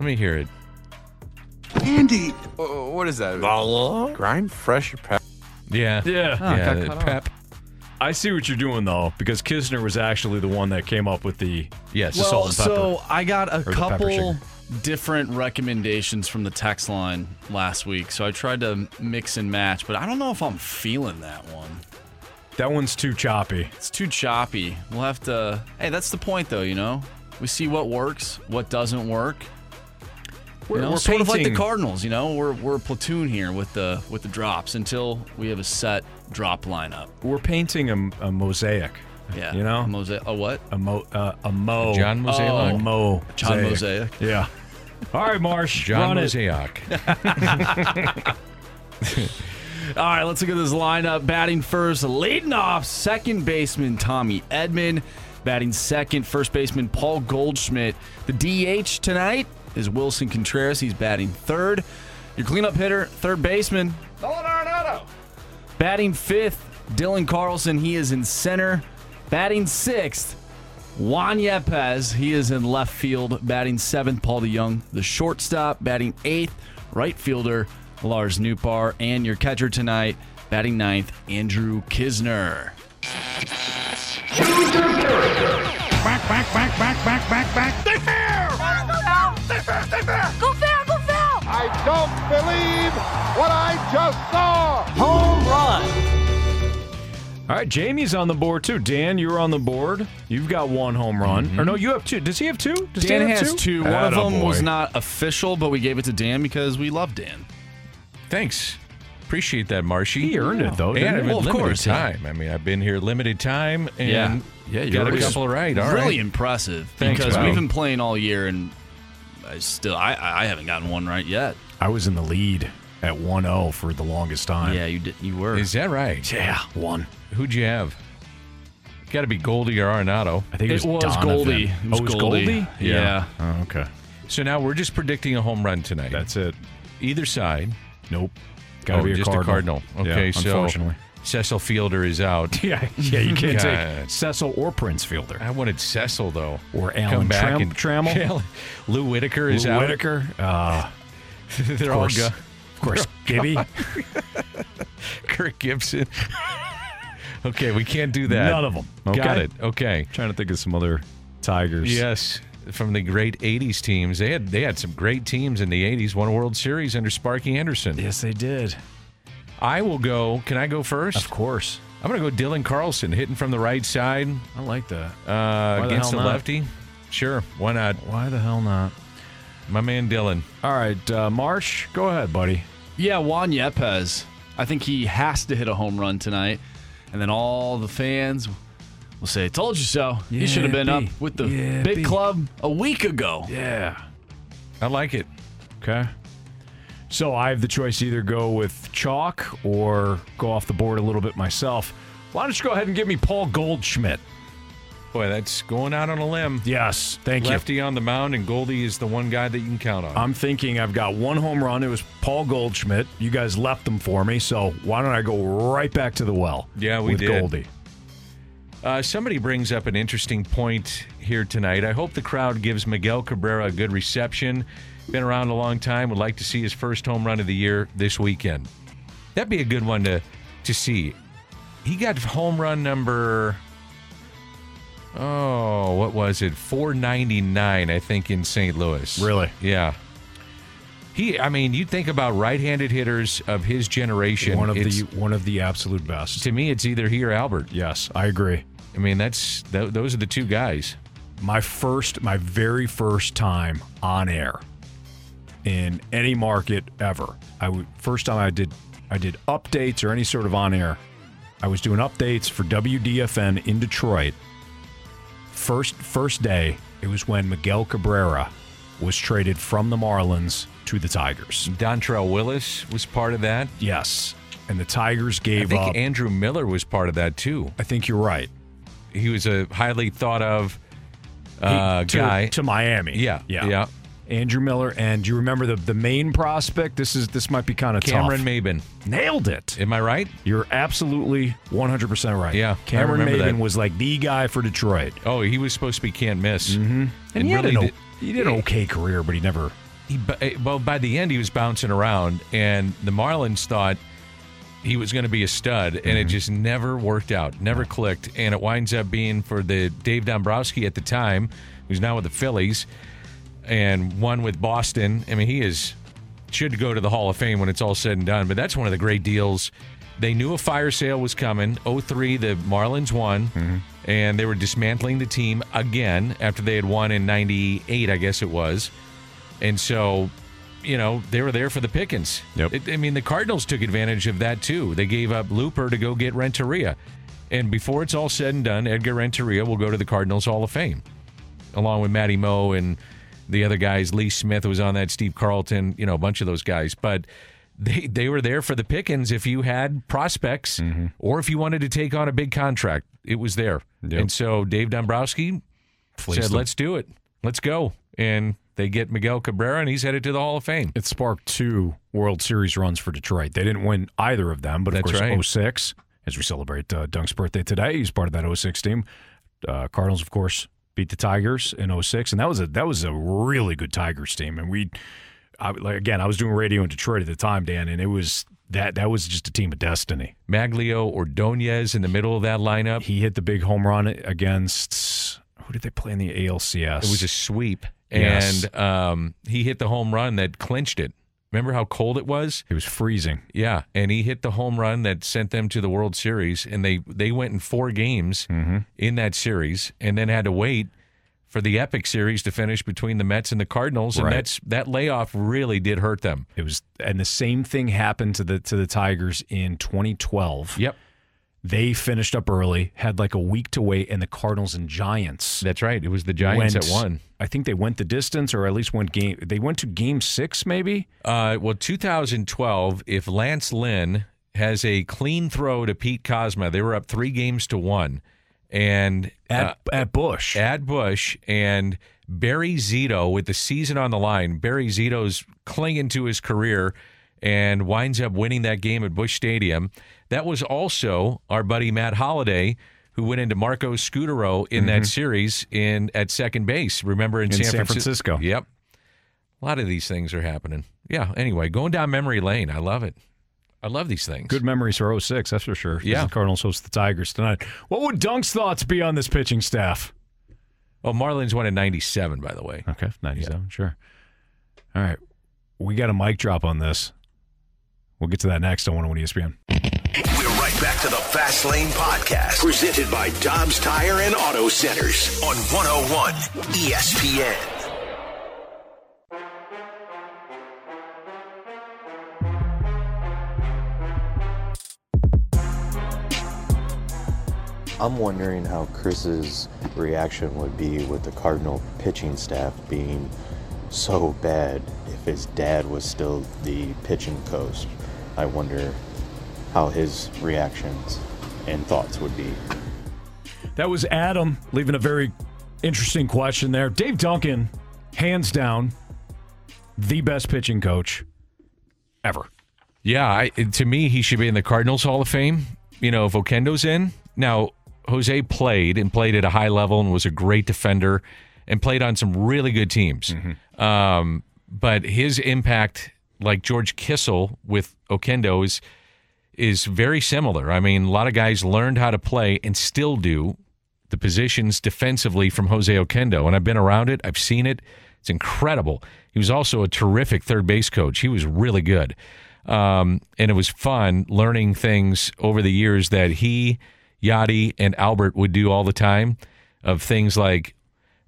Let me hear it. Andy. What is that? Uh-huh. Grind fresh pepper. Yeah. Yeah. Oh, yeah, got the cut off. pep. I see what you're doing though, because Knizner was actually the one that came up with the Yes. the salt Well, and pepper. so I got a couple different recommendations from the text line last week, so I tried to mix and match, but I don't know if I'm feeling that one. that one's too choppy. It's too choppy. We'll have to. Hey, that's the point, though. You know, we see what works, what doesn't work. We're- you know, we're sort of like the Cardinals. You know, we're we're a platoon here with the with the drops until we have a set drop lineup. We're painting a, a mosaic. Yeah, You know? a mosaic. A what? A mo uh, a mo John Mosaic. a mo John Mosaic. Yeah. All right, Marsh. John. Mosaic. All right, let's look at this lineup. Batting first, leading off, second baseman Tommy Edman. Batting second, first baseman Paul Goldschmidt. The DH tonight is Willson Contreras. He's batting third. Your cleanup hitter, third baseman. Nolan Arenado. Batting fifth, Dylan Carlson. He is in center. Batting sixth, Juan Yepes. He is in left field. Batting seventh, Paul DeYoung, the shortstop. Batting eighth, right fielder, Lars Nootbaar. And your catcher tonight, batting ninth, Andrew Knizner. Back, back, back, back, back, back, back. They fair! They fair, they fair! Go fair, go fair! I don't believe what I just saw! Home run! All right, Jamie's on the board too. Dan, you're on the board. You've got one home run. Mm-hmm. Or no, you have two. Does he have two? Does Dan have has two. One of them Attaboy. was not official, but we gave it to Dan because we love Dan. Thanks. Appreciate that, Marshy. He earned it, though, And he? with Well, of limited course, time. I mean, I've been here limited time and Yeah. Yeah, you got a couple right. All right. really impressive Thanks, because pal. we've been playing all year and I still I I haven't gotten one right yet. I was in the lead at 1-0 for the longest time. Yeah, you did. You were. Is that right? Yeah, one. Who'd you have? Got to be Goldie or Arenado. I think it was, It was Donovan. Goldie. It oh, was oh, it was Goldie. Goldie? Yeah. Oh, okay. So now we're just predicting a home run tonight. That's it. Either side. Nope. Got to oh, be a just cardinal. a cardinal. Okay, Yeah, so unfortunately. Cecil Fielder is out. Yeah, yeah, you can't God. take Cecil or Prince Fielder. I wanted Cecil though. Or Come Alan back Tram- and Trammell. Lou Whitaker is Lou out. Whitaker. Uh, They're of all course, go. of course, Gibby. Kirk Gibson. okay, we can't do that. None of them. Got Okay. it. Okay. Trying to think of some other Tigers. Yes, from the great '80s teams. They had they had some great teams in the '80s. Won a World Series under Sparky Anderson. Yes, they did. I will go. Can I go first? Of course. I'm going to go Dylan Carlson, hitting from the right side I like that. uh, against the hell not? lefty. Sure, why not? Why the hell not? My man Dylan. All right, uh, Marsh, go ahead, buddy. Yeah, Juan Yepes. I think he has to hit a home run tonight, and then all the fans will say, "Told you so." he should have been up with the Yippee. big club a week ago. Yeah. I like it. Okay. So I have the choice to either go with chalk or go off the board a little bit myself. Why don't you go ahead and give me Paul Goldschmidt? Boy, that's going out on a limb. Yes, thank you. Lefty on the mound, and Goldie is the one guy that you can count on. I'm thinking I've got one home run. It was Paul Goldschmidt. You guys left them for me, so why don't I go right back to the well? Yeah, we with did. Goldie. Uh, somebody brings up an interesting point here tonight. I hope the crowd gives Miguel Cabrera a good reception. Been around a long time. Would like to see his first home run of the year this weekend. That'd be a good one to to see. He got home run number. Oh, what was it? 499, I think, in St. Louis. Really? Yeah. He, I mean, you think about right-handed hitters of his generation. One of the one of the absolute best. to me, it's either he or Albert. Yes, I agree. I mean, that's th- those are the two guys. my first my very first time on air in any market ever i would first time i did i did updates or any sort of on air i was doing updates for wdfn in detroit first first day it was when miguel cabrera was traded from the marlins to the tigers Dontrelle Willis was part of that. yes and the tigers I gave think up Andrew Miller was part of that too. i think you're right He was a highly thought of uh, to, guy. to Miami. Yeah, yeah, yeah. Andrew Miller, and do you remember the the main prospect? This is this might be kind of tough. Cameron tough. Maybin. Nailed it. Am I right? You're absolutely 100 percent right. Yeah, Cameron Maybin that. was like the guy for Detroit, Oh, he was supposed to be can't miss. mm-hmm. and he, really had an, did- he did an okay career, but he never he, eh, well, by the end, he was bouncing around, and the Marlins thought he was going to be a stud, and it just never worked out, never clicked. And it winds up being for the Dave Dombrowski at the time, who's now with the Phillies, and one with Boston. I mean, he is should go to the Hall of Fame when it's all said and done. But that's one of the great deals. They knew a fire sale was coming. 03, the Marlins won, and they were dismantling the team again after they had won in 98, I guess it was. And so, you know, they were there for the pickings. It- I mean, the Cardinals took advantage of that too. They gave up Looper to go get Renteria. And before it's all said and done, Edgar Renteria will go to the Cardinals Hall of Fame, along with Matty Moe and the other guys. Lee Smith was on that, Steve Carlton, you know, a bunch of those guys. But they, they were there for the pickings if you had prospects mm-hmm. or if you wanted to take on a big contract. It was there. And so Dave Dombrowski Fleeced said, them. let's do it. Let's go. And they get Miguel Cabrera, and he's headed to the Hall of Fame. It sparked two World Series runs for Detroit. They didn't win either of them, but of course, right. 06, as we celebrate uh, Dunk's birthday today, he's part of that 06 team. Uh, Cardinals, of course, beat the Tigers in 06, and that was a that was a really good Tigers team. And we, I, like again, I was doing radio in Detroit at the time, Dan, and it was that that was just a team of destiny. Magglio Ordonez in the middle of that lineup. He hit the big home run against who did they play in the ALCS? It was a sweep, Yes. and um, he hit the home run that clinched it. Remember how cold it was? It was freezing. Yeah, and he hit the home run that sent them to the World Series, and they they went in four games Mm-hmm. in that series, and then had to wait for the epic series to finish between the Mets and the Cardinals, and Right. that's that layoff really did hurt them. It was, and the same thing happened to the to the Tigers in 2012. Yep. They finished up early, had like a week to wait, and the Cardinals and Giants. That's right. It was the Giants that won. I think they went the distance, or at least went game. They went to Game Six, maybe. Uh, well, 2012, if Lance Lynn has a clean throw to Pete Kozma, they were up three games to one. And At- at Busch. At Busch. And Barry Zito, with the season on the line, Barry Zito's clinging to his career and winds up winning that game at Busch Stadium. That was also our buddy Matt Holliday. Who went into Marco Scutaro in that series in at second base? Remember in, Mm-hmm. In San, San Franci- Francisco. Yep, a lot of these things are happening. Yeah. Anyway, going down memory lane, I love it. I love these things. Good memories for 06, that's for sure. Yeah. the Cardinals host the Tigers tonight. What would Dunk's thoughts be on this pitching staff? Well, Marlins won in '97, by the way. Okay, 97, sure. All right, we got a mic drop on this. We'll get to that next on 101 ESPN. We're right back to the Fast Lane Podcast, presented by Dobbs Tire and Auto Centers on 101 ESPN. I'm wondering how Chris's reaction would be with the Cardinal pitching staff being so bad if his dad was still the pitching coach. I wonder how his reactions and thoughts would be. That was Adam leaving a very interesting question there. Dave Duncan, hands down, the best pitching coach ever. Yeah, I, to me, he should be in the Cardinals Hall of Fame. You know, if Oquendo's in. Now, Jose played and played at a high level and was a great defender and played on some really good teams. Um, but his impact, like George Kissel with Oquendo, is is very similar. I mean, a lot of guys learned how to play and still do the positions defensively from Jose Oquendo. And I've been around it, I've seen it. It's incredible. He was also a terrific third base coach. He was really good. Um, and it was fun learning things over the years that he, Yadi, and Albert would do all the time of things like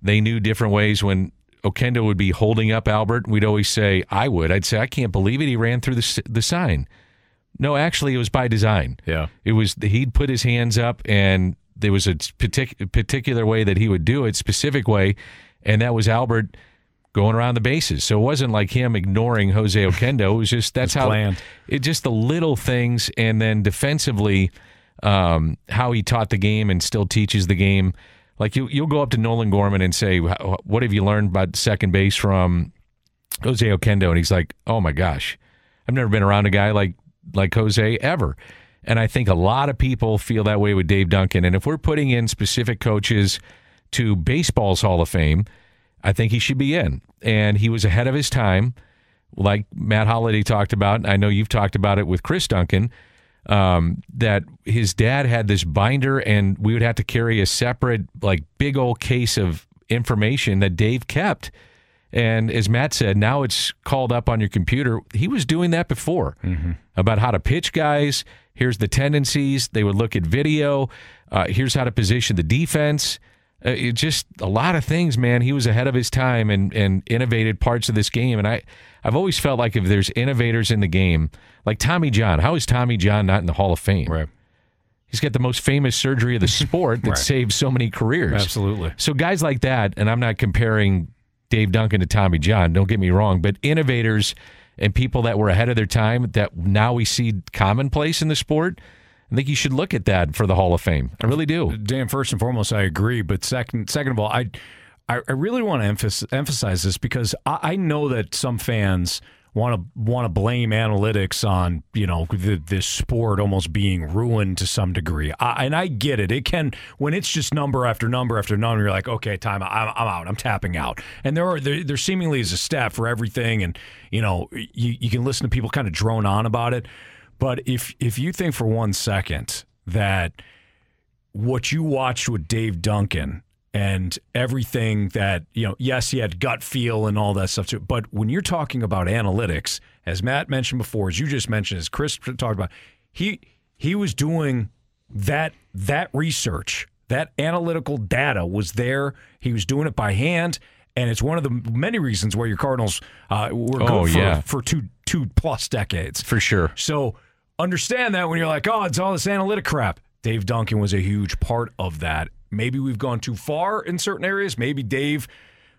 they knew different ways when Oquendo would be holding up Albert. And we'd always say, I would. I'd say, I can't believe it. He ran through the, the sign. No, actually, it was by design. Yeah. It was he'd put his hands up, and there was a partic- particular way that he would do it, specific way, and that was Albert going around the bases. So it wasn't like him ignoring Jose Oquendo. It was just that's how planned. it just the little things, and then defensively, um, how he taught the game and still teaches the game. Like you, you'll go up to Nolan Gorman and say, "What have you learned about second base from Jose Oquendo?" And he's like, "Oh my gosh, I've never been around a guy like like Jose ever." And I think a lot of people feel that way with Dave Duncan. And if we're putting in specific coaches to baseball's Hall of Fame, I think he should be in. And he was ahead of his time, like Matt Holliday talked about. I know you've talked about it with Chris Duncan. Um, that his dad had this binder, and we would have to carry a separate, like, big old case of information that Dave kept. And as Matt said, now it's called up on your computer. He was doing that before about how to pitch guys. Here's the tendencies. They would look at video. Uh, here's how to position the defense. Uh, it just a lot of things, man. He was ahead of his time and and innovated parts of this game. And I I've always felt like if there's innovators in the game, like Tommy John, how is Tommy John not in the Hall of Fame? Right. He's got the most famous surgery of the sport that Right. saved so many careers. Absolutely. So guys like that, and I'm not comparing Dave Duncan to Tommy John. Don't get me wrong, but innovators and people that were ahead of their time that now we see commonplace in the sport. I think you should look at that for the Hall of Fame. I really do. Dan, first and foremost, I agree. But second, second of all, I, I, really want to emphasize, emphasize this because I, I know that some fans want to want to blame analytics on you know the, this sport almost being ruined to some degree. I, and I get it. It can when it's just number after number after number. You're like, okay, time. I'm, I'm out. I'm tapping out. And there are there, there seemingly is a stat for everything, and you know you you can listen to people kind of drone on about it. But if if you think for one second that what you watched with Dave Duncan and everything that, you know, yes, he had gut feel and all that stuff too. But when you're talking about analytics, as Matt mentioned before, as you just mentioned, as Chris talked about, he he was doing that that research, that analytical data was there. He was doing it by hand. And it's one of the many reasons why your Cardinals uh, were good Oh, for, yeah. for two two plus decades. For sure. So understand that when you're like, oh, it's all this analytic crap. Dave Duncan was a huge part of that. Maybe we've gone too far in certain areas. Maybe Dave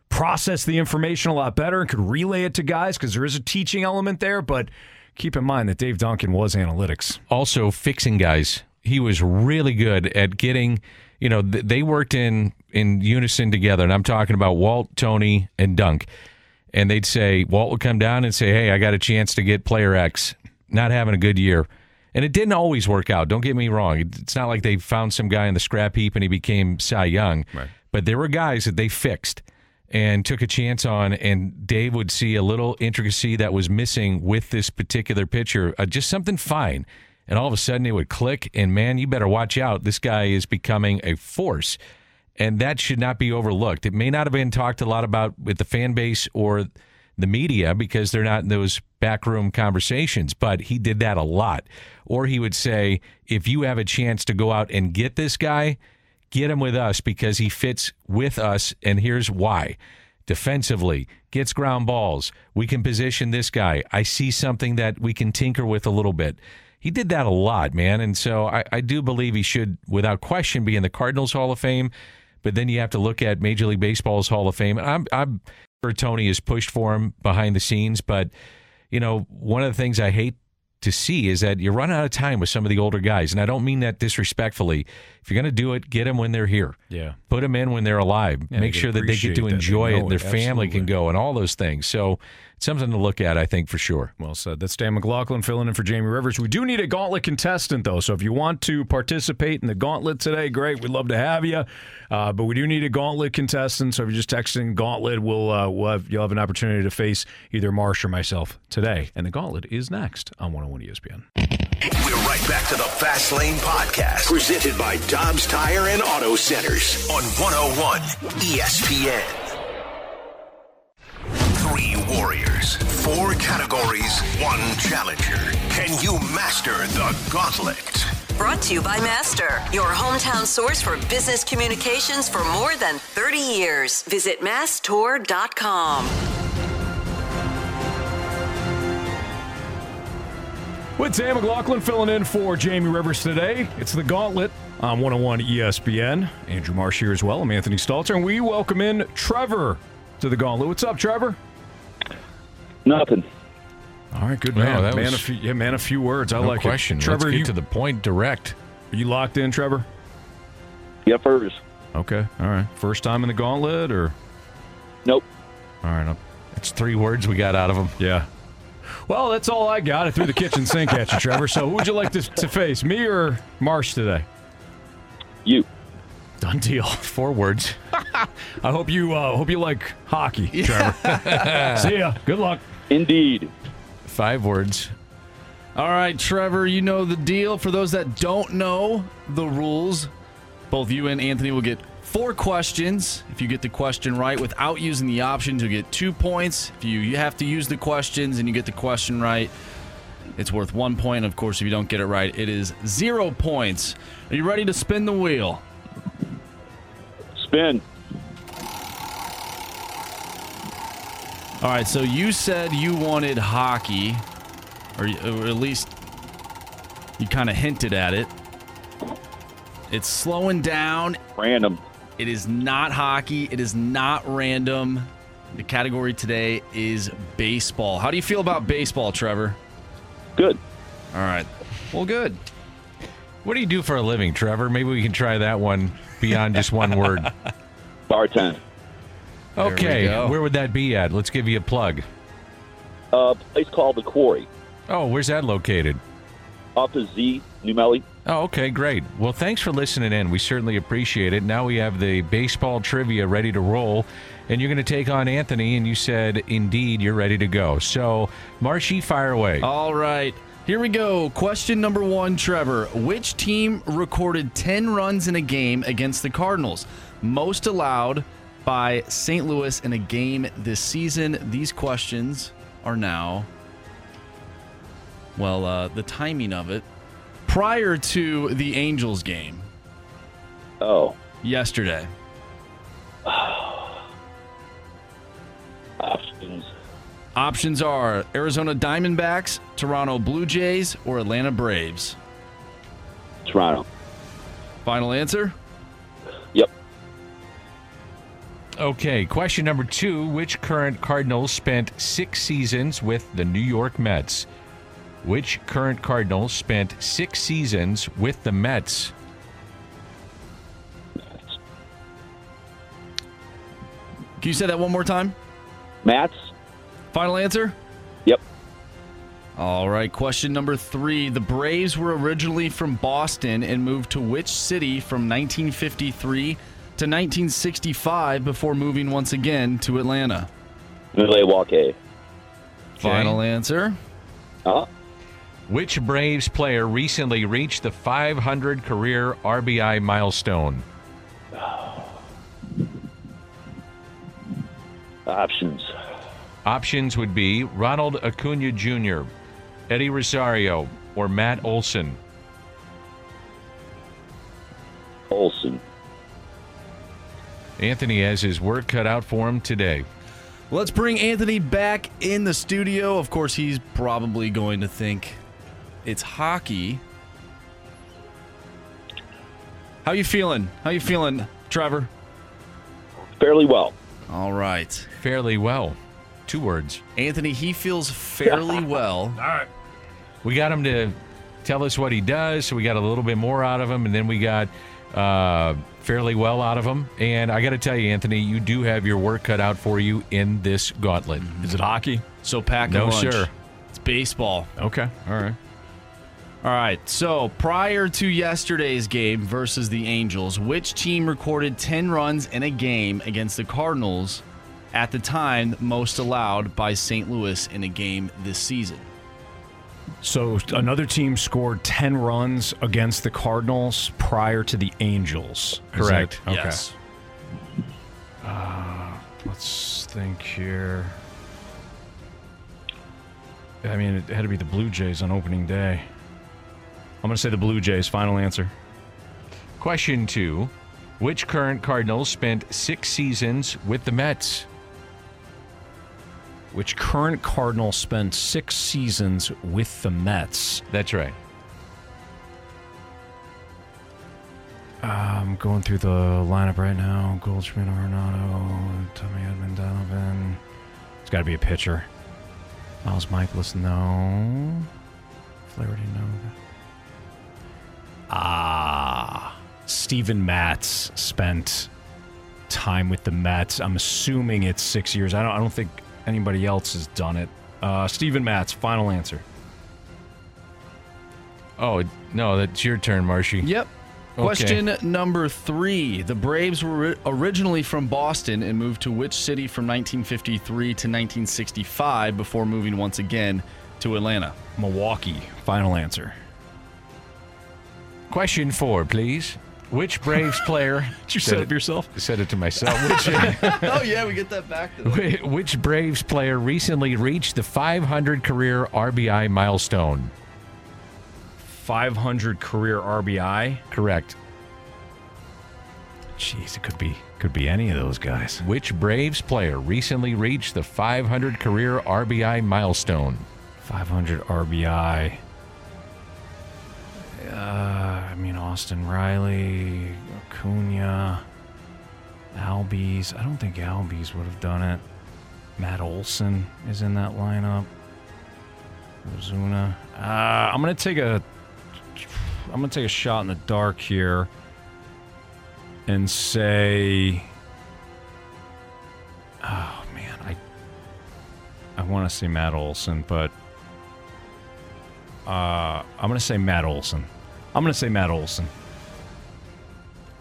processed the information a lot better and could relay it to guys because there is a teaching element there. But keep in mind that Dave Duncan was analytics. also fixing guys. He was really good at getting, you know, th- they worked in in unison together. And I'm talking about Walt, Tony, and Dunk. And they'd say Walt would come down and say, "Hey, I got a chance to get player X, not having a good year." And it didn't always work out. Don't get me wrong. It's not like they found some guy in the scrap heap and he became Cy Young. Right. But there were guys that they fixed and took a chance on, and Dave would see a little intricacy that was missing with this particular pitcher, uh, just something fine. And all of a sudden it would click, and man, you better watch out. This guy is becoming a force. And that should not be overlooked. It may not have been talked a lot about with the fan base or the media because they're not in those backroom conversations, but he did that a lot. Or he would say, if you have a chance to go out and get this guy, get him with us because he fits with us, and here's why. Defensively, gets ground balls. We can position this guy. I see something that we can tinker with a little bit. He did that a lot, man. And so I, I do believe he should, without question, be in the Cardinals Hall of Fame. But then you have to look at Major League Baseball's Hall of Fame. I'm, I'm Tony has pushed for him behind the scenes. But, you know, one of the things I hate to see is that you run out of time with some of the older guys. And I don't mean that disrespectfully. If you're going to do it, get them when they're here. Yeah. Put them in when they're alive. Yeah, Make they sure that they get to enjoy it and their it. family can go and all those things. So it's something to look at, I think, for sure. Well said. That's Dan McLaughlin filling in for Jamie Rivers. We do need a gauntlet contestant, though. So if you want to participate in the gauntlet today, great. We'd love to have you. Uh, but we do need a gauntlet contestant. So if you're just texting gauntlet, we'll, uh, we'll have, you'll have an opportunity to face either Marsh or myself today. And the gauntlet is next on 101 ESPN. We're right back to the Fast Lane Podcast, presented by Dobbs Tire and Auto Centers on 101 ESPN. Three warriors, four categories, one challenger. Can you master the gauntlet? Brought to you by Master, your hometown source for business communications for more than 30 years. Visit masstour.com. With Sam McLaughlin filling in for Jamie Rivers today, it's the Gauntlet on 101 ESPN. Andrew Marsh here as well. I'm Anthony Stalter, and we welcome in Trevor to the Gauntlet. What's up, Trevor? Nothing. All right, good Wow, man. that man, was- a few, yeah, man, a few words. I No like question. it. Let's Trevor, get you, to the point direct. Are you locked in, Trevor? Yeah, first. Okay, all right. First time in the Gauntlet, or Nope. all right? It's three words we got out of him. Yeah. Well, that's all I got. I threw the kitchen sink at you, Trevor. So, who would you like to, to face, me or Marsh today? You. Done deal. Four words. I hope you uh, hope you like hockey, Trevor. See ya. Good luck. Indeed. Five words. All right, Trevor, you know the deal. For those that don't know the rules, both you and Anthony will get four questions. If you get the question right without using the options, you get two points. If you, you have to use the questions and you get the question right, it's worth one point. Of course, if you don't get it right, it is zero points. Are you ready to spin the wheel? Spin. All right, so you said you wanted hockey, or, or at least you kind of hinted at it. It's slowing down. Random. It is not hockey. It is not random. The category today is baseball. How do you feel about baseball, Trevor? Good. All right. Well, good. What do you do for a living, Trevor? Maybe we can try that one beyond just one word. Bartend. There we Okay, where would that be at? Let's give you a plug. A place called the Quarry. Oh, where's that located? Off of Z, New Melle. Oh, okay, great. Well, thanks for listening in. We certainly appreciate it. Now we have the baseball trivia ready to roll, and you're going to take on Anthony, and you said, indeed, you're ready to go. So, Marshy, fire away. All right. Here we go. Question number one, Trevor. Which team recorded 10 runs in a game against the Cardinals? Most allowed by St. Louis in a game this season. These questions are now, well, uh, the timing of it prior to the Angels game. Oh. Yesterday. Options. Options are Arizona Diamondbacks, Toronto Blue Jays, or Atlanta Braves. Toronto. Final answer? Yep. Okay, question number two Which current Cardinals spent six seasons with the New York Mets? Which current Cardinals spent six seasons with the Mets? Can you say that one more time? Matz. Final answer? Yep. All right, question number three. The Braves were originally from Boston and moved to which city from 1953 to 1965 before moving once again to Atlanta? Milwaukee. Final answer? Uh, Which Braves player recently reached the 500 career RBI milestone? Options. Options would be Ronald Acuna Jr., Eddie Rosario, or Matt Olson. Olson. Anthony has his work cut out for him today. Let's bring Anthony back in the studio. Of course, he's probably going to think it's hockey. How you feeling? How you feeling, Trevor? Fairly well. All right. Fairly well. Two words. Anthony, he feels fairly well. All right. We got him to tell us what he does, so we got a little bit more out of him, and then we got uh, fairly well out of him. And I got to tell you, Anthony, you do have your work cut out for you in this gauntlet. Is it hockey? So pack a No, lunch. sir. It's baseball. Okay. All right. All right. So prior to yesterday's game versus the Angels, which team recorded 10 runs in a game against the Cardinals at the time most allowed by St. Louis in a game this season? So another team scored 10 runs against the Cardinals prior to the Angels. Correct. that- okay. Yes. Uh, let's think here. I mean, it had to be the Blue Jays on opening day. I'm going to say the Blue Jays. Final answer. Question two Which current Cardinals spent six seasons with the Mets? Which current Cardinal spent six seasons with the Mets? That's right. I'm going through the lineup right now. Goldschmidt, Arenado, Tommy Edman, Donovan. It's got to be a pitcher. Miles Mikolas, no. Flaherty, no. Ah, Steven Matz spent time with the Mets. I'm assuming it's six years. I don't. I don't think anybody else has done it. Uh, Steven Matz. Final answer. Oh, no, that's your turn, Marshy. Yep. Question number three. The Braves were originally from Boston and moved to which city from 1953 to 1965 before moving once again to Atlanta? Milwaukee. Final answer. Question four, please. Which Braves player? Did you said set it- yourself? I said it to myself. Which, oh, yeah, we get that back to Wh- Which Braves player recently reached the 500 career RBI milestone? 500 career RBI. Correct. Jeez, it could be could be any of those guys. Which Braves player recently reached the 500 career RBI milestone? 500 RBI. Uh, I mean Austin Riley, Acuna, Albies. I don't think Albies would have done it. Matt Olson is in that lineup. Ozuna. Uh, I'm gonna take a. I'm gonna take a shot in the dark here. And say. Oh man, I. I want to say Matt Olson, but. Uh, I'm gonna say Matt Olson. I'm gonna say Matt Olson.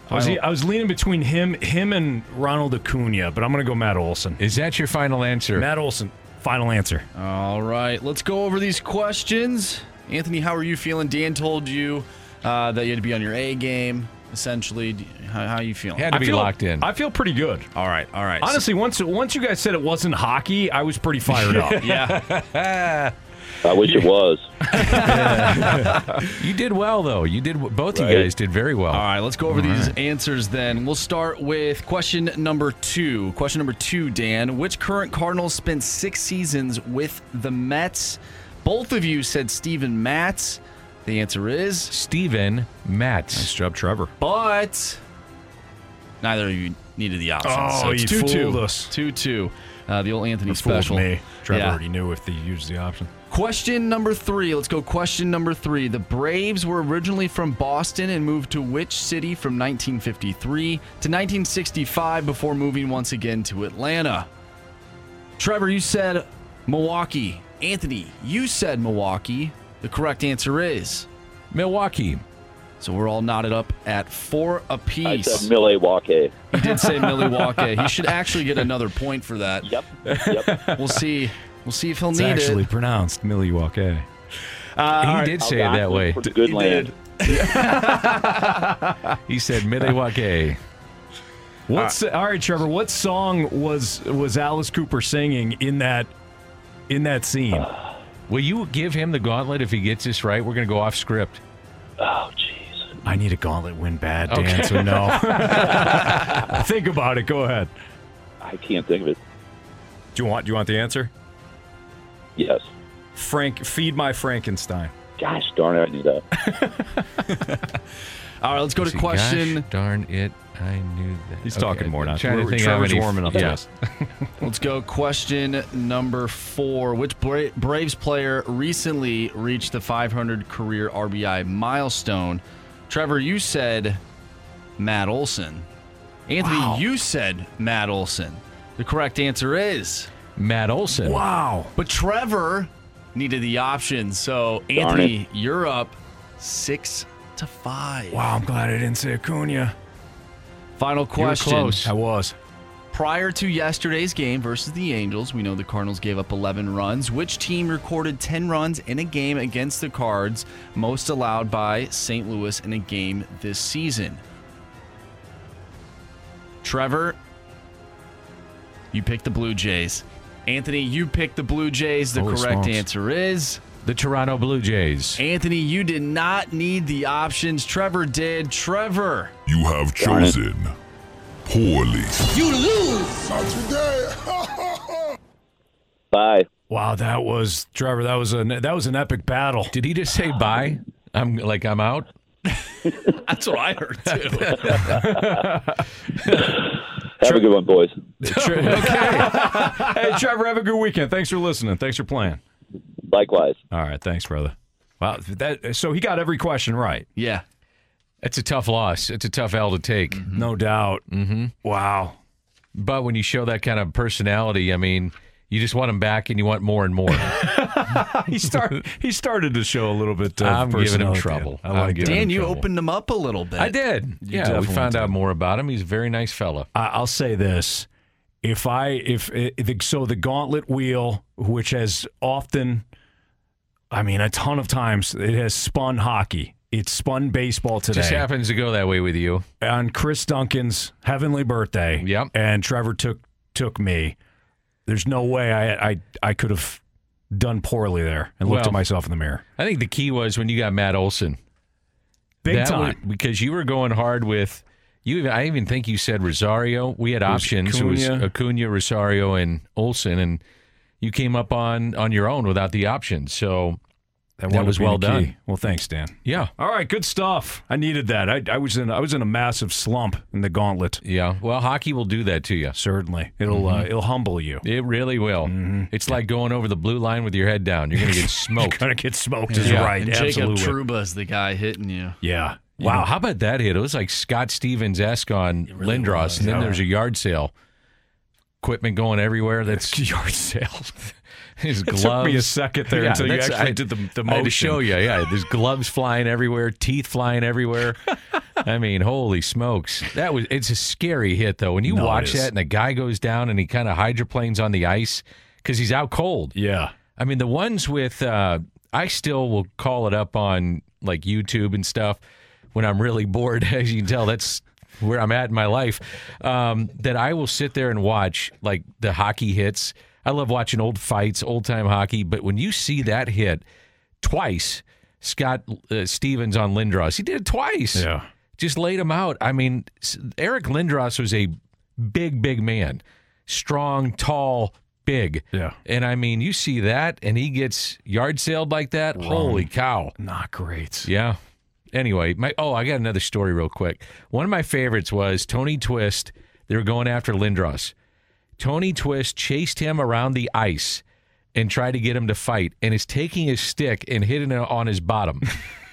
I was, I was leaning between him, him and Ronald Acuna, but I'm gonna go Matt Olson. Is that your final answer? Matt Olson. Final answer. All right, let's go over these questions. Anthony, how are you feeling? Dan told you uh, that you had to be on your A game. Essentially, how, how are you feeling? Had to I be feel- locked in. I feel pretty good. All right, all right. Honestly, once once you guys said it wasn't hockey, I was pretty fired up. yeah. I wish it was. you did well though. You did both Right. you guys did very well. All right, let's go over these answers then. We'll start with question number two. Question number two, Dan. Which current Cardinals spent six seasons with the Mets? Both of you said Steven Matz. The answer is Steven Matz. Nice job, Trevor. But neither of you needed the option. Oh, so it's you 2 2. fooled us. 2 2. Uh, the old Anthony Or fooled special. me. Trevor Yeah. already knew if they used the option. Question number three. Let's go. Question number three. The Braves were originally from Boston and moved to which city from 1953 to 1965 before moving once again to Atlanta? Trevor, you said Milwaukee. Anthony, you said Milwaukee. The correct answer is Milwaukee. So we're all knotted up at four apiece. I said Milwaukee. He did say Milwaukee. He should actually get another point for that. Yep. Yep. We'll see. We'll see if he'll It's need actually it. pronounced Milwaukee. Uh, he did say it that way. For good He land. He said Milwaukee. What's uh, all right, Trevor? What song was was Alice Cooper singing in that in that scene? Will you give him the gauntlet if he gets this right? We're going to go off script. Oh, jeez. I need a gauntlet win bad, Dan. Okay. So no. Think about it. Go ahead. I can't think of it. Do you want? Do you want the answer? Yes. Frank, feed my Frankenstein. Gosh darn it, I knew that. All right, let's go to question. gosh darn it, I knew that. He's Okay, talking more now. Trying to We're- think how Trevor's many- warming up to yeah. Let's go. Question number four. Which Bra- Braves player recently reached the 500 career RBI milestone? Trevor, you said Matt Olson. Anthony, you said Matt Olson. The correct answer is Matt Olson. Wow. But Trevor needed the option. So, Anthony, you're up six to five. Wow, I'm glad I didn't say Acuna. Final You were question. close. I was. Prior to yesterday's game versus the Angels, we know the Cardinals gave up 11 runs. Which team recorded 10 runs in a game against the Cards, most allowed by St. Louis in a game this season? Trevor, you picked the Blue Jays. Anthony, you picked the Blue Jays. The Holy correct smokes. answer is The Toronto Blue Jays. Anthony, you did not need the options. Trevor did. Trevor. You have chosen poorly. You lose. Not today. Bye. Wow, that was Trevor. That was a that was an epic battle. Did he just say bye? I'm like I'm out. That's what I heard too. Have a good one, boys. okay. hey, Trevor, have a good weekend. Thanks for listening. Thanks for playing. Likewise. All right, thanks, brother. Wow, that so he got every question right. yeah. It's a tough loss. It's a tough L to take. No doubt. Mm-hmm. Wow. But when you show that kind of personality, I mean, you just want him back and you want more and more. he started. He started to show a little bit. Of I'm giving him trouble. Dan. I like giving it. him Dan, you trouble. opened him up a little bit. I did. You yeah, we found did. out more about him. He's a very nice fella. I- I'll say this: if I if, eh, if so, the gauntlet wheel, which has often, I mean, a ton of times, it has spun hockey. It's spun baseball today. Just happens to go that way with you. on Chris Duncan's heavenly birthday. Yep. And Trevor took took me. There's no way I I I could have done poorly there and looked Well, at myself in the mirror. I think the key was when you got Matt Olson. Big That time. was- because you were going hard with you. Even, I even think you said Rosario. We had It options. It was Acuna. Acuna, Rosario, and Olson, and you came up on on your own without the options. So that, wound was well done. key. Well, thanks, Dan. Yeah. All right, good stuff. I needed that. I, I was in I was in a massive slump in the gauntlet. Yeah. Well, hockey will do that to you. Certainly, it'll uh, it'll humble you. It really will. It's like going over the blue line with your head down. You're going to get smoked. You're gonna get smoked is Yeah. right. And Jacob Absolutely. Trouba is the guy hitting you. Yeah. Wow, how about that hit? It was like Scott Stevens esque on Lindros, and then yeah. there's a yard sale. Equipment going everywhere. That's yard sale. His It gloves. took me a second there until you actually I- did the- the motion. I had to show you. Yeah, there's gloves flying everywhere, teeth flying everywhere. I mean, holy smokes! That was. It's a scary hit though. When you No, watch that and the guy goes down and he kind of hydroplanes on the ice because he's out cold. Yeah. I mean, the ones with uh, I still will call it up on like YouTube and stuff when I'm really bored. As you can tell, that's where I'm at in my life. Um, that I will sit there and watch like the hockey hits. I love watching old fights, old time hockey. But when you see that hit twice, Scott uh, Stevens on Lindros, he did it twice. Yeah. Just laid him out. I mean, Eric Lindros was a big, big man, strong, tall, big. Yeah. And I mean, you see that, and he gets yard sailed like that. Holy cow! Not great. Yeah. Anyway, my oh, I got another story real quick. One of my favorites was Tony Twist. They were going after Lindros. Tony Twist chased him around the ice and tried to get him to fight, and is taking his stick and hitting it on his bottom,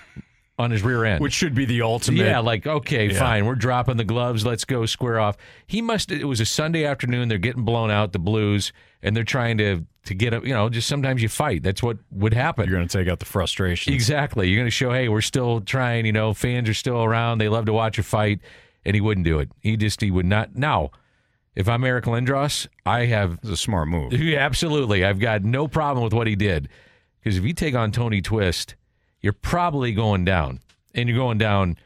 on his rear end. Which should be the ultimate. Yeah, like okay, Yeah. fine. We're dropping the gloves. Let's go square off. He must. It was a Sunday afternoon. They're getting blown out, the Blues, and they're trying to to get up. You know, just sometimes you fight. That's what would happen. You're going to take out the frustration. Exactly. You're going to show, hey, we're still trying. You know, fans are still around. They love to watch a fight, and he wouldn't do it. He just he would not. Now, if I'm Eric Lindros, I have It's a smart move. yeah, absolutely. I've got no problem with what he did. Because if you take on Tony Twist, you're probably going down. And you're going down,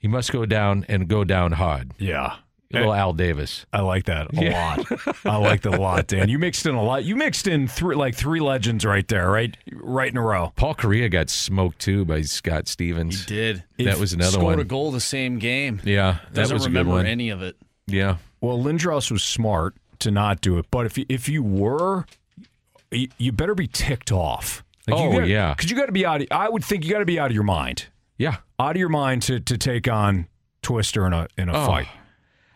you must go down and go down hard. Yeah. Little Al Davis. I like that a Yeah. lot. I like that a lot, Dan. You mixed in a lot. You mixed in three like three legends right there, right? Right in a row. Paul Kariya got smoked too by Scott Stevens. He did. That was another Scored one. a goal the same game. Yeah, that Doesn't was a good remember one. any of it. Yeah. Well, Lindros was smart to not do it, but if you, if you were, you, you better be ticked off. Oh, yeah. because you got to be out. Of, I would think you got to be out of your mind. Yeah. out of your mind to to take on Twister in a in a Oh. fight.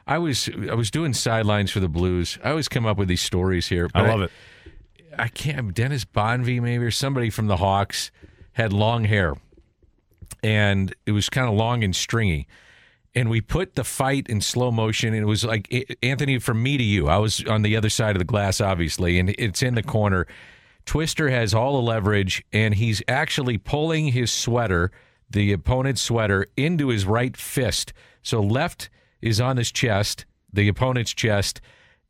I was I was doing sidelines for the Blues. I always come up with these stories here. I love it. I can't. Dennis Bonvie, maybe, or somebody from the Hawks had long hair, and it was kind of long and stringy. And we put the fight in slow motion, and it was like A- Anthony from me to you. I was on the other side of the glass, obviously, and it's in the corner. Twister has all the leverage, and he's actually pulling his sweater, the opponent's sweater, into his right fist. So left is on his chest, the opponent's chest,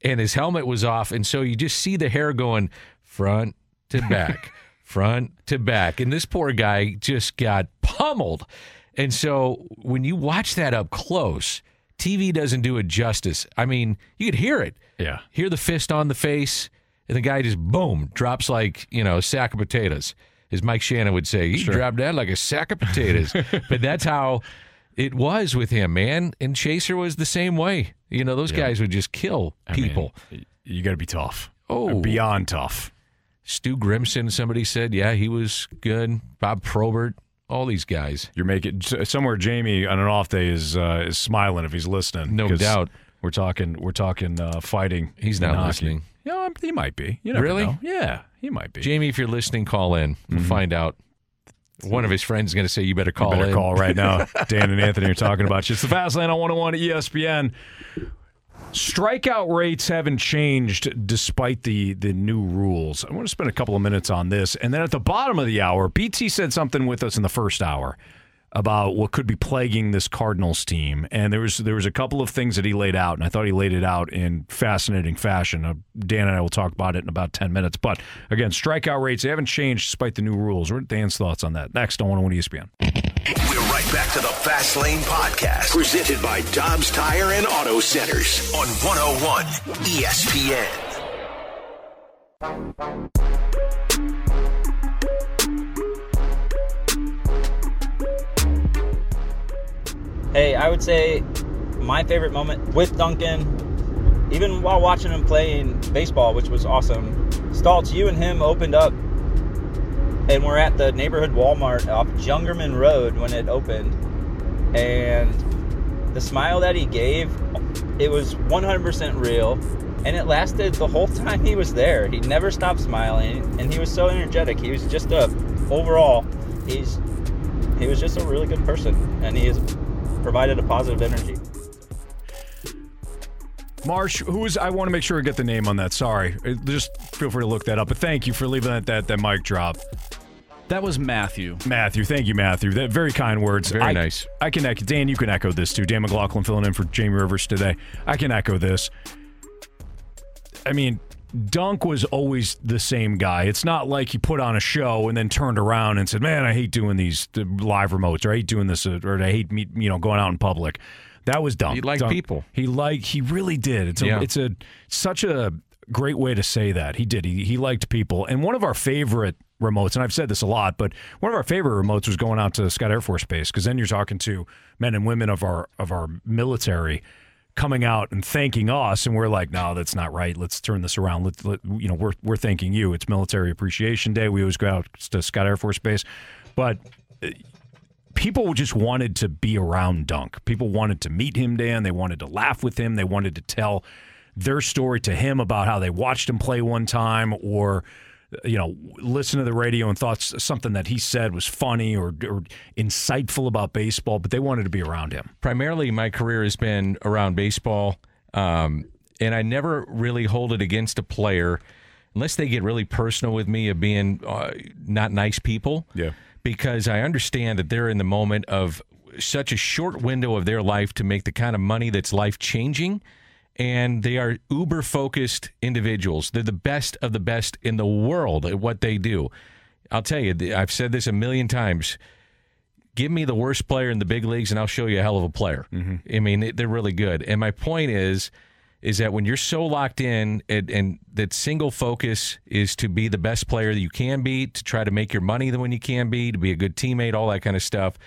and his helmet was off. And so you just see the hair going front to back, front to back. And this poor guy just got pummeled. And so when you watch that up close, TV doesn't do it justice. I mean, you could hear it. Yeah. Hear the fist on the face, and the guy just boom drops like you know a sack of potatoes, as Mike Shannon would say. He Sure. dropped that like a sack of potatoes. but that's how it was with him, man. And Chaser was the same way. You know, those Yeah. guys would just kill I mean, people. you got to be tough. Oh. beyond tough. Stu Grimson, somebody said, yeah, he was good. Bob Probert, all these guys. You're making somewhere. Jamie on an off day is uh, is smiling if he's listening. No doubt. We're talking. We're talking uh, fighting. He's not listening. Yeah, I'm- he might be. You never Really? know. Yeah, he might be. Jamie, if you're listening, call in. We'll find out. One of his friends is going to say, you better call Mm-hmm. you better in. call right now. Dan and Anthony are talking about you. It's the Fast Lane on 101 ESPN. Strikeout rates haven't changed despite the the new rules. I want to spend a couple of minutes on this, and then at the bottom of the hour, BT said something with us in the first hour about what could be plaguing this Cardinals team, and there was there was a couple of things that he laid out, and I thought he laid it out in fascinating fashion. Uh, Dan and I will talk about it in about ten minutes. But again, strikeout rates they haven't changed despite the new rules. What are Dan's thoughts on that? Next I want on 101 ESPN. Back to the Fast Lane Podcast, presented by Dobbs Tire and Auto Centers on 101 ESPN. Hey, I would say my favorite moment with Duncan, even while watching him playing baseball, which was awesome. Stoltz, you and him opened up, and we're at the neighborhood Walmart off Jungerman Road when it opened, and the smile that he gave, it was 100% real, and it lasted the whole time he was there. He never stopped smiling, and he was so energetic. He was just a overall, he's he was just a really good person, and he has provided a positive energy. Marsh, who is? I want to make sure I get the name on that. Sorry, just feel free to look that up. But thank you for leaving that that, that mic drop. That was Matthew. Matthew, thank you, Matthew. That very kind words. Very I, nice. I can echo. Dan, you can echo this too. Dan McLaughlin filling in for Jamie Rivers today. I can echo this. I mean, Dunk was always the same guy. It's not like he put on a show and then turned around and said, "Man, I hate doing these live remotes, or I hate doing this, uh, or I hate me, you know, going out in public." That was Dunk. He liked Dunk- people. He like he really did. It's a, Yeah. it's a such a great way to say that. He did. He he liked people. And one of our favorite remotes, and I've said this a lot, but one of our favorite remotes was going out to Scott Air Force Base because then you're talking to men and women of our of our military coming out and thanking us, and we're like, no, that's not right. Let's turn this around. Let, let you know, we're we're thanking you. It's Military Appreciation Day. We always go out to Scott Air Force Base, but uh, people just wanted to be around Dunk. People wanted to meet him, Dan. They wanted to laugh with him. They wanted to tell their story to him about how they watched him play one time or you know listen to the radio and thought something that he said was funny or, or insightful about baseball but they wanted to be around him primarily my career has been around baseball, um, and I never really hold it against a player unless they get really personal with me of being uh, not nice people. Yeah. Because I understand that they're in the moment of such a short window of their life to make the kind of money that's life changing. And they are uber focused individuals. They're the best of the best in the world at what they do. I'll tell you, I've said this a million times give me the worst player in the big leagues and I'll show you a hell of a player. Mm-hmm. I mean, they're really good. And my point is, is that when you're so locked in and, and that single focus is to be the best player that you can be, to try to make your money the when you can be, to be a good teammate, all that kind of stuff.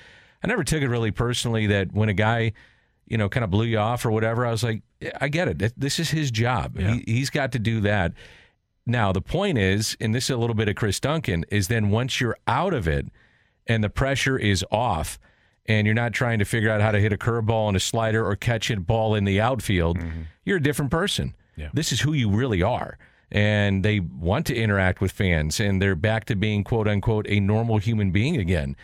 I never took it really personally that when a guy, you know, kind of blew you off or whatever, I was like, "Yeah, I get it. This is his job. He, he's got to do that. Now, the point is, and this is a little bit of Chris Duncan, is then once you're out of it and the pressure is off and you're not trying to figure out how to hit a curveball and a slider or catch a ball in the outfield, mm-hmm. you're a different person. This is who you really are. And they want to interact with fans and they're back to being, quote unquote, a normal human being again.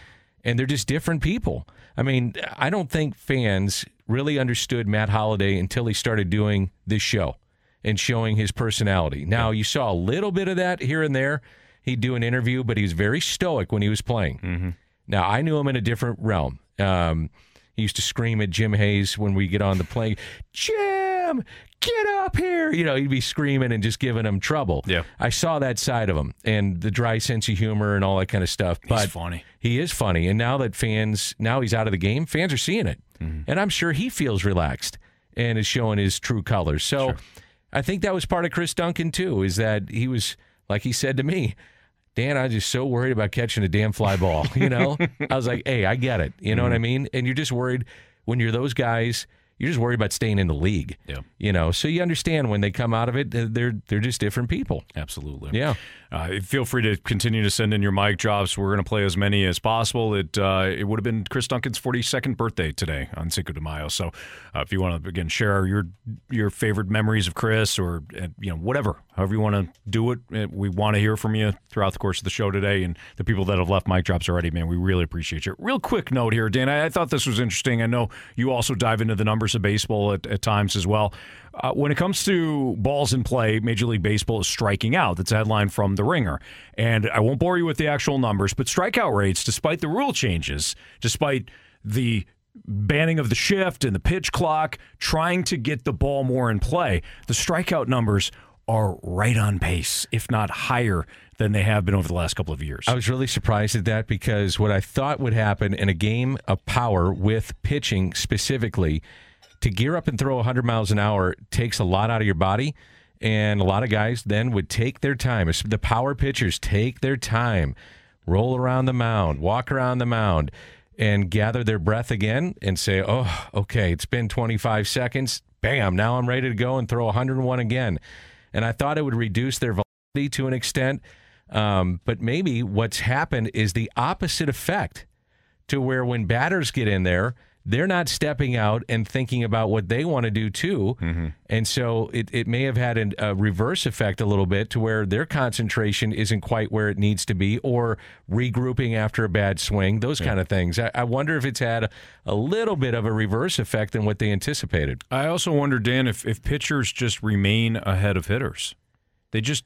And they're just different people. I mean, I don't think fans really understood Matt Holliday until he started doing this show and showing his personality. Now, you saw a little bit of that here and there. He'd do an interview, but he was very stoic when he was playing. Now, I knew him in a different realm. Um, he used to scream at Jim Hayes when we get on the plane, Jim, get up here. You know, he'd be screaming and just giving him trouble. Yeah. I saw that side of him and the dry sense of humor and all that kind of stuff. But funny. He is funny. And now that fans, now he's out of the game, fans are seeing it. Mm-hmm. And I'm sure he feels relaxed and is showing his true colors. So I think that was part of Chris Duncan, too, is that he was, like he said to me, Dan, I'm just so worried about catching a damn fly ball. You know, I was like, hey, I get it. You know what mm-hmm. I mean? And you're just worried when you're those guys. You're just worried about staying in the league. Yeah. You know, so you understand when they come out of it, they're they're just different people. Absolutely. Yeah. Uh, feel free to continue to send in your mic drops. We're going to play as many as possible. It uh, it would have been Chris Duncan's 42nd birthday today on Cinco de Mayo. So uh, if you want to again share your your favorite memories of Chris or uh, you know whatever, however you want to do it, uh, we want to hear from you throughout the course of the show today. And the people that have left mic drops already, man, we really appreciate you. Real quick note here, Dan. I, I thought this was interesting. I know you also dive into the numbers of baseball at, at times as well. Uh, when it comes to balls in play, Major League Baseball is striking out. That's a headline from The Ringer. And I won't bore you with the actual numbers, but strikeout rates, despite the rule changes, despite the banning of the shift and the pitch clock, trying to get the ball more in play, the strikeout numbers are right on pace, if not higher than they have been over the last couple of years. I was really surprised at that because what I thought would happen in a game of power with pitching specifically, to gear up and throw 100 miles an hour takes a lot out of your body. And a lot of guys then would take their time. The power pitchers take their time, roll around the mound, walk around the mound, and gather their breath again and say, oh, okay, it's been 25 seconds. Bam, now I'm ready to go and throw 101 again. And I thought it would reduce their velocity to an extent. Um, but maybe what's happened is the opposite effect to where when batters get in there, they're not stepping out and thinking about what they want to do too. Mm-hmm. And so it, it may have had an, a reverse effect a little bit to where their concentration isn't quite where it needs to be or regrouping after a bad swing, those kind of things. I, I wonder if it's had a, a little bit of a reverse effect than what they anticipated. I also wonder, Dan, if, if pitchers just remain ahead of hitters. They just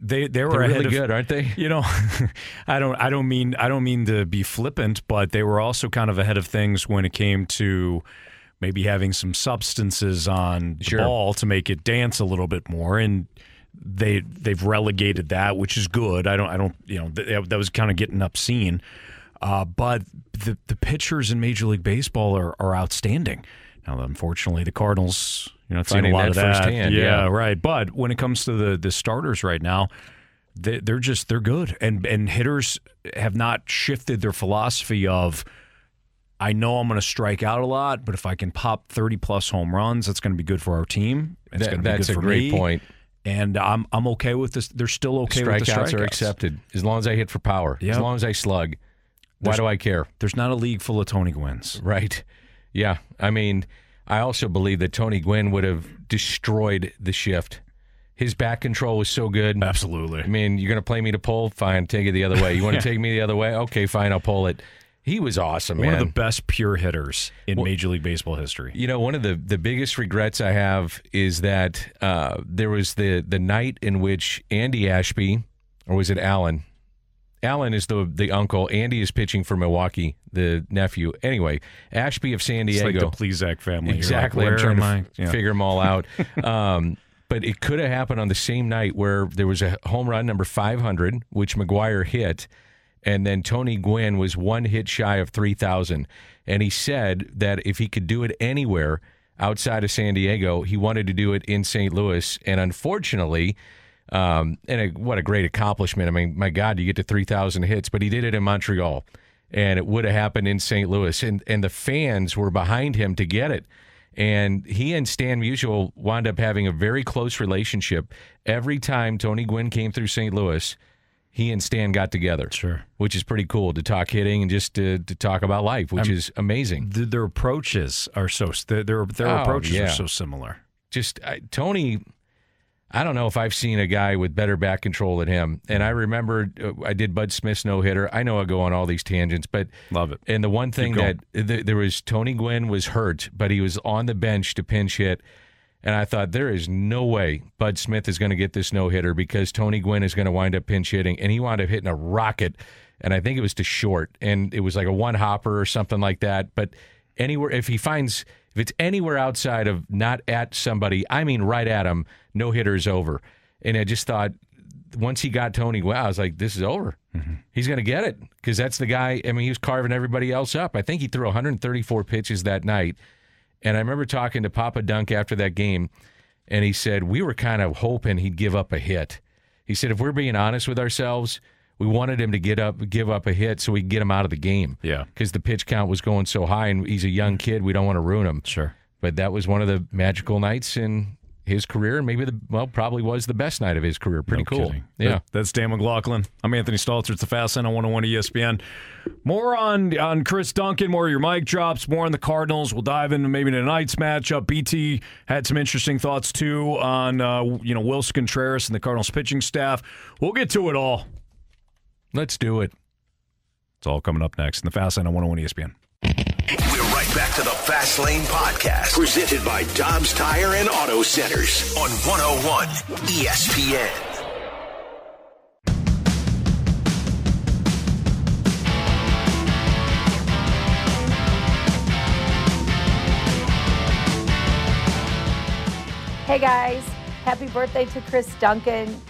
they they were They're really of, good, aren't they? You know, I don't I don't mean I don't mean to be flippant, but they were also kind of ahead of things when it came to maybe having some substances on the Sure. ball to make it dance a little bit more and they they've relegated that, which is good. I don't I don't you know that, that was kind of getting obscene. Uh, but the the pitchers in Major League Baseball are, are outstanding. Now, unfortunately, the Cardinals, you know, seeing a lot of that. firsthand, yeah, yeah. right. But when it comes to the the starters right now, they, they're just they're good, and and hitters have not shifted their philosophy of. I know I'm going to strike out a lot, but if I can pop 30 plus home runs, that's going to be good for our team. It's That- going to be that's good a for great me. point. And I'm I'm okay with this. They're still okay with the strikeouts strikeouts. are accepted as long as I hit for power, as long as I slug. Why There's- do I care? There's not a league full of Tony Gwynns. Right. Yeah. I mean, I also believe that Tony Gwynn would have destroyed the shift. His back control was so good. Absolutely. I mean, you're going to play me to pull? Fine. Take it the other way. You want to take me the other way? Okay, fine. I'll pull it. He was awesome, One of the best pure hitters in Major League Baseball history. You know, one of the, the biggest regrets I have is that uh, there was the the night in which Andy Ashby, or was it Allen? Allen is the the uncle. Andy is pitching for Milwaukee, the nephew. Anyway, Ashby of San It's Diego. like the Plesac family. Like, Exactly. where I'm trying to I? Yeah. figure them all out. um, but it could have happened on the same night where there was a home run number 500, which McGwire hit, and then Tony Gwynn was one hit shy of 3,000. And he said that if he could do it anywhere outside of San Diego, he wanted to do it in St. Louis. And unfortunately, um, and a, what a great accomplishment. I mean, my God, you get to 3,000 hits, but he did it in Montreal. And it would have happened in St. Louis. And, and the fans were behind him to get it. And he and Stan Musial wound up having a very close relationship. Every time Tony Gwynn came through St. Louis, he and Stan got together. Sure. Which is pretty cool to talk hitting and just to, to talk about life, which I'm- is amazing. Th- their approaches are so their their, their Oh, approaches yeah. are so similar. just I, Tony. I don't know if I've seen a guy with better back control than him. And I remember uh, I did Bud Smith's no hitter. I know I go on all these tangents, but love it. And the one thing that th- there was Tony Gwynn was hurt, but he was on the bench to pinch hit. And I thought there is no way Bud Smith is going to get this no hitter because Tony Gwynn is going to wind up pinch hitting, and he wound up hitting a rocket, and I think it was to short, and it was like a one hopper or something like that. But anywhere, if he finds if it's anywhere outside of not at somebody, I mean right at him, no hitter is over. And I just thought once he got Tony, wow, I was like, this is over. Mm-hmm. He's going to get it because that's the guy. I mean, he was carving everybody else up. I think he threw 134 pitches that night. And I remember talking to Papa Dunk after that game, and he said, We were kind of hoping he'd give up a hit. He said, If we're being honest with ourselves, we wanted him to get up, give up a hit so we could get him out of the game. Yeah. Because the pitch count was going so high, and he's a young kid. We don't want to ruin him. Sure. But that was one of the magical nights in his career, and maybe the, well, probably was the best night of his career. Pretty No cool. kidding. Yeah. That- that's Dan McLaughlin. I'm Anthony Stalter. It's the Fast Lane on 101 ESPN. More on on Chris Duncan, more of your mic drops, more on the Cardinals. We'll dive into maybe tonight's matchup. BT had some interesting thoughts too on uh, you know Willson Contreras and the Cardinals pitching staff. We'll get to it all. Let's do it. It's all coming up next in the Fast Lane on 101 ESPN. To the Fast Lane Podcast, presented by Dobbs Tire and Auto Centers on 101 ESPN. Hey guys, happy birthday to Chris Duncan.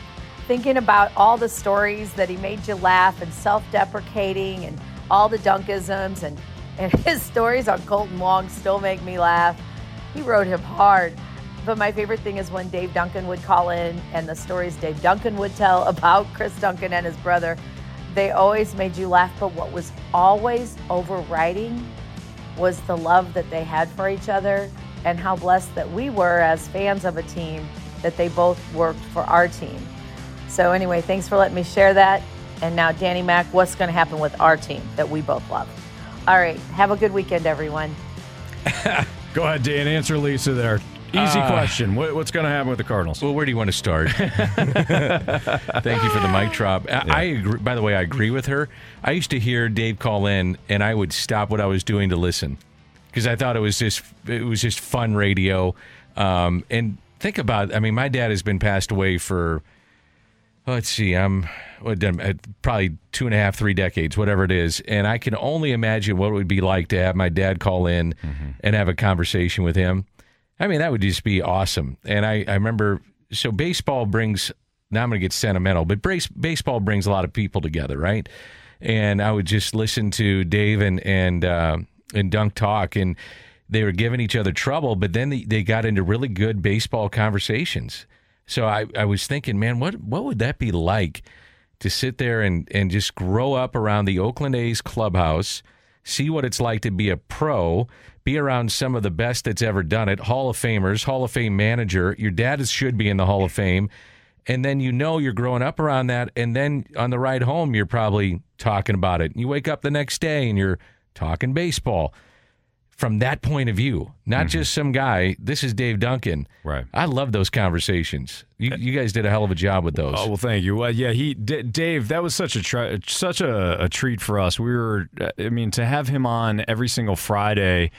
Thinking about all the stories that he made you laugh and self deprecating and all the Dunkisms and, and his stories on Kolten Wong still make me laugh. He rode him hard. But my favorite thing is when Dave Duncan would call in and the stories Dave Duncan would tell about Chris Duncan and his brother. They always made you laugh, but what was always overriding was the love that they had for each other and how blessed that we were as fans of a team that they both worked for our team. So, anyway, thanks for letting me share that. And now, Danny Mac, what's going to happen with our team that we both love? All right, have a good weekend, everyone. Go ahead, Dan. Answer Lisa there. Easy Uh, question. What, what's going to happen with the Cardinals? Well, where do you want to start? Thank you for the mic drop. I, I agree. By the way, I agree with her. I used to hear Dave call in, and I would stop what I was doing to listen because I thought it was just it was just fun radio. Um, and think about, I mean, my dad has been passed away for let's see, I'm uh, probably two and a half, three decades, whatever it is, and I can only imagine what it would be like to have my dad call in and have a conversation with him. I mean, that would just be awesome. And I, I remember, so baseball brings. Now I'm going to get sentimental, but base, baseball brings a lot of people together, right? And I would just listen to Dave and and uh, and Dunk talk, and they were giving each other trouble, but then they, they got into really good baseball conversations. So I, I was thinking, man, what what would that be like to sit there and, and just grow up around the Oakland A's clubhouse, see what it's like to be a pro, be around some of the best that's ever done it, Hall of Famers, Hall of Fame manager. Your dad is, should be in the Hall of Fame. And then you know you're growing up around that. And then on the ride home, you're probably talking about it. You wake up the next day and you're talking baseball from that point of view, not mm-hmm. just some guy. This is Dave Duncan. Right. I love those conversations. You, you guys did a hell of a job with those. Oh well, thank you. Well, yeah, he D- Dave. That was such a tri- such a, a treat for us. We were, uh, I mean, to have him on every single Friday,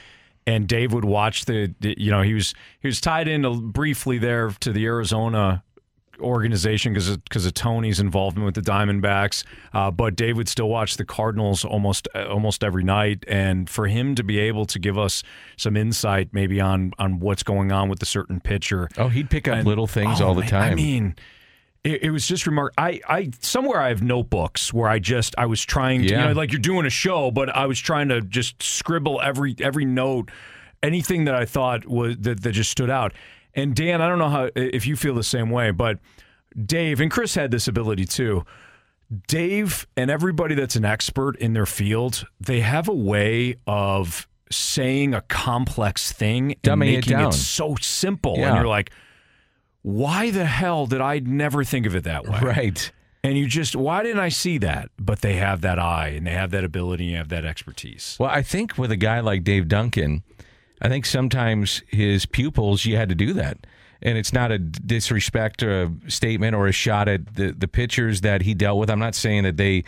and Dave would watch the, the- you know, he was he was tied in briefly there to the Arizona organization because of, because of Tony's involvement with the Diamondbacks. Uh, but Dave would still watch the Cardinals almost almost every night, and for him to be able to give us some insight, maybe on on what's going on with a certain pitcher. Oh, he'd pick up And- little things oh, all the man, time. I mean. It, it was just remark. I, I somewhere I have notebooks where I just I was trying to Yeah. you know like you're doing a show, but I was trying to just scribble every every note, anything that I thought was that, that just stood out. And Dan, I don't know how if you feel the same way, but Dave and Chris had this ability too. Dave and everybody that's an expert in their field, they have a way of saying a complex thing and Dumbing it making down. it so simple. And you're like, why the hell did I never think of it that way? Right. And you just, why didn't I see that? But they have that eye and they have that ability and have that expertise. Well, I think with a guy like Dave Duncan, I think sometimes his pupils, you had to do that. And it's not a disrespect or a statement or a shot at the, the pitchers that he dealt with. I'm not saying that they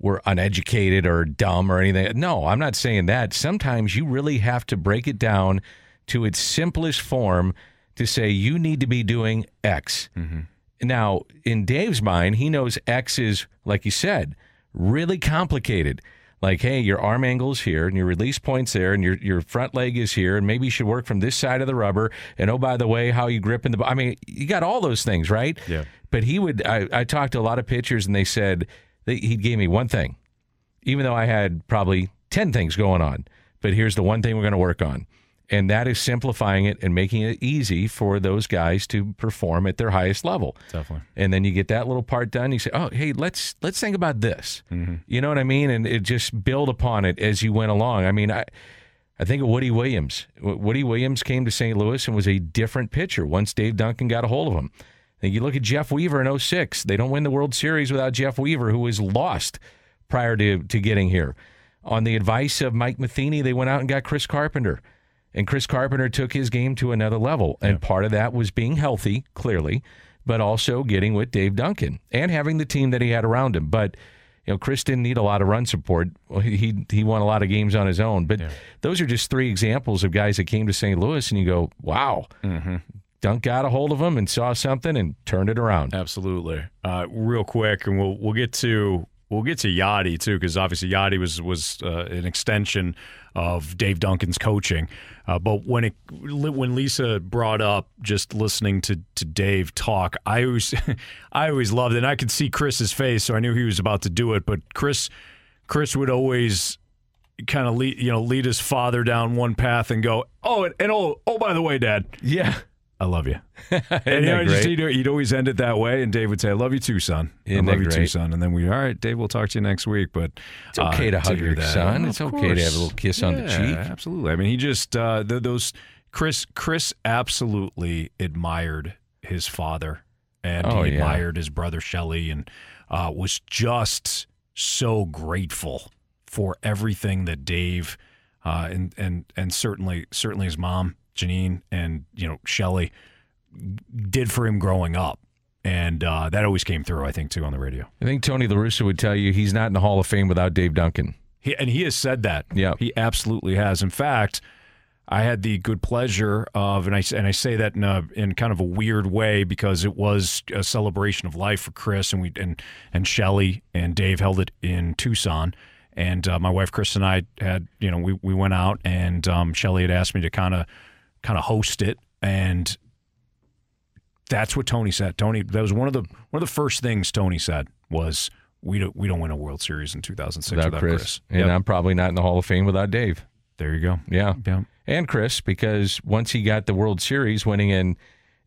were uneducated or dumb or anything. No, I'm not saying that. Sometimes you really have to break it down to its simplest form to say you need to be doing X. Mm-hmm. Now, in Dave's mind, he knows X is, like you said, really complicated. Like, hey, your arm angle is here, and your release point's there, and your your front leg is here, and maybe you should work from this side of the rubber. And oh, by the way, how you grip in the. I mean, you got all those things, right? Yeah. But he would. I, I talked to a lot of pitchers, and they said that he gave me one thing, even though I had probably ten things going on. But here's the one thing we're going to work on, and that is simplifying it and making it easy for those guys to perform at their highest level. Definitely. And then you get that little part done. You say, "Oh, hey, let's let's think about this." Mm-hmm. You know what I mean? And it just build upon it as you went along. I mean, I I think of Woody Williams. Woody Williams came to St. Louis and was a different pitcher once Dave Duncan got a hold of him. And you look at Jeff Weaver in 06. They don't win the World Series without Jeff Weaver, who was lost prior to, to getting here. On the advice of Mike Matheny, they went out and got Chris Carpenter. And Chris Carpenter took his game to another level. And part of that was being healthy, clearly, but also getting with Dave Duncan and having the team that he had around him. But You know, Chris didn't need a lot of run support. He he, won a lot of games on his own. But those are just three examples of guys that came to St. Louis, and you go, wow. Dunc got a hold of him and saw something and turned it around. Absolutely. Uh, real quick, and we'll we'll get to we'll get to Yadi too, because obviously Yadi was was uh, an extension of Dave Duncan's coaching. Uh, but when it when Lisa brought up just listening to to Dave talk, I always I always loved it. And I could see Chris's face, so I knew he was about to do it. But Chris Chris would always kind of lead you know lead his father down one path and go, oh, and, and oh oh by the way, Dad, yeah. I love you. And you know, just, great? he'd, he'd always end it that way, and Dave would say, "I love you too, son. Isn't I love you too, son." And then we, all right, Dave, we'll talk to you next week. But It's okay to hug hear your son. Well, It's okay to have a little kiss on the cheek. Absolutely. I mean, he just uh, th- those Chris Chris absolutely admired his father, and Oh, he yeah. admired his brother Shelley, and uh, was just so grateful for everything that Dave uh, and and and certainly certainly his mom Janine and you know Shelley did for him growing up, and uh, that always came through. I think too on the radio. I think Tony La Russa would tell you he's not in the Hall of Fame without Dave Duncan. He, and he has said that. Yeah, he absolutely has. In fact, I had the good pleasure of, and I and I say that in a in kind of a weird way because it was a celebration of life for Chris and we and and Shelly and Dave held it in Tucson. And uh, my wife Chris and I had, you know, we, we went out and um, Shelly had asked me to kind of kind of host it, and that's what Tony said. Tony, that was one of the one of the first things Tony said was we don't we don't win a World Series in 2006 Without, without, Chris. Chris. And Yep. I'm probably not in the Hall of Fame without Dave. There you go. Yeah. Yeah. And Chris, because once he got the World Series, winning in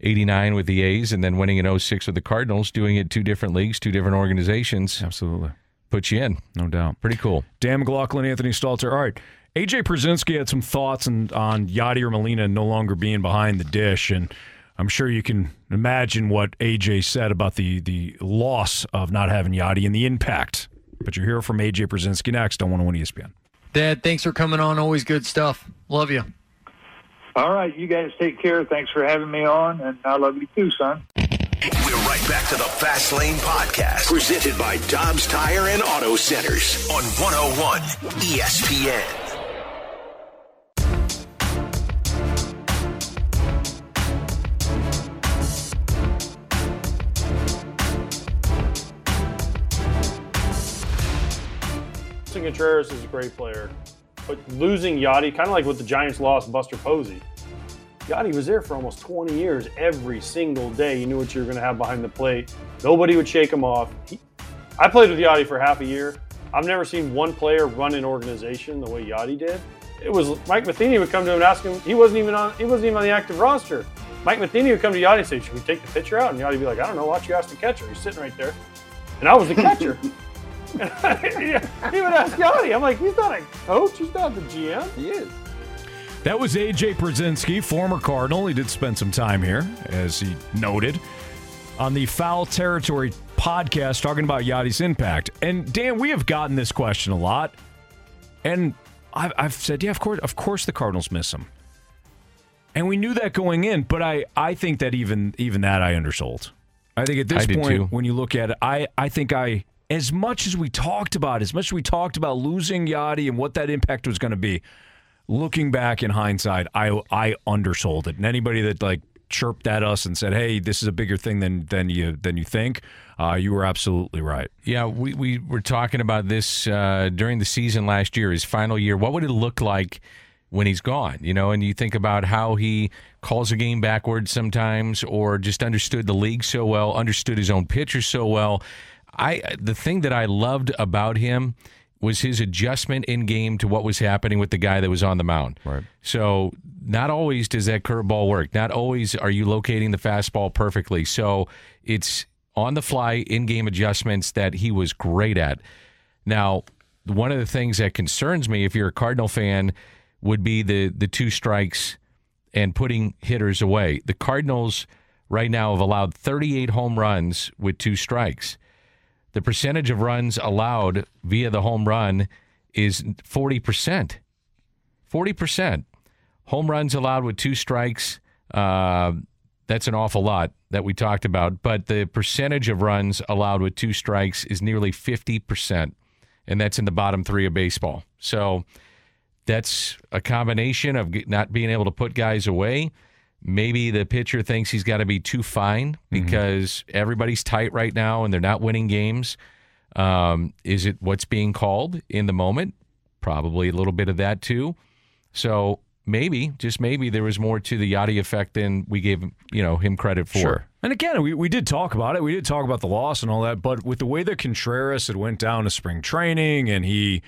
89 with the A's and then winning in 06 with the Cardinals, doing it two different leagues, two different organizations. Absolutely. Put you in. No doubt. Pretty cool. Dan McLaughlin, Anthony Stalter. All right. AJ Pierzynski had some thoughts on, on Yadier Molina no longer being behind the dish. And I'm sure you can imagine what AJ said about the, the loss of not having Yadi and the impact. But you'll hear from AJ Pierzynski next on 101 ESPN. Dad, thanks for coming on. Always good stuff. Love you. All right, you guys take care. Thanks for having me on, and I love you too, son. We're right back to the Fast Lane Podcast, presented by Dobbs Tire and Auto Centers on 101 ESPN. Contreras is a great player, but losing Yadi, kind of like what the Giants lost Buster Posey. Yadi was there for almost 20 years. Every single day, you knew what you were going to have behind the plate. Nobody would shake him off. He, I played with Yadi for half a year. I've never seen one player run an organization the way Yadi did. It was Mike Matheny would come to him and ask him. He wasn't even on. He wasn't even on the active roster. Mike Matheny would come to Yadi and say, "Should we take the pitcher out?" And Yadi would be like, "I don't know. Watch you ask the catcher. He's sitting right there." And I was the catcher. And he would ask Yadi. I'm like, he's not a coach. He's not the GM. He is. That was AJ Pierzynski, former Cardinal. He did spend some time here, as he noted, on the Foul Territory podcast talking about Yadi's impact. And Dan, we have gotten this question a lot, and I've, I've said, yeah, of course, of course, the Cardinals miss him, and we knew that going in. But I, I think that even even that I undersold. I think at this I point, when you look at it, I, I think I, as much as we talked about, as much as we talked about losing Yadi and what that impact was going to be, looking back in hindsight, I I undersold it. And anybody that like chirped at us and said, "Hey, this is a bigger thing than than you than you think," uh, you were absolutely right. Yeah, we, we were talking about this uh, during the season last year, his final year. What would it look like when he's gone? You know, and you think about how he calls a game backwards sometimes, or just understood the league so well, understood his own pitchers so well. I the thing that I loved about him was his adjustment in game to what was happening with the guy that was on the mound. Right. So not always does that curveball work. Not always are you locating the fastball perfectly. So it's on the fly in game adjustments that he was great at. Now, one of the things that concerns me if you're a Cardinal fan would be the the two strikes and putting hitters away. The Cardinals right now have allowed 38 home runs with two strikes. The percentage of runs allowed via the home run is 40%. 40%. Home runs allowed with two strikes. Uh, That's an awful lot that we talked about. But the percentage of runs allowed with two strikes is nearly 50%. And that's in the bottom three of baseball. So that's a combination of not being able to put guys away. Maybe the pitcher thinks he's got to be too fine because everybody's tight right now and they're not winning games. Um, is it what's being called in the moment? Probably a little bit of that too. So maybe, just maybe, there was more to the Yadi effect than we gave you know him credit for. And again, we, we did talk about it. We did talk about the loss and all that. But with the way that Contreras had went down to spring training and he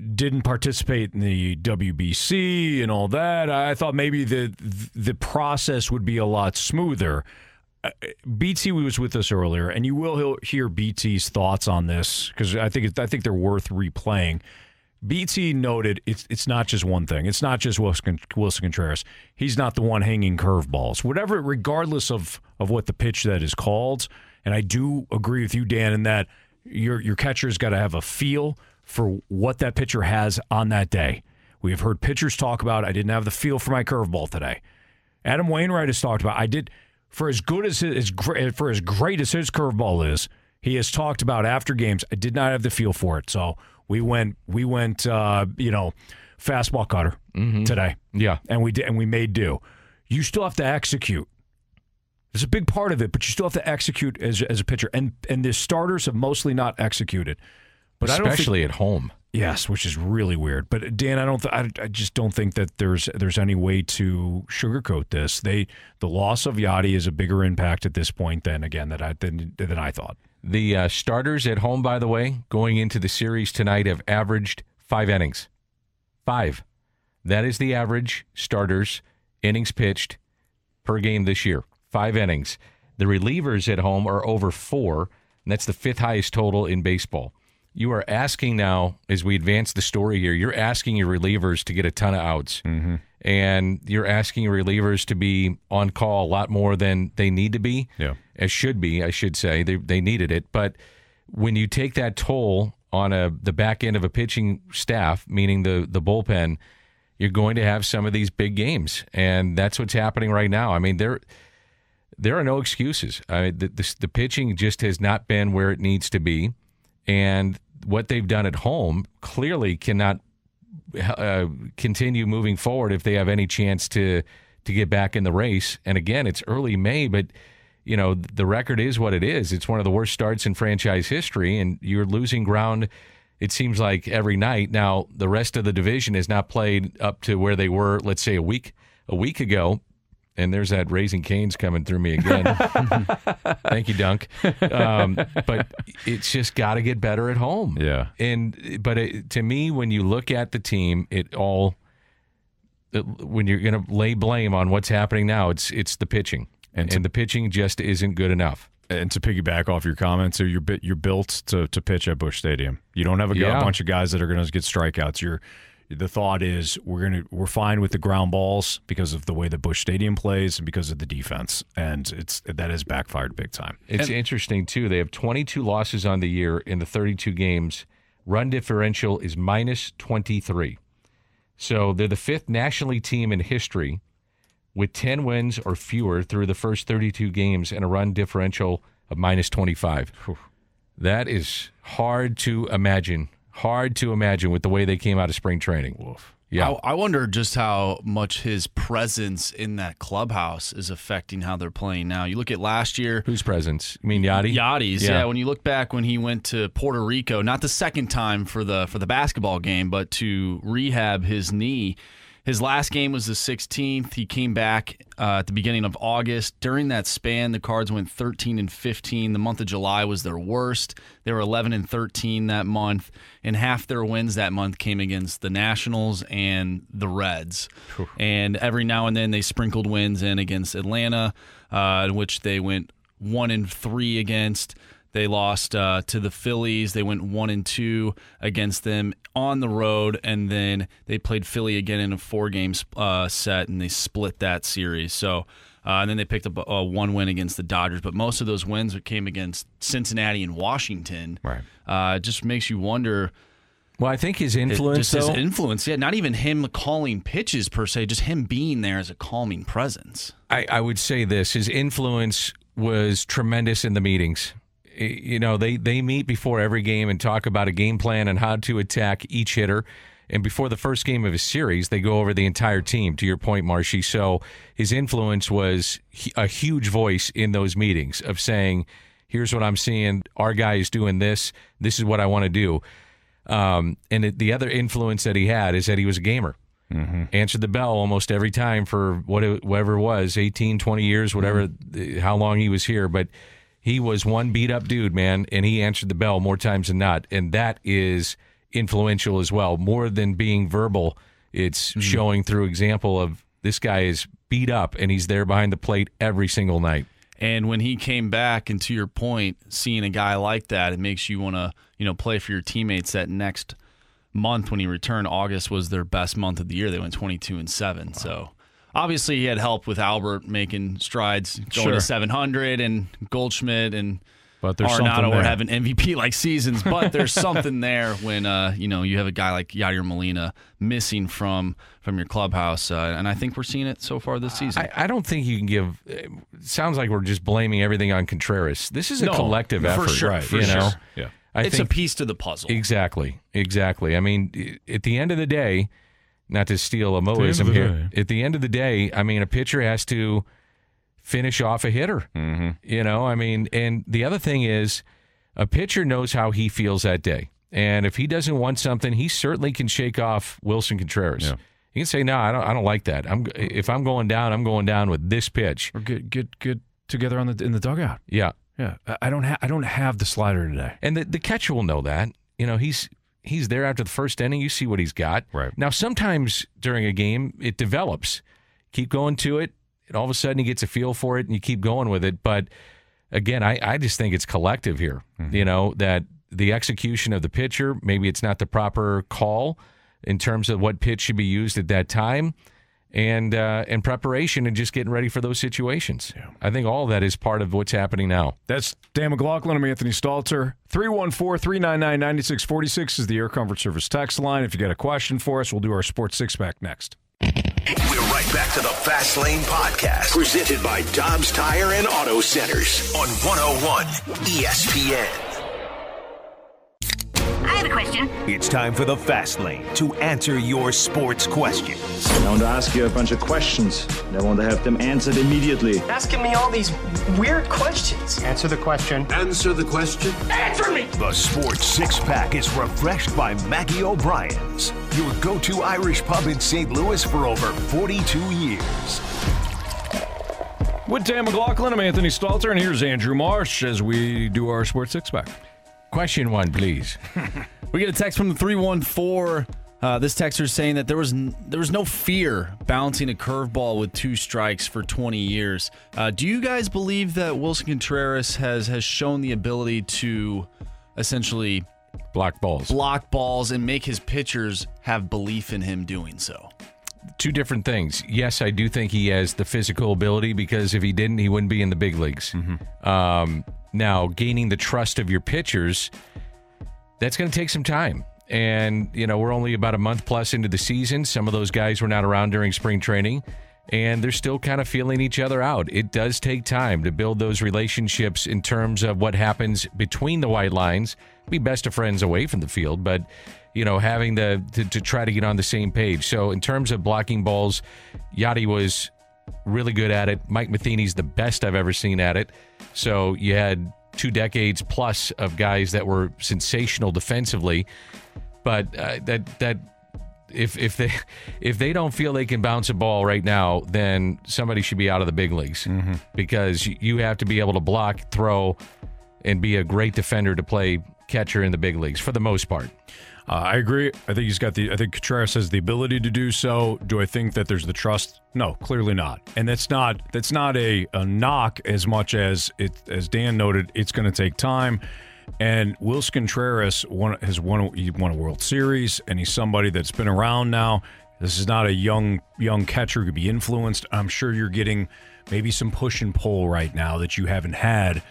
didn't participate in the WBC and all that, I thought maybe the the process would be a lot smoother. Uh, BT was with us earlier, and you will hear BT's thoughts on this because I think I think they're worth replaying. BT noted it's it's not just one thing. It's not just Willson, Willson Contreras. He's not the one hanging curveballs. Whatever, regardless of of what the pitch that is called. And I do agree with you, Dan, in that your your catcher's got to have a feel for what that pitcher has on that day. We have heard pitchers talk about. I didn't have the feel for my curveball today. Adam Wainwright has talked about. I did for as good as his for as great as his curveball is. He has talked about after games. I did not have the feel for it, so we went we went uh, you know fastball cutter today. Yeah, and we did and we made do. You still have to execute. It's a big part of it, but you still have to execute as as a pitcher. And and the starters have mostly not executed. But don't think- especially at home. Yes, which is really weird. But Dan, I don't. Th- I, I just don't think that there's there's any way to sugarcoat this. They the loss of Yadi is a bigger impact at this point than again that I than, than I thought. The uh, starters at home, by the way, going into the series tonight, have averaged five innings. Five. That is the average starters innings pitched per game this year. Five innings. The relievers at home are over four, and that's the fifth highest total in baseball. You are asking now, as we advance the story here, you're asking your relievers to get a ton of outs. Mm-hmm. And you're asking your relievers to be on call a lot more than they need to be. Yeah. As should be, I should say. They, they needed it. But when you take that toll on a the back end of a pitching staff, meaning the, the bullpen, you're going to have some of these big games. And that's what's happening right now. I mean, there there are no excuses. I mean, the, the, the pitching just has not been where it needs to be. And what they've done at home clearly cannot uh, continue moving forward if they have any chance to to get back in the race. And again, it's early May, but you know the record is what it is. It's one of the worst starts in franchise history, and you're losing ground. It seems like every night now. The rest of the division has not played up to where they were, let's say a week a week ago. And there's that raising canes coming through me again. Thank you, Dunc. Um, but it's just got to get better at home. Yeah. And but it, to me, when you look at the team, it all it- when you're going to lay blame on what's happening now, it's it's the pitching, and, the pitching just isn't good enough. And to piggyback off your comments, so you're you're built to, to pitch at Busch Stadium. You don't have a, Yeah. a bunch of guys that are going to get strikeouts. You're the thought is we're gonna we're fine with the ground balls because of the way that Busch Stadium plays and because of the defense, and it's that has backfired big time. It's interesting too. They have 22 losses on the year in the 32 games. Run differential is minus 23. So they're the fifth National League team in history with 10 wins or fewer through the first 32 games and a run differential of minus 25. That is hard to imagine. Hard to imagine with the way they came out of spring training. Yeah. I, I wonder just how much his presence in that clubhouse is affecting how they're playing now. You look at last year. Whose presence? You mean Yadi? Yadi's. Yeah. Yeah. When you look back when he went to Puerto Rico, not the second time for the for the basketball game, but to rehab his knee. His last game was the 16th. He came back uh, at the beginning of August. During that span, the Cards went 13 and 15. The month of July was their worst. They were 11 and 13 that month, and half their wins that month came against the Nationals and the Reds. And every now and then they sprinkled wins in against Atlanta, uh, in which they went one and three against. They lost uh, to the Phillies. They went one and two against them on the road, and then they played Philly again in a four-game uh, set, and they split that series. So, uh, and then they picked up a, one win against the Dodgers, but most of those wins came against Cincinnati and Washington. Right. Uh, it just makes you wonder. Well, I think his It- influence, just his influence, yeah. Not even him calling pitches per se, just him being there as a calming presence. I, I would say this: his influence was tremendous in the meetings. You know, they they meet before every game and talk about a game plan and how to attack each hitter. And before the first game of a series, they go over the entire team. To your point, Marshy. So his influence was a huge voice in those meetings of saying, "Here's what I'm seeing. Our guy is doing this. This is what I want to do." Um, and it, the other influence that he had is that he was a gamer. Answered the bell almost every time for what it, whatever it was 18, 20 years, whatever, th- how long he was here. But he was one beat up dude, man, and he answered the bell more times than not. And that is influential as well. More than being verbal, it's hmm. showing through example of this guy is beat up and he's there behind the plate every single night. And when he came back, and to your point, seeing a guy like that, it makes you want to, you know, play for your teammates. That next month when he returned, August was their best month of the year. They went 22 and seven. So obviously he had help with Albert making strides, going Sure. to 700, and Goldschmidt and But there's something Arenado were having MVP like seasons. But there's something there when uh, you know you have a guy like Yadier Molina missing from from your clubhouse, uh, and I think we're seeing it so far this season. I, I don't think you can give. It sounds like we're just blaming everything on Contreras. This is a No, collective for effort, sure, for you know. Yeah. I it's think a piece to the puzzle. Exactly, exactly. I mean, at the end of the day, not to steal a the Moism of the here. At the end of the day, I mean, a pitcher has to finish off a hitter. Mm-hmm. You know, I mean, and the other thing is, a pitcher knows how he feels that day, and if he doesn't want something, he certainly can shake off Willson Contreras. Yeah. He can say, "No, I don't. I don't like that. I'm if I'm going down, I'm going down with this pitch." Or get get get together on the in the dugout. Yeah, Yeah, I- I don't have I don't have the slider today. And the, the catcher will know that. You know, he's he's there after the first inning. You see what he's got. Right. Now, sometimes during a game, it develops. Keep going to it, and all of a sudden he gets a feel for it, and you keep going with it. But again, I, I just think it's collective here. Mm-hmm. You know, that the execution of the pitcher, maybe it's not the proper call in terms of what pitch should be used at that time. And uh, and preparation and just getting ready for those situations. I think all that is part of what's happening now. That's Dan McLaughlin. I'm Anthony Stalter. 314 399 9646 is the Air Comfort Service text line. If you got a question for us, we'll do our Sports Six Pack next. We're right back to the Fast Lane Podcast, presented by Dobbs Tire and Auto Centers on 101 ESPN. I have a question. It's time for the Fast Lane to answer your sports questions. I want to ask you a bunch of questions. and I want to have them answered immediately. Asking me all these weird questions. Answer the question. Answer the question. Answer me! The Sports Six Pack is refreshed by Maggie O'Brien's, your go to Irish pub in St. Louis for over 42 years. With Dan McLaughlin, I'm Anthony Stalter, and here's Andrew Marsh as we do our Sports Six Pack. Question one, please. We get a text from the 314. Uh, this texter is saying that there was n- there was no fear bouncing a curveball with two strikes for 20 years. Uh, do you guys believe that Willson Contreras has has shown the ability to essentially block balls, block balls, and make his pitchers have belief in him doing so? two different things. Yes, I do think he has the physical ability because if he didn't, he wouldn't be in the big leagues. Um, now, gaining the trust of your pitchers, that's going to take some time. And, you know, we're only about a month plus into the season. Some of those guys were not around during spring training, and they're still kind of feeling each other out. It does take time to build those relationships in terms of what happens between the white lines. Be best of friends away from the field, but you know, having the to, to try to get on the same page. So in terms of blocking balls, Yadi was really good at it. Mike Matheny's the best I've ever seen at it. So you had two decades plus of guys that were sensational defensively, but uh, that that if if they if they don't feel they can bounce a ball right now, then somebody should be out of the big leagues. Because you- you have to be able to block, throw, and be a great defender to play catcher in the big leagues for the most part. Uh, I agree. I think he's got the. I think Contreras has the ability to do so. Do I think that there's the trust? No, clearly not. And that's not that's not a, a knock as much as it as Dan noted. It's going to take time. And Willson Contreras won, has won. He won a World Series, and he's somebody that's been around now. This is not a young young catcher who could be influenced. I'm sure you're getting maybe some push and pull right now that you haven't had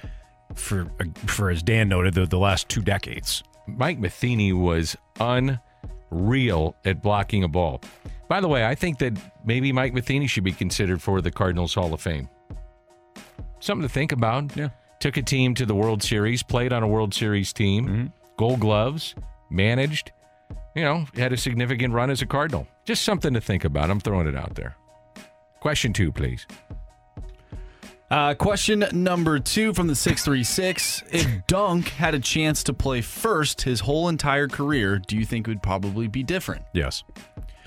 for for as Dan noted the, the last two decades. Mike Matheny was unreal at blocking a ball. By the way, I think that maybe Mike Matheny should be considered for the Cardinals Hall of Fame. Something to think about. Yeah. Took a team to the World Series, played on a World Series team, mm-hmm. gold gloves, managed, you know, had a significant run as a Cardinal. Just something to think about. I'm throwing it out there. Question two, please. Uh, question number two from the 636. If Dunc had a chance to play first his whole entire career, do you think it would probably be different? Yes.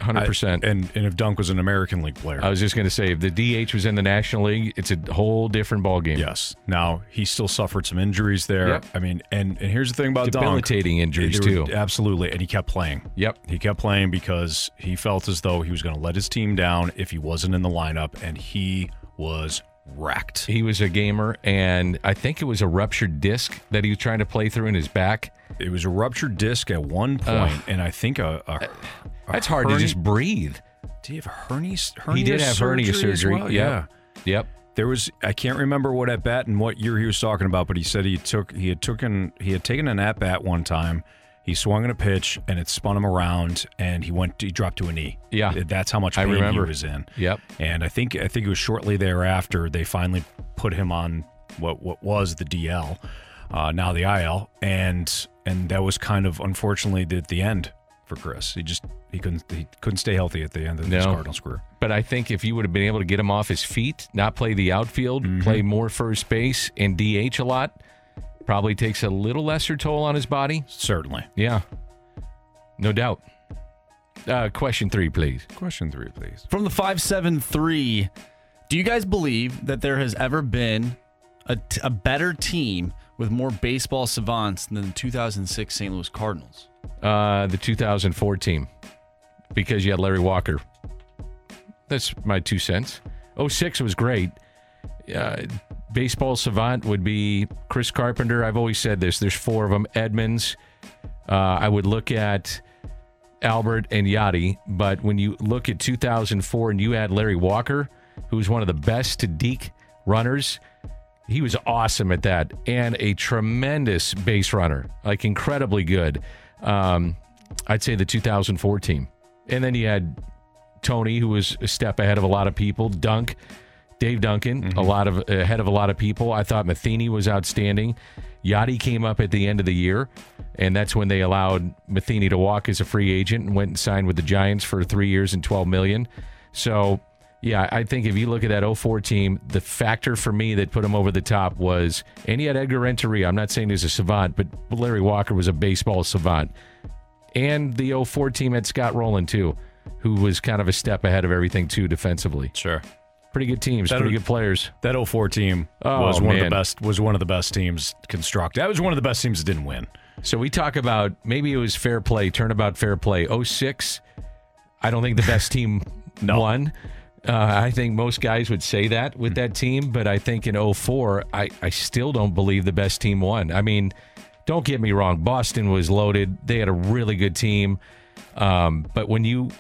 100%. I- and and if Dunc was an American League player. I was just going to say, if the DH was in the National League, it's a whole different ballgame. Yes. Now he still suffered some injuries there. Yep. I mean, and and here's the thing about Debilitating Dunc. injuries, were- too. Absolutely, and he kept playing. Yep. He kept playing because he felt as though he was going to let his team down if he wasn't in the lineup, and he was wrecked. He was a gamer, and I think it was a ruptured disc that he was trying to play through in his back. It was a ruptured disc at one point, and I think a, a, uh, a That's hard to just breathe. Do you have hernia? hernia He did have hernia surgery as surgery. well? Yep. Yeah. Yep. There was I can't remember what at bat and what year he was talking about, but he said he took he had taken he had taken an at bat one time. He swung in a pitch and it spun him around and he went he dropped to a knee. Yeah. That's how much I remember. he was in. Yep. And I think I think it was shortly thereafter they finally put him on what what was the DL, uh, now the IL, and and that was kind of unfortunately the the end for Chris. He just he couldn't he couldn't stay healthy at the end of his No. Cardinals career. But I think if you would have been able to get him off his feet, not play the outfield, Mm-hmm. play more first base, and DH a lot, probably takes a little lesser toll on his body. Certainly. Yeah. No doubt. Uh, question three, please. Question three, please. From the 573, do you guys believe that there has ever been a, t- a better team with more baseball savants than the 2006 St. Louis Cardinals? Uh, the 2004 team, because you had Larry Walker. That's my two cents. 06 was great. Uh, baseball savant would be Chris Carpenter. I've always said this. There's four of them. Edmonds. Uh, I would look at Albert and Yadi, but when you look at 2004 and you add Larry Walker, who was one of the best to deke runners, he was awesome at that and a tremendous base runner, like incredibly good. Um, I'd say the 2004 team. And then you had Tony, who was a step ahead of a lot of people. Dunc, Dave Duncan, a mm-hmm. lot of ahead of a lot of people. I thought Matheny was outstanding. Yadi came up at the end of the year, and that's when they allowed Matheny to walk as a free agent and went and signed with the Giants for three years and 12 million. So, yeah, I think if you look at that 04 team, the factor for me that put him over the top was, and he had Edgar Renteria. I'm not saying he's a savant, but Larry Walker was a baseball savant. And the 04 team had Scott Rolen, too, who was kind of a step ahead of everything, too, defensively. Sure. Pretty good teams, That- pretty good players. That 04 team Oh, was one of the best was one of the best teams constructed. That was one of the best teams that didn't win. So we talk about maybe it was fair play, turnabout fair play. 06, I don't think the best team won. Uh, I think most guys would say that with that team, but I think in 04, I, I still don't believe the best team won. I mean, don't get me wrong, Boston was loaded. They had a really good team. Um, but when you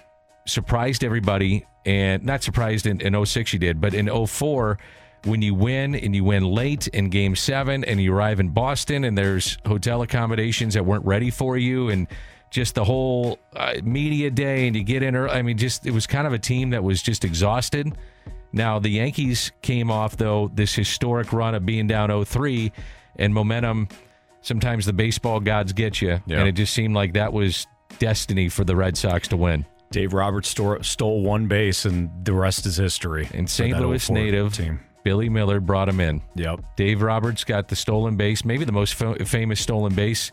surprised everybody, and not surprised in, in 06 you did, but in 04, when you win and you win late in game seven and you arrive in Boston and there's hotel accommodations that weren't ready for you and just the whole uh, media day and you get in early. I mean, just it was kind of a team that was just exhausted. Now, the Yankees came off, though, this historic run of being down 0 3 and momentum. Sometimes the baseball gods get you. Yeah. And it just seemed like that was destiny for the Red Sox to win. Dave Roberts store, stole one base, and the rest is history. And St. Louis native team. Billy Mueller brought him in. Yep. Dave Roberts got the stolen base, maybe the most fa- famous stolen base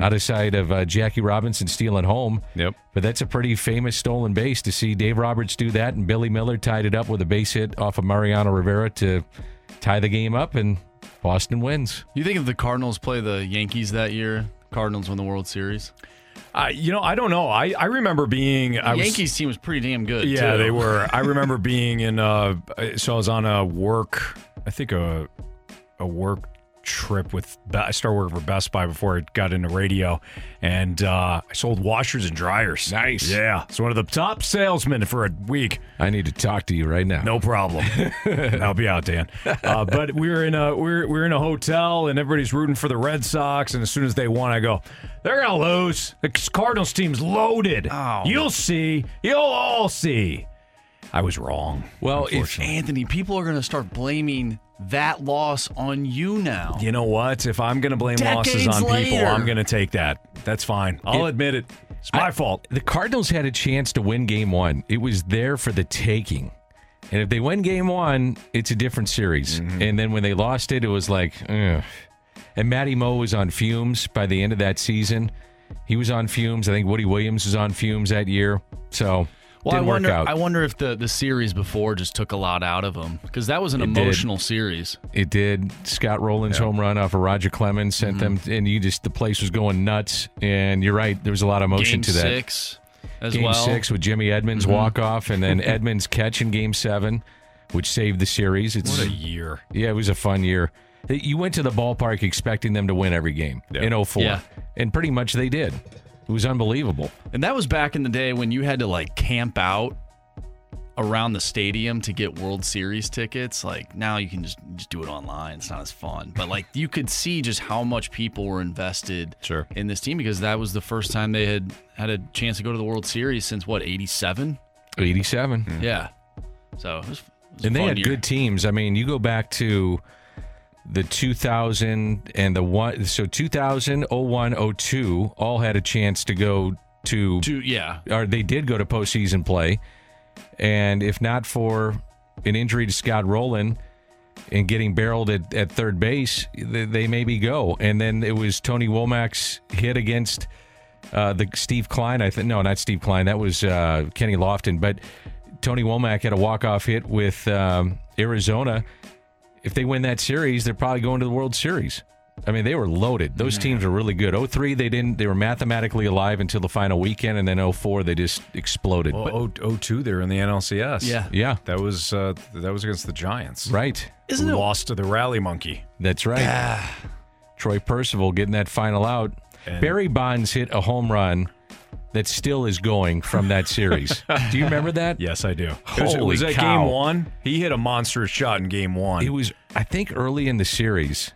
out of sight of uh, Jackie Robinson stealing home. Yep. But that's a pretty famous stolen base to see Dave Roberts do that, and Billy Mueller tied it up with a base hit off of Mariano Rivera to tie the game up, and Boston wins. You think if the Cardinals play the Yankees that year, Cardinals win the World Series? Uh, you know, I don't know. I, I remember being The I was, Yankees team was pretty damn good. Yeah, too. they were. I remember being in. Uh, so I was on a work. I think a a work trip with. Be- I started working for Best Buy before I got into radio, and uh, I sold washers and dryers. Nice. Yeah, it's one of the top salesmen for a week. I need to talk to you right now. No problem. I'll be out, Dan. Uh, but we're in a we we're we we're in a hotel, and everybody's rooting for the Red Sox. And as soon as they won, I go, "They're gonna lose. The Cardinals team's loaded. Oh. You'll see. You'll all see." I was wrong. Well, if Anthony, people are going to start blaming that loss on you now. You know what? If I'm going to blame losses Decades on people. I'm going to take that. That's fine. I'll It- admit it. It's my fault. The Cardinals had a chance to win game one. It was there for the taking. And if they win game one, it's a different series. Mm-hmm. And then when they lost it, it was like, ugh. And Matty Moe was on fumes by the end of that season. He was on fumes. I think Woody Williams was on fumes that year. So Well, I didn't wonder. work out. I wonder if the the series before just took a lot out of him because that was an It did. emotional series. It did. Scott Rolen's home run off of Roger Clemens sent them, and you just the place was going nuts. And you're right, there was a lot of emotion Game to that. six as game well. six with Jimmy Edmonds Mhm. walk off, and then Edmonds catch in Game seven, which saved the series. It's What a year. Yeah, it was a fun year. You went to the ballpark expecting them to win every game in 04. Yeah. and pretty much they did. It was unbelievable. And that was back in the day when you had to like camp out around the stadium to get World Series tickets. Like now you can just just do it online. It's not as fun. But like you could see just how much people were invested sure. in this team because that was the first time they had had a chance to go to the World Series since what, 87? 87. Yeah. So it was, it was and they had year. good teams. I mean, you go back to the 2000 and the one, so 2000, 01, 02 all had a chance to go to, To- yeah. or they did go to postseason play. And if not for an injury to Scott Rolen and getting barreled at, at third base, they, they maybe go. And then it was Tony Womack's hit against uh, the Steve Kline. I think no, not Steve Kline. That was uh, Kenny Lofton. But Tony Womack had a walk off hit with um, Arizona. If they win that series, they're probably going to the World Series. I mean, they were loaded. Those teams were really good. 03, they didn't. They were mathematically alive until the final weekend, and then 04, they just exploded. Well, 0- 02, they were in the NLCS. Yeah. Yeah. That was uh, that was against the Giants. Right. Isn't it- lost to the Rally Monkey? That's right. Troy Percival getting that final out. Barry Bonds hit a home run that still is going from that series. do you remember that? Yes, I do. It was, Holy was that cow. game one? He hit a monstrous shot in game one. It was, I think, early in the series,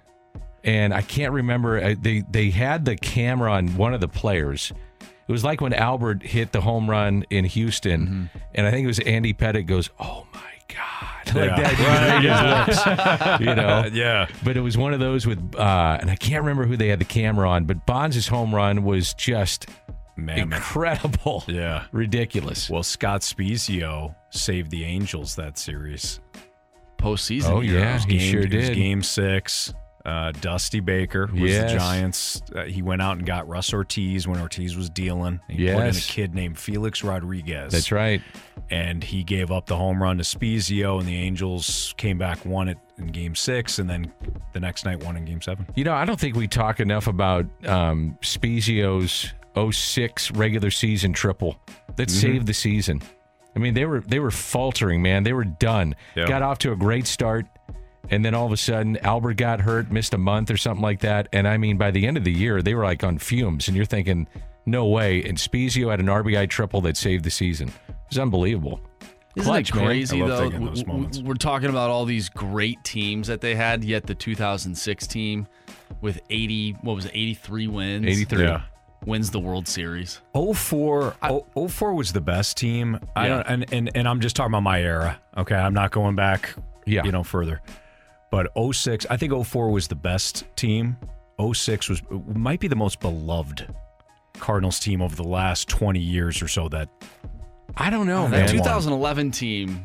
and I can't remember. uh, They they had the camera on one of the players. It was like when Albert hit the home run in Houston, Mm-hmm. and I think it was Andy Pettitte goes, "Oh my god!" like Yeah. that, you read his lips, you know. Yeah. But it was one of those with, uh, and I can't remember who they had the camera on, but Bonds' home run was just Mammoth. incredible, Yeah. ridiculous. Well, Scott Spiezio saved the Angels that series. postseason. Oh, hero. yeah. It was he game, sure did. game six. Uh, Dusty Baker was Yes. the Giants. Uh, he went out and got Russ Ortiz when Ortiz was dealing. He put in a kid named Felix Rodriguez. That's right. And he gave up the home run to Spiezio, and the Angels came back, won it in game six, and then the next night won in game seven. You know, I don't think we talk enough about um, Spezio's 06 regular season triple that Mm-hmm. saved the season. I mean, they were they were faltering, man. They were done. Yeah. Got off to a great start, and then all of a sudden, Albert got hurt, missed a month or something like that. And I mean, by the end of the year, they were like on fumes, and you're thinking, no way. And Spiezio had an RBI triple that saved the season. It was unbelievable. Isn't Clutch, it man. crazy I though? those W- w- moments. We're talking about all these great teams that they had, yet the 2006 team with 80, what was it, 83 wins? 83. Yeah. Wins the World Series. 04, oh- 04 was the best team. I Yeah. don't, and, and and I'm just talking about my era. Okay, I'm not going back. Yeah. you know further. But 06, I think 04 was the best team. 06 was might be the most beloved Cardinals team over the last 20 years or so. That I don't know, That man. 2011 team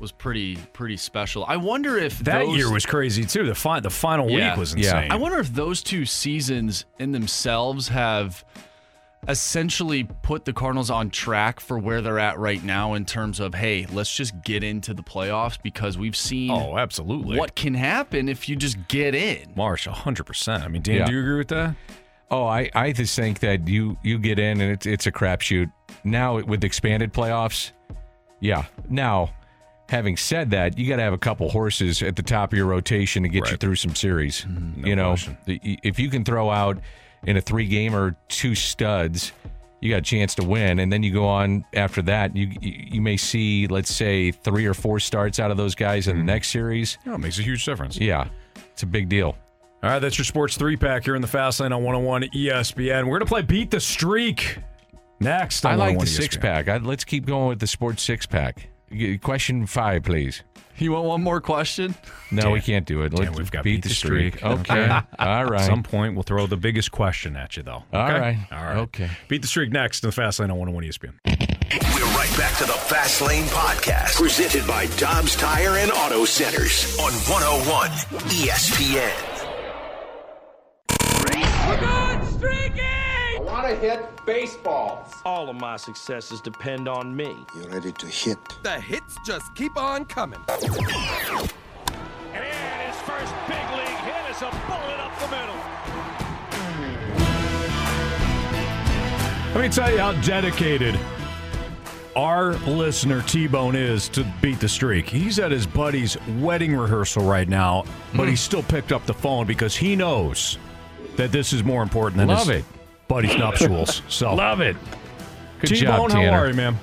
was pretty pretty special. I wonder if that those- year was crazy too. The fi- the final Yeah. week was Yeah. insane. I wonder if those two seasons in themselves have essentially put the Cardinals on track for where they're at right now in terms of hey, let's just get into the playoffs because we've seen oh, absolutely. what can happen if you just get in. Marsh? 100. percent I mean, Dan, Yeah. do you agree with that? Oh, I, I just think that you you get in and it's it's a crapshoot. Now with expanded playoffs, yeah. Now, having said that, you got to have a couple horses at the top of your rotation to get you through some series. Mm-hmm. you know, question. if you can throw out in a three game or two studs, you got a chance to win. And then you go on after that, you you may see, let's say, three or four starts out of those guys in the mm-hmm. next series. Oh, it makes a huge difference. Yeah, it's a big deal. All right, that's your sports three pack here in the Fast Lane on 101 ESPN. We're going to play Beat the Streak next. On I like the oh six ESPN. pack. I, let's keep going with the sports six pack. G- Question five, please. You want one more question? No, we can't do it. Dan, Let's we've got beat, the streak. Okay. All right. At some point, we'll throw the biggest question at you, though. All Okay? right. All right. Okay. Beat the streak next in the Fast Lane on 101 ESPN. We're right back to the Fast Lane Podcast, presented by Dobbs Tire and Auto Centers on 101 ESPN. I want to hit baseballs. All of my successes depend on me. You ready to hit? The hits just keep on coming. And his first big league hit is a bullet up the middle. Let me tell you how dedicated our listener T Bone is to beat the streak. He's at his buddy's wedding rehearsal right now, but he hmm. still picked up the phone because he knows that this is more important than Love his it. Buddy's nuptials. So Love it. Good T job, Bone, how Tanner. are you, man?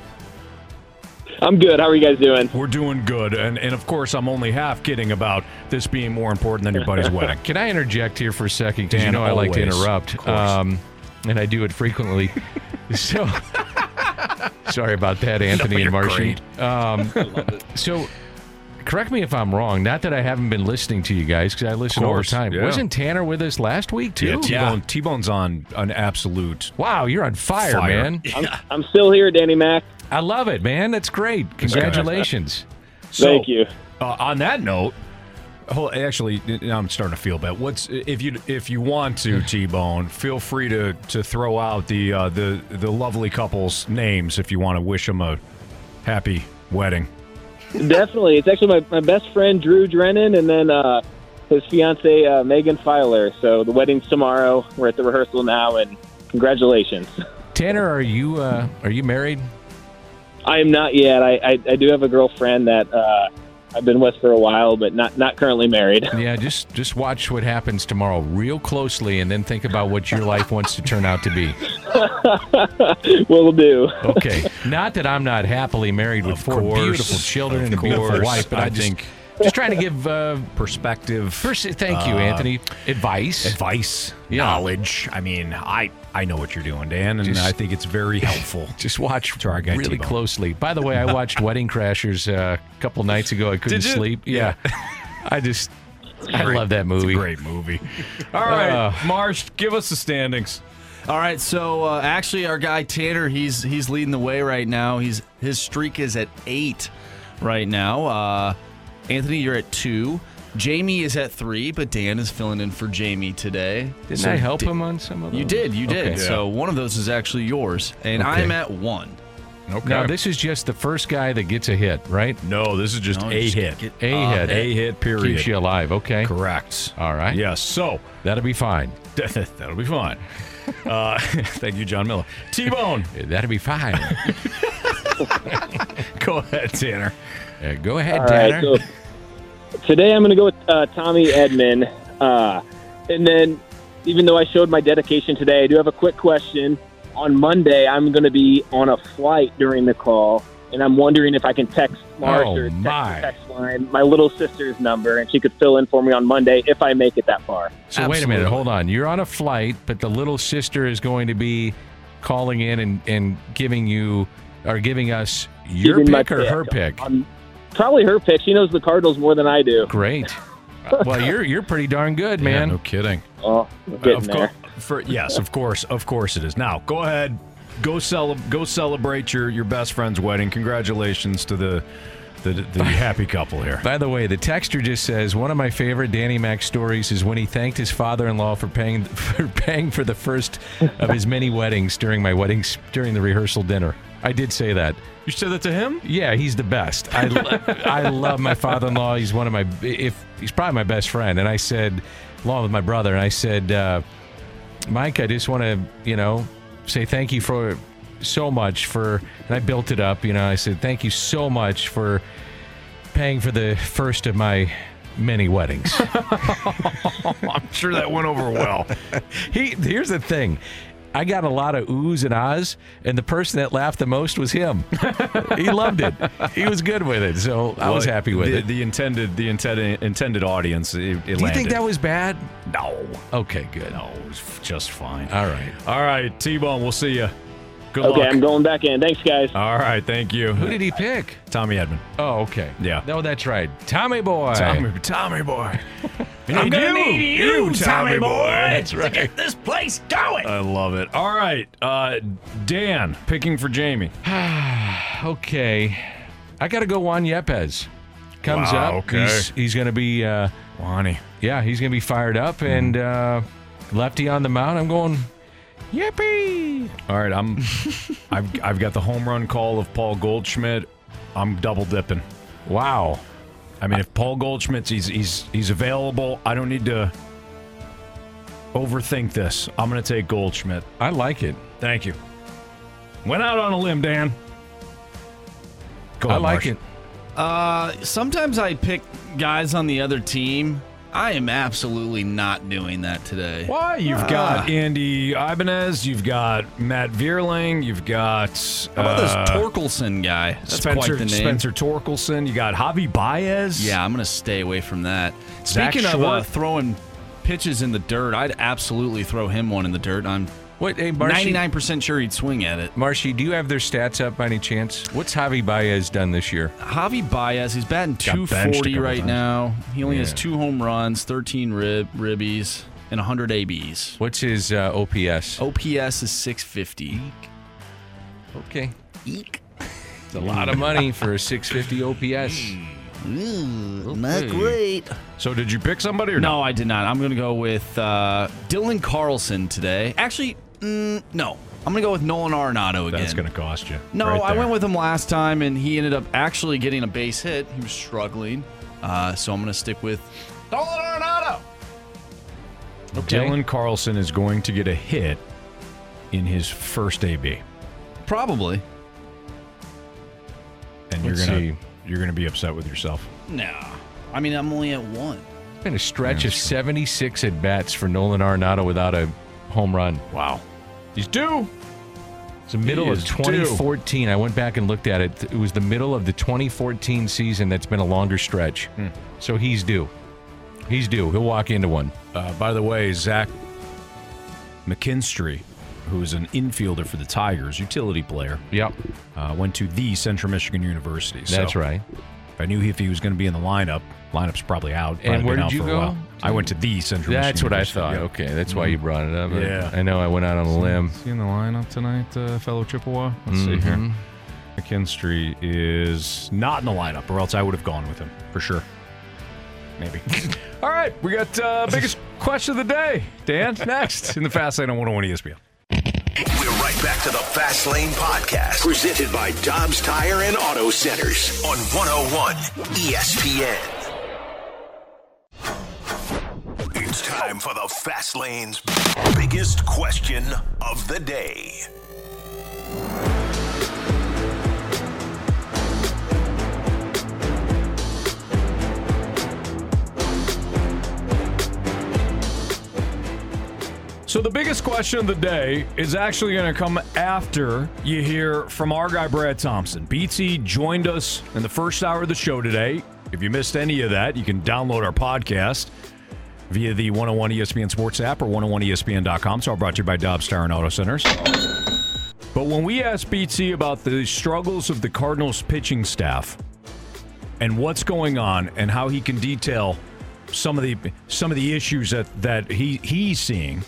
I'm good. How are you guys doing? We're doing good, and and of course, I'm only half kidding about this being more important than your buddy's wedding. Can I interject here for a second? Because you Dan, know I like to interrupt, Of um, and I do it frequently. so sorry about that, Anthony and you're Marcy. Um, so correct me if I'm wrong. Not that I haven't been listening to you guys because I listen all the time. yeah. Wasn't Tanner with us last week too? Yeah, T Bone. T Bone's on an absolute. Wow, you're on fire, Fire. man. I'm, I'm still here, Danny Mac. I love it, man. That's great. Congratulations. Thank you. Uh, on that note, hold, actually, now I'm starting to feel bad. What's if you if you want to T Bone, feel free to to throw out the uh, the the lovely couple's names if you want to wish them a happy wedding. Definitely. It's actually my, my best friend, Drew Drennan, and then uh, his fiance, uh, Megan Filer. So the wedding's tomorrow. We're at the rehearsal now, and congratulations. Tanner, are you uh, are you married? I am not yet. I, I, I do have a girlfriend that uh, I've been with for a while, but not, not currently married. Yeah, just just watch what happens tomorrow real closely, and then think about what your life wants to turn out to be. Will do. Okay, not that I'm not happily married with four course. beautiful children and a Of beautiful wife, but I, I just, think- just trying to give uh, Perspective. First, thank you, Uh, Anthony. Advice. Advice, Yeah. knowledge. I mean, I I know what you're doing, Dan, and Just- I think it's very helpful. Just watch to our guy really T-Bone. closely. By the way, I watched Wedding Crashers uh, a couple nights ago. I couldn't sleep. Yeah, I just I Great. love that It's movie. a great movie. All right, Uh, Marsh, give us the standings. All right, so uh, actually, our guy Tanner, he's he's leading the way right now. He's his streak is at eight right now. Uh, Anthony, you're at two. Jamie is at three, but Dan is filling in for Jamie today. Didn't So I help Da- him on some of those? You did, you did. Okay. So one of those is actually yours, and Okay. I'm at one. Okay. Now this is just the first guy that gets a hit, right? No, this is just No, a just hit. get- A Uh, hit. A hit, period. Keeps you alive. Okay. Correct. All right. Yes. So That'll be fine. that'll be fine. Uh, thank you, John Miller. T Bone, That'll be fine. go ahead, Tanner. Uh, go ahead, All right, Tanner. so today I'm going to go with uh, Tommy Edman. Uh, and then, even though I showed my dedication today, I do have a quick question. On Monday, I'm going to be on a flight during the call, and I'm wondering if I can text Marsh Oh, or text, my. text line my little sister's number, and she could fill in for me on Monday if I make it that far. So wait a minute, hold on. You're on a flight, but the little sister is going to be calling in and, and giving you or giving us your Giving pick or her pick. Um, probably her pick. She knows the Cardinals more than I do. Great. well, you're you're pretty darn good, Yeah, man. no kidding. Oh, I'm getting Of there. course, for, yes, of course, of course it is. Now, go ahead, go cel- go celebrate your your best friend's wedding. Congratulations to the the, the happy couple here. By the way, the texter just says one of my favorite Danny Mac stories is when he thanked his father-in-law for paying for paying for the first of his many weddings during my weddings during the rehearsal dinner. I did say that. You said that to him? Yeah, he's the best. I, I love my father-in-law. He's one of my if he's probably my best friend. And I said, along with my brother, and I said, uh, Mike, I just want to you know say thank you for so much for. And I built it up. You know, I said thank you so much for paying for the first of my many weddings. I'm sure that went over well. he here's the thing. I got a lot of oohs and ahs, and the person that laughed the most was him. he loved it. He was good with it, so I was happy with the, it. The intended, the intended, intended audience. It, it Do you think that was bad? No. Okay, good. No, it was just fine. All right. All right, T-Bone. We'll see you. Good luck. okay, luck. I'm going back in. Thanks, guys. All right, thank you. Who did he pick? Tommy Edman. Oh, okay. Yeah. No, that's right. Tommy boy. Tommy, Tommy boy. I'm gonna need you, Tommy boy. That's to get this place going. I love it. All right, uh, Dan picking for Jamie. okay. I got to go Juan Yepez. Comes Wow, up. okay. He's, he's going to be. Uh, Wani. Yeah, he's going to be fired up and uh, lefty on the mound. I'm going. Yippee! All right, I'm. I've I've got the home run call of Paul Goldschmidt. I'm double dipping. Wow. I mean, if Paul Goldschmidt's he's he's he's available, I don't need to overthink this. I'm going to take Goldschmidt. I like it. Thank you. Went out on a limb, Dan. Go I ahead, like Marsh. it. Uh, sometimes I pick guys on the other team. I am absolutely not doing that today. Why? You've Ah. got Andy Ibanez. You've got Matt Vierling. You've got How about uh, this Torkelson guy? That's Spencer quite the name. Spencer Torkelson. You got Javi Baez. Yeah, I'm going to stay away from that. Zach Speaking of uh, throwing pitches in the dirt, I'd absolutely throw him one in the dirt. I'm Wait, hey, Marshy, 99% sure he'd swing at it. Marshy, do you have their stats up by any chance? What's Javi Baez done this year? Javi Baez, he's batting Got 240 right times. now. He only has two home runs, 13 rib ribbies, and 100 ABs. What's his uh, OPS? OPS is 650. Okay. Eek. It's a lot of money for a 650 OPS. not great. So did you pick somebody or No, I did not. I'm going to go with uh, Dylan Carlson today. Actually, mm, no. I'm going to go with Nolan Arenado again. That's going to cost you. No, right I went with him last time, and he ended up actually getting a base hit. He was struggling. Uh, so I'm going to stick with Nolan Arenado. Okay. Dylan Carlson is going to get a hit in his first AB, Probably. and you're gonna see. you're gonna be upset with yourself. No. I mean, I'm only at one. It's been a stretch Yeah, of that's 76 at bats for Nolan Arenado without a home run. Wow, he's due. It's the middle of is due. 2014. I went back and looked at it. It was the middle of the 2014 season that's been a longer stretch. Hmm. So he's due. He's due. He'll walk into one. Uh, by the way, Zach McKinstry, who is an infielder for the Tigers, utility player, Yep. uh, went to the Central Michigan University. So That's right. If I knew if he was going to be in the lineup, lineup's probably out. And probably where been did you go? I went to the Central That's Michigan what I thought. yeah. Okay, that's why you brought it up. Yeah. I know I went out on a limb. Is he in the lineup tonight, uh, fellow Chippewa? Let's see here. Mhm. McKinstry is not in the lineup, or else I would have gone with him for sure. Maybe. All right, we got uh, biggest question of the day. Dan, next in the Fast Lane on 101 ESPN. We're right back to the Fast Lane Podcast, presented by Dobbs Tire and Auto Centers on 101 ESPN. It's time for the Fast Lane's biggest question of the day. So the biggest question of the day is actually going to come after you hear from our guy Brad Thompson. BT joined us in the first hour of the show today. If you missed any of that, you can download our podcast via the 101 ESPN Sports app or 101ESPN.com. It's all brought to you by Dobbs Tire and Auto Centers. But when we asked BT about the struggles of the Cardinals pitching staff and what's going on and how he can detail some of the some of the issues that that he he's seeing,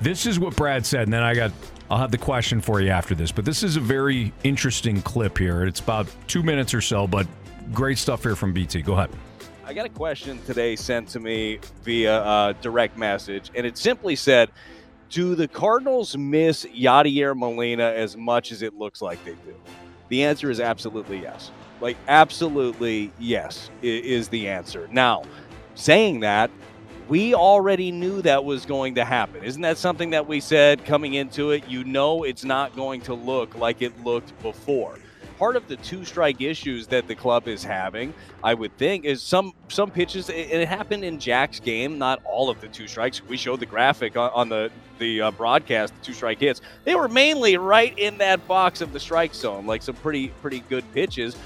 this is what Brad said, and then I got I'll have the question for you after this. But this is a very interesting clip here. It's about two minutes or so, but great stuff here from BT. Go ahead. I got a question today sent to me via uh, direct message, and it simply said, "Do the Cardinals miss Yadier Molina as much as it looks like they do?" The answer is absolutely yes. Like absolutely yes is the answer. Now, saying that, we already knew that was going to happen. Isn't that something that we said coming into it? You know, it's not going to look like it looked before. part of the two strike issues that the club is having, I would think, is some some pitches. And it happened in Jack's game. Not all of the two strikes. We showed the graphic on, on the the uh, broadcast. The two strike hits. They were mainly right in that box of the strike zone, like some pretty pretty good pitches.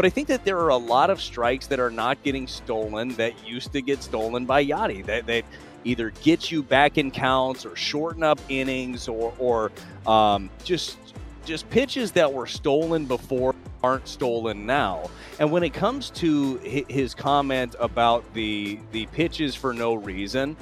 But I think that there are a lot of strikes that are not getting stolen that used to get stolen by Yadi. That that either get you back in counts or shorten up innings or or um, just just pitches that were stolen before aren't stolen now. And when it comes to his comment about the the pitches for no reason,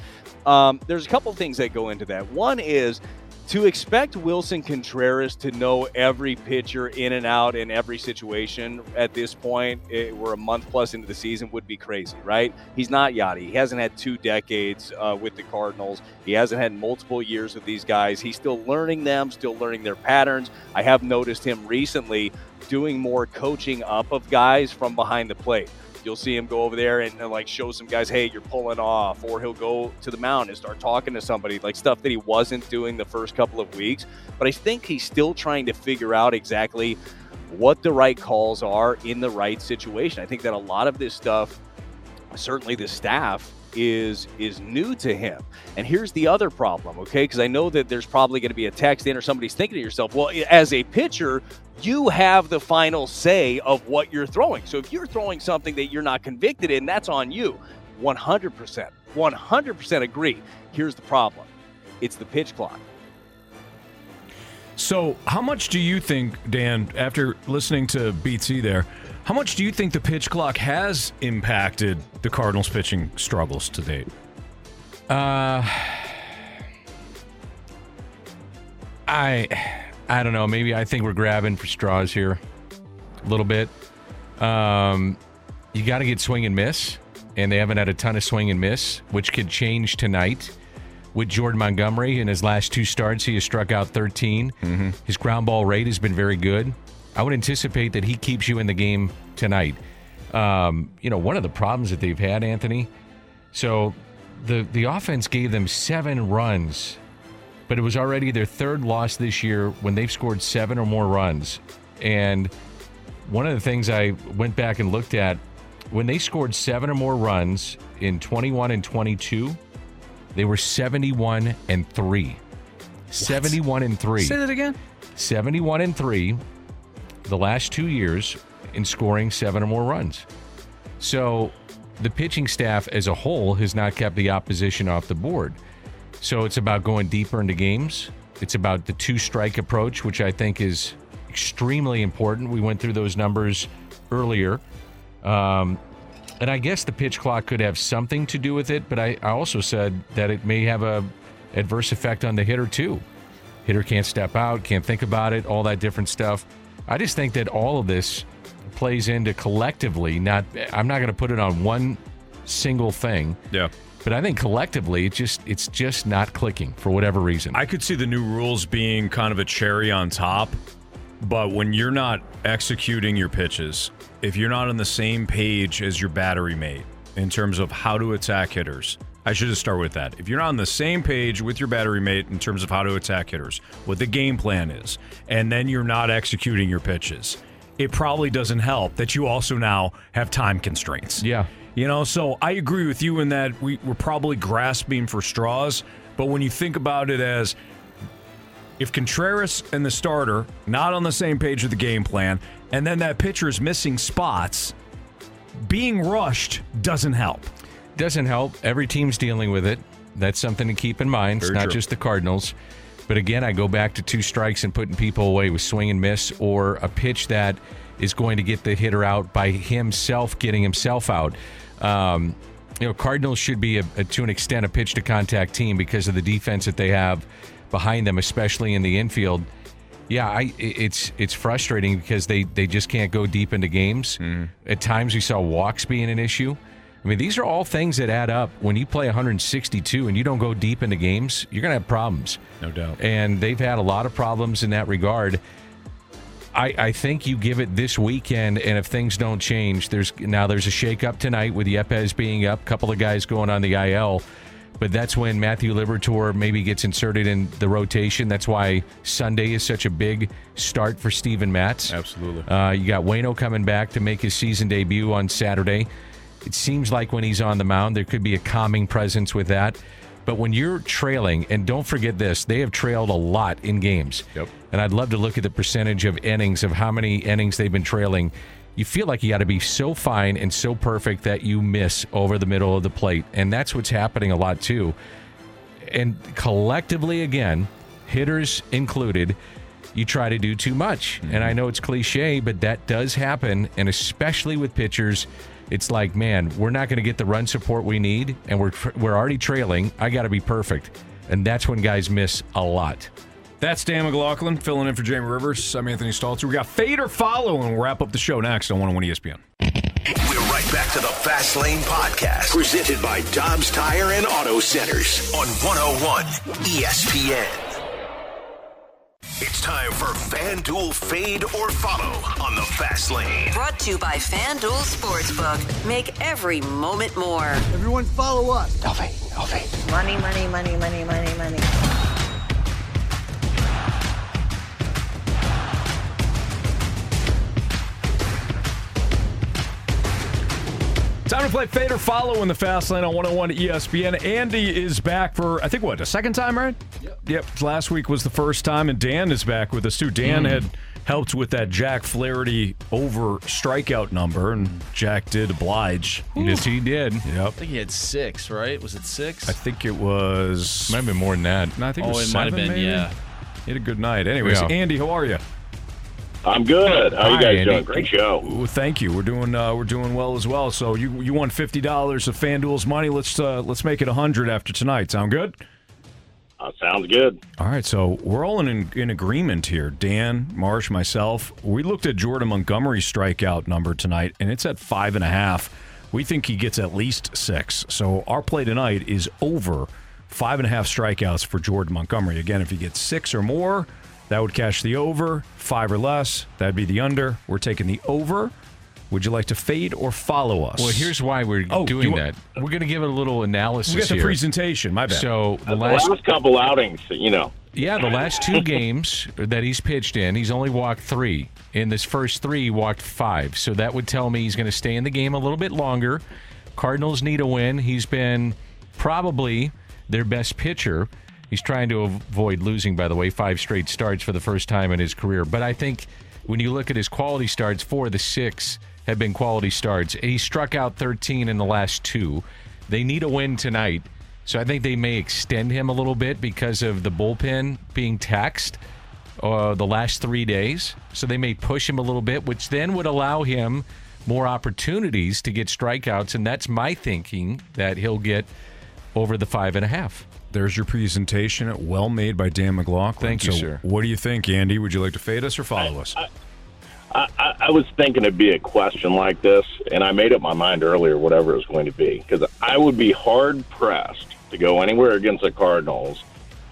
um, there's a couple things that go into that. One is to expect Willson Contreras to know every pitcher in and out in every situation at this point, it, we're a month plus into the season, would be crazy, right? He's not Yadi. He hasn't had two decades uh, with the Cardinals. He hasn't had multiple years with these guys. He's still learning them, still learning their patterns. I have noticed him recently doing more coaching up of guys from behind the plate. You'll see him go over there and, and, like show some guys, hey, you're pulling off, or he'll go to the mound and start talking to somebody, like stuff that he wasn't doing the first couple of weeks. But I think he's still trying to figure out exactly what the right calls are in the right situation. I think that a lot of this stuff, certainly the staff, is is new to him. And here's the other problem, okay? Because I know that there's probably going to be a text in or somebody's thinking to yourself, well, as a pitcher, you have the final say of what you're throwing. So if you're throwing something that you're not convicted in, that's on you. 100%. 100% agree. Here's the problem. It's the pitch clock. So, how much do you think, Dan, after listening to BT there, how much do you think the pitch clock has impacted the Cardinals' pitching struggles to date? Uh, I, I don't know. Maybe I think we're grabbing for straws here, a little bit. Um, you got to get swing and miss, and they haven't had a ton of swing and miss, which could change tonight with Jordan Montgomery. In his last two starts, he has struck out 13. Mm-hmm. His ground ball rate has been very good. I would anticipate that he keeps you in the game tonight. Um, you know, one of the problems that they've had, Anthony. So the the offense gave them seven runs, but it was already their third loss this year when they've scored seven or more runs. And one of the things I went back and looked at when they scored seven or more runs in 21 and 22, they were 71 and 3. 71 and 3. Say that again. 71 and 3 the last 2 years in scoring 7 or more runs. So, the pitching staff as a whole has not kept the opposition off the board. So, it's about going deeper into games. It's about the two strike approach, which I think is extremely important. We went through those numbers earlier. Um, and I guess the pitch clock could have something to do with it, but I, I also said that it may have a adverse effect on the hitter too. Hitter can't step out, can't think about it, all that different stuff. I just think that all of this plays into collectively. Not, I'm not going to put it on one single thing. Yeah. But I think collectively, it just it's just not clicking for whatever reason. I could see the new rules being kind of a cherry on top, but when you're not executing your pitches, if you're not on the same page as your battery mate in terms of how to attack hitters, I should just start with that. If you're not on the same page with your battery mate in terms of how to attack hitters, what the game plan is, and then you're not executing your pitches, it probably doesn't help that you also now have time constraints. Yeah. You know, so I agree with you in that we, we're probably grasping for straws, but when you think about it as if Contreras and the starter not on the same page with the game plan, and then that pitcher is missing spots, being rushed doesn't help. Doesn't help. Every team's dealing with it. That's something to keep in mind. Very it's not true. just the Cardinals. But again, I go back to two strikes and putting people away with swing and miss or a pitch that is going to get the hitter out by himself getting himself out. Um, you know, Cardinals should be, a, a, to an extent, a pitch to contact team because of the defense that they have behind them, especially in the infield. Yeah, I, it's it's frustrating because they, they just can't go deep into games. At times, we saw walks being an issue. I mean, these are all things that add up. When you play 162 and you don't go deep into games, you're going to have problems. No doubt. And they've had a lot of problems in that regard. I, I think you give it this weekend, and if things don't change, there's now there's a shakeup tonight with Yepez being up, a couple of guys going on the IL. but that's when Matthew Liberatore maybe gets inserted in the rotation. That's why Sunday is such a big start for Steven Matz. Absolutely. Uh, you got Waino coming back to make his season debut on Saturday. It seems like when he's on the mound, there could be a calming presence with that. But when you're trailing, and don't forget this, they have trailed a lot in games. Yep. And I'd love to look at the percentage of innings, of how many innings they've been trailing. You feel like you got to be so fine and so perfect that you miss over the middle of the plate. And that's what's happening a lot, too. And collectively, again, hitters included, you try to do too much. And mm-hmm. I know it's cliche, but that does happen. And especially with pitchers, it's like, man, we're not going to get the run support we need, and we're we're already trailing. I got to be perfect, and that's when guys miss a lot. That's Dan McLaughlin filling in for Jamie Rivers. I'm Anthony Stalter. We got Fade or Follow, and we'll wrap up the show next on 101 ESPN. We're right back to the Fast Lane Podcast, presented by Dobbs Tire and Auto Centers on 101 ESPN. It's time for FanDuel Fade or Follow on the Fast Lane. Brought to you by FanDuel Sportsbook. Make every moment more. Everyone follow us. No fade, no fade. Money, money, money, money, money, money. Time to play Fade or Follow in the Fast Lane on 101 ESPN. Andy is back for, I think, what, a second time, right? Yep. Yep. Last week was the first time, and Dan is back with us, too. Dan Mm. had helped with that Jack Flaherty over strikeout number, and Jack did oblige. Yes, he did. Yep. I think he had six, right? Was it six? I think it was. Might have been more than that. No, I think Oh, it was it might have been, maybe? yeah. He had a good night. Anyways, Yeah. Andy, how are you? I'm good. How you Hi, guys Andy. doing? Great show. Thank you. We're doing uh, we're doing well as well. So you you won fifty dollars of FanDuel's money. Let's uh, let's make it a hundred after tonight. Sound good? Uh, sounds good. All right. So we're all in in agreement here. Dan, Marsh, myself. We looked at Jordan Montgomery's strikeout number tonight, and it's at five and a half. We think he gets at least six. So our play tonight is over five and a half strikeouts for Jordan Montgomery. Again, if he gets six or more, that would cash the over. Five or less, that'd be the under. We're taking the over. Would you like to fade or follow us? Well, here's why we're Oh, doing you wa- that. We're going to give it a little analysis We got the here. presentation. My bad. So the The last last couple outings, you know. Yeah, the last two games that he's pitched in, he's only walked three. In this first three, he walked five. So that would tell me he's going to stay in the game a little bit longer. Cardinals need a win. He's been probably their best pitcher. He's trying to avoid losing, by the way, five straight starts for the first time in his career. But I think when you look at his quality starts, four of the six have been quality starts. He struck out 13 in the last two. They need a win tonight. So I think they may extend him a little bit because of the bullpen being taxed uh, the last three days. So they may push him a little bit, which then would allow him more opportunities to get strikeouts. And that's my thinking that he'll get over the five and a half. There's your presentation. Well made by Dan McLaughlin. Thank you, So sir. What do you think, Andy? Would you like to fade us or follow us? I, I, I was thinking it'd be a question like this, and I made up my mind earlier, whatever it was going to be, because I would be hard pressed to go anywhere against the Cardinals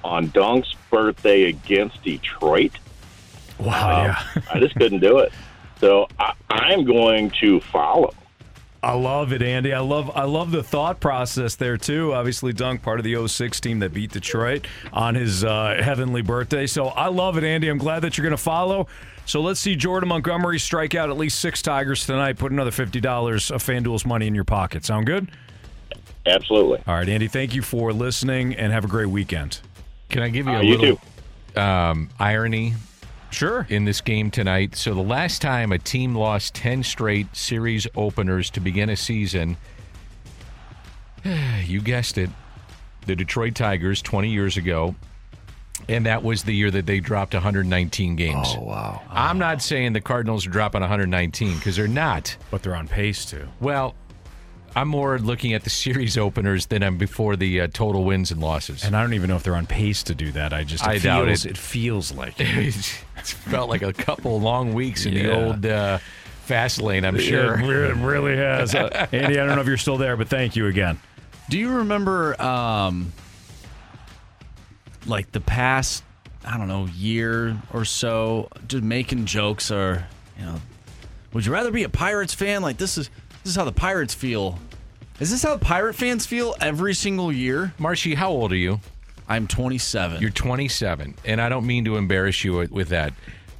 on Dunc's birthday against Detroit. Wow, um, yeah. I just couldn't do it. So I, I'm going to follow. I love it, Andy. I love I love the thought process there too. Obviously, Dunc part of the 06 team that beat Detroit on his uh, heavenly birthday. So I love it, Andy. I'm glad that you're going to follow. So let's see Jordan Montgomery strike out at least six Tigers tonight. Put another fifty dollars of FanDuel's money in your pocket. Sound good? Absolutely. All right, Andy. Thank you for listening, and have a great weekend. Can I give you Uh, a you little Um, irony? Sure. In this game tonight. So the last time a team lost 10 straight series openers to begin a season, you guessed it, the Detroit Tigers 20 years ago. And that was the year that they dropped 119 games. Oh, wow. I'm not saying the Cardinals are dropping 119 because they're not. But they're on pace to. Well, I'm more looking at the series openers than I'm before the uh, total wins and losses. And I don't even know if they're on pace to do that. I just it I doubt feels, it. It feels like it. it's felt like a couple long weeks in the old uh, fast lane, I'm sure. It it really has. Uh, Andy, I don't know if you're still there, but thank you again. Do you remember, um, like the past, I don't know, year or so, just making jokes or, you know, would you rather be a Pirates fan? Like this is this is how the Pirates feel Is this how Pirate fans feel every single year? Marshy, how old are you? I'm 27. You're 27, and I don't mean to embarrass you with- with that,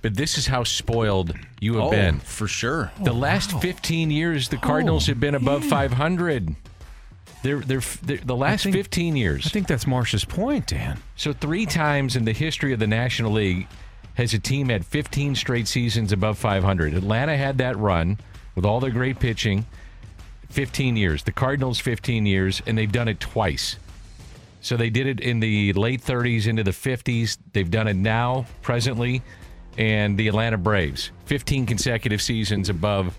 but this is how spoiled you have Oh, been. for sure. The last 15 years, the Cardinals oh. have been above hmm. 500. They're, they're, they're the last think- 15 years. I think that's Marsh's point, Dan. So three times in the history of the National League has a team had 15 straight seasons above 500. Atlanta had that run with all their great pitching. 15 years. The Cardinals 15 years, and they've done it twice. So they did it in the late 30s into the 50s. They've done it now, presently, and the Atlanta Braves 15 consecutive seasons above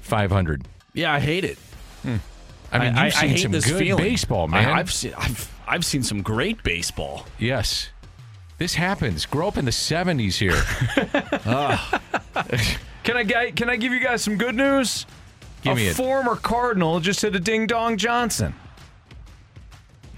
500. Yeah, I hate it. Hmm. I mean, you've seen hate some this good feeling. baseball, man. I, have seen I've, I've seen some great baseball. Yes. This happens. Grow up in the 70s here. Can I gi- can I give you guys some good news? Give a me it. former Cardinal just hit a ding dong Johnson.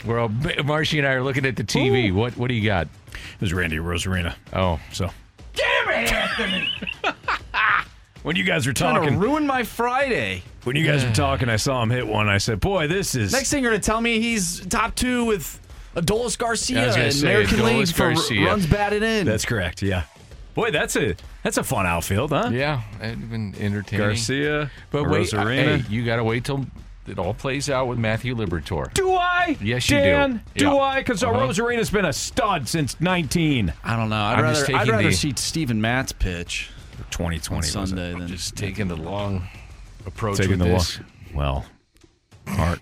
We're all, Marshy and I are looking at the TV. What what do you got? It was Randy Arozarena. Oh, So Damn it, Anthony! when you guys were Trying to talking, ruin my Friday. when you guys were talking, I saw him hit one. I said, "Boy, this is Next thing you're gonna tell me he's top two with Adolis Garcia I was in say, American Adolis League for Garcia. runs batted in. that's correct." Yeah. Boy, that's a that's a fun outfield, huh? yeah, it'd been entertaining. Garcia, But wait, Arozarena. hey, you got to wait till it all plays out with Matthew Liberatore. Do I? Yes, you do. Dan, do. Yeah. I? Because Uh-huh. Arozarena's been a stud since 19. I don't know. I'd I'm rather just I'd rather the- see Steven Matz pitch 2020 on was it? Sunday than Just taking the long approach Taking with the this. walk. Well, Mark,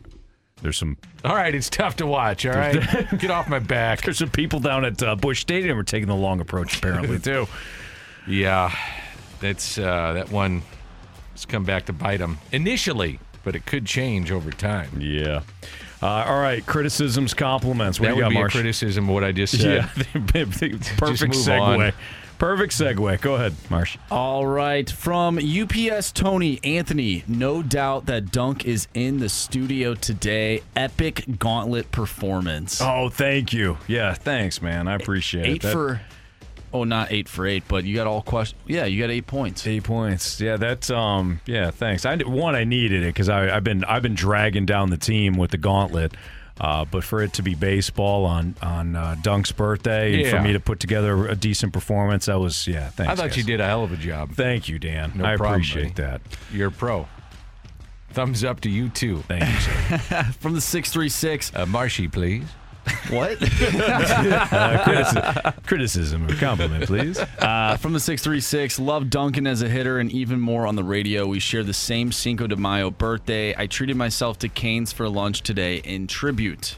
there's some All right, it's tough to watch. All right, get off my back. there's some people down at uh, Busch Stadium who are taking the long approach apparently too. Yeah, that's uh, that one has come back to bite him initially, but it could change over time. Yeah. Uh, all right, criticisms, compliments. What that do you would got, be Marsh? a criticism of what I just said. Yeah, perfect move segue. on. Perfect segue. Go ahead, Marsh. All right, from UPS Tony Anthony, no doubt that Dunc is in the studio today. Epic gauntlet performance. Oh, thank you. Yeah, thanks, man. I appreciate eight it. That- for, oh, not eight for eight, but you got all questions. Yeah, you got eight points. Eight points. Yeah, that's um. Yeah, thanks. I one I needed it because I've been I've been dragging down the team with the gauntlet. Uh, but for it to be baseball on on uh, Dunc's birthday and for me to put together a decent performance, that was yeah. Thanks. I thought guys. you did a hell of a job. Thank you, Dan. No I problem, appreciate buddy. that. You're a pro. Thumbs up to you too. Thank you, sir. From the 636. Uh, Marshy, please. What? Uh, criticism, criticism or compliment, please. Uh, from the 636, love Duncan as a hitter and even more on the radio. We share the same Cinco de Mayo birthday. I treated myself to Canes for lunch today in tribute.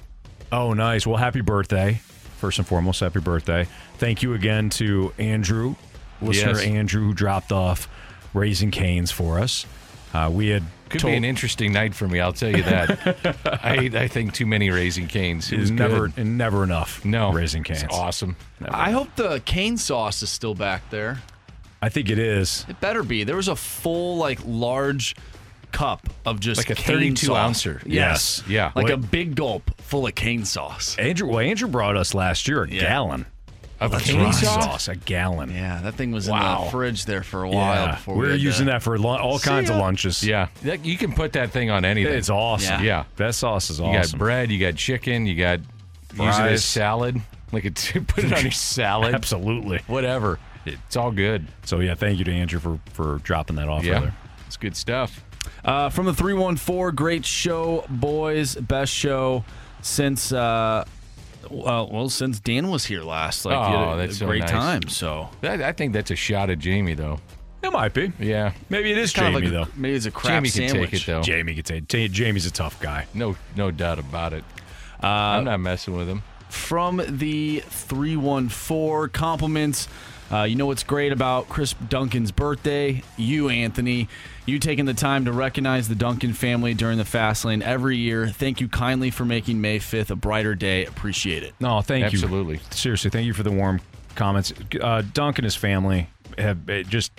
Oh, nice. Well, happy birthday. First and foremost, happy birthday. Thank you again to Andrew, listener Yes. Andrew, who dropped off Raising Canes for us. Uh, we had Could told- be an interesting night for me. I'll tell you that. I I think, too many Raising Canes. It It was was never good. never enough. No, Raising It's Canes. awesome. I hope the cane sauce is still back there. I think it is. It better be. There was a full, like, large cup of just Like a cane 32 sauce. ouncer. Yes. Yeah. Like What- a big gulp full of cane sauce. Andrew. Well, Andrew brought us last year a Yeah. gallon Of of cane cane sauce? sauce. A gallon. Yeah, that thing was in the fridge there for a while Yeah, before we we were using to- that for lu- all kinds of lunches. Yeah, That- you can put that thing on anything. It's awesome. Yeah. that sauce is awesome. You got bread, you got chicken, you got use it as Fries. salad. Like it, put it on your salad. Absolutely. Whatever. It's all good. So yeah, thank you to Andrew for for dropping that off. Yeah, it's good stuff. Uh, from the 314, great show, boys. Best show since, uh, well, well, since Dan was here last. Like, you oh, a, that's a so great nice. time. So, I, I think that's a shot at Jamie, though. It might be. Yeah, Maybe it is kind Jamie of like though. maybe it's a crap Jamie can take it though. Jamie could say Ta- Jamie's a tough guy. No, no doubt about it. Uh, I'm not messing with him. from the 314 compliments. Uh, you know what's great about Chris Duncan's birthday? You, Anthony. You taking the time to recognize the Duncan family during the fast lane every year. Thank you kindly for making May 5th a brighter day. Appreciate it. No, thank Absolutely. you. Absolutely. Seriously, thank you for the warm comments. Uh, Dunc and his family have it just.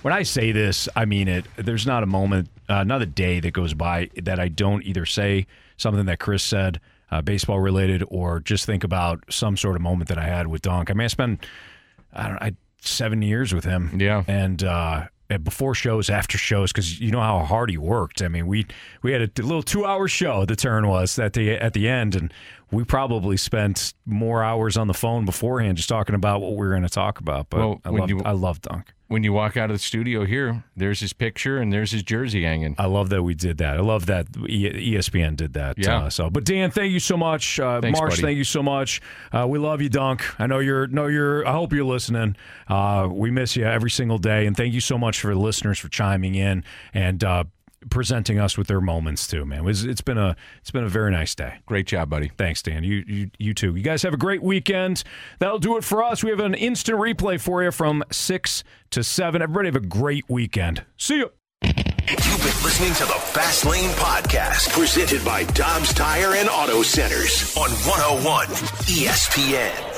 When I say this, I mean it. There's not a moment, uh, not a day that goes by that I don't either say something that Chris said, uh, baseball related, or just think about some sort of moment that I had with Dunc. I mean, I spent, I don't know, I, seven years with him. Yeah. and uh, before shows, after shows, because you know how hard he worked. I mean, we we had a little two hour show. The turn was at the at the end, and we probably spent more hours on the phone beforehand just talking about what we were going to talk about. But Well, I when love you- I love Dunc. When you walk out of the studio here, there's his picture and there's his jersey hanging. I love that we did that. I love that ESPN did that. Yeah. Uh, so, but Dan, thank you so much. Uh, Thanks, Marsh, buddy. thank you so much. Uh, we love you, Dunc. I know you're. No, you're. I hope you're listening. Uh, we miss you every single day, and thank you so much for the listeners for chiming in and uh, presenting us with their moments too. Man, it was, it's been a it's been a very nice day. Great job, buddy. Thanks, Dan. You you you too. You guys have a great weekend. That'll do it for us. We have an instant replay for you from six to seven. Everybody have a great weekend. See you. You've been listening to the Fast Lane Podcast, presented by Dobbs Tire and Auto Centers on 101 ESPN.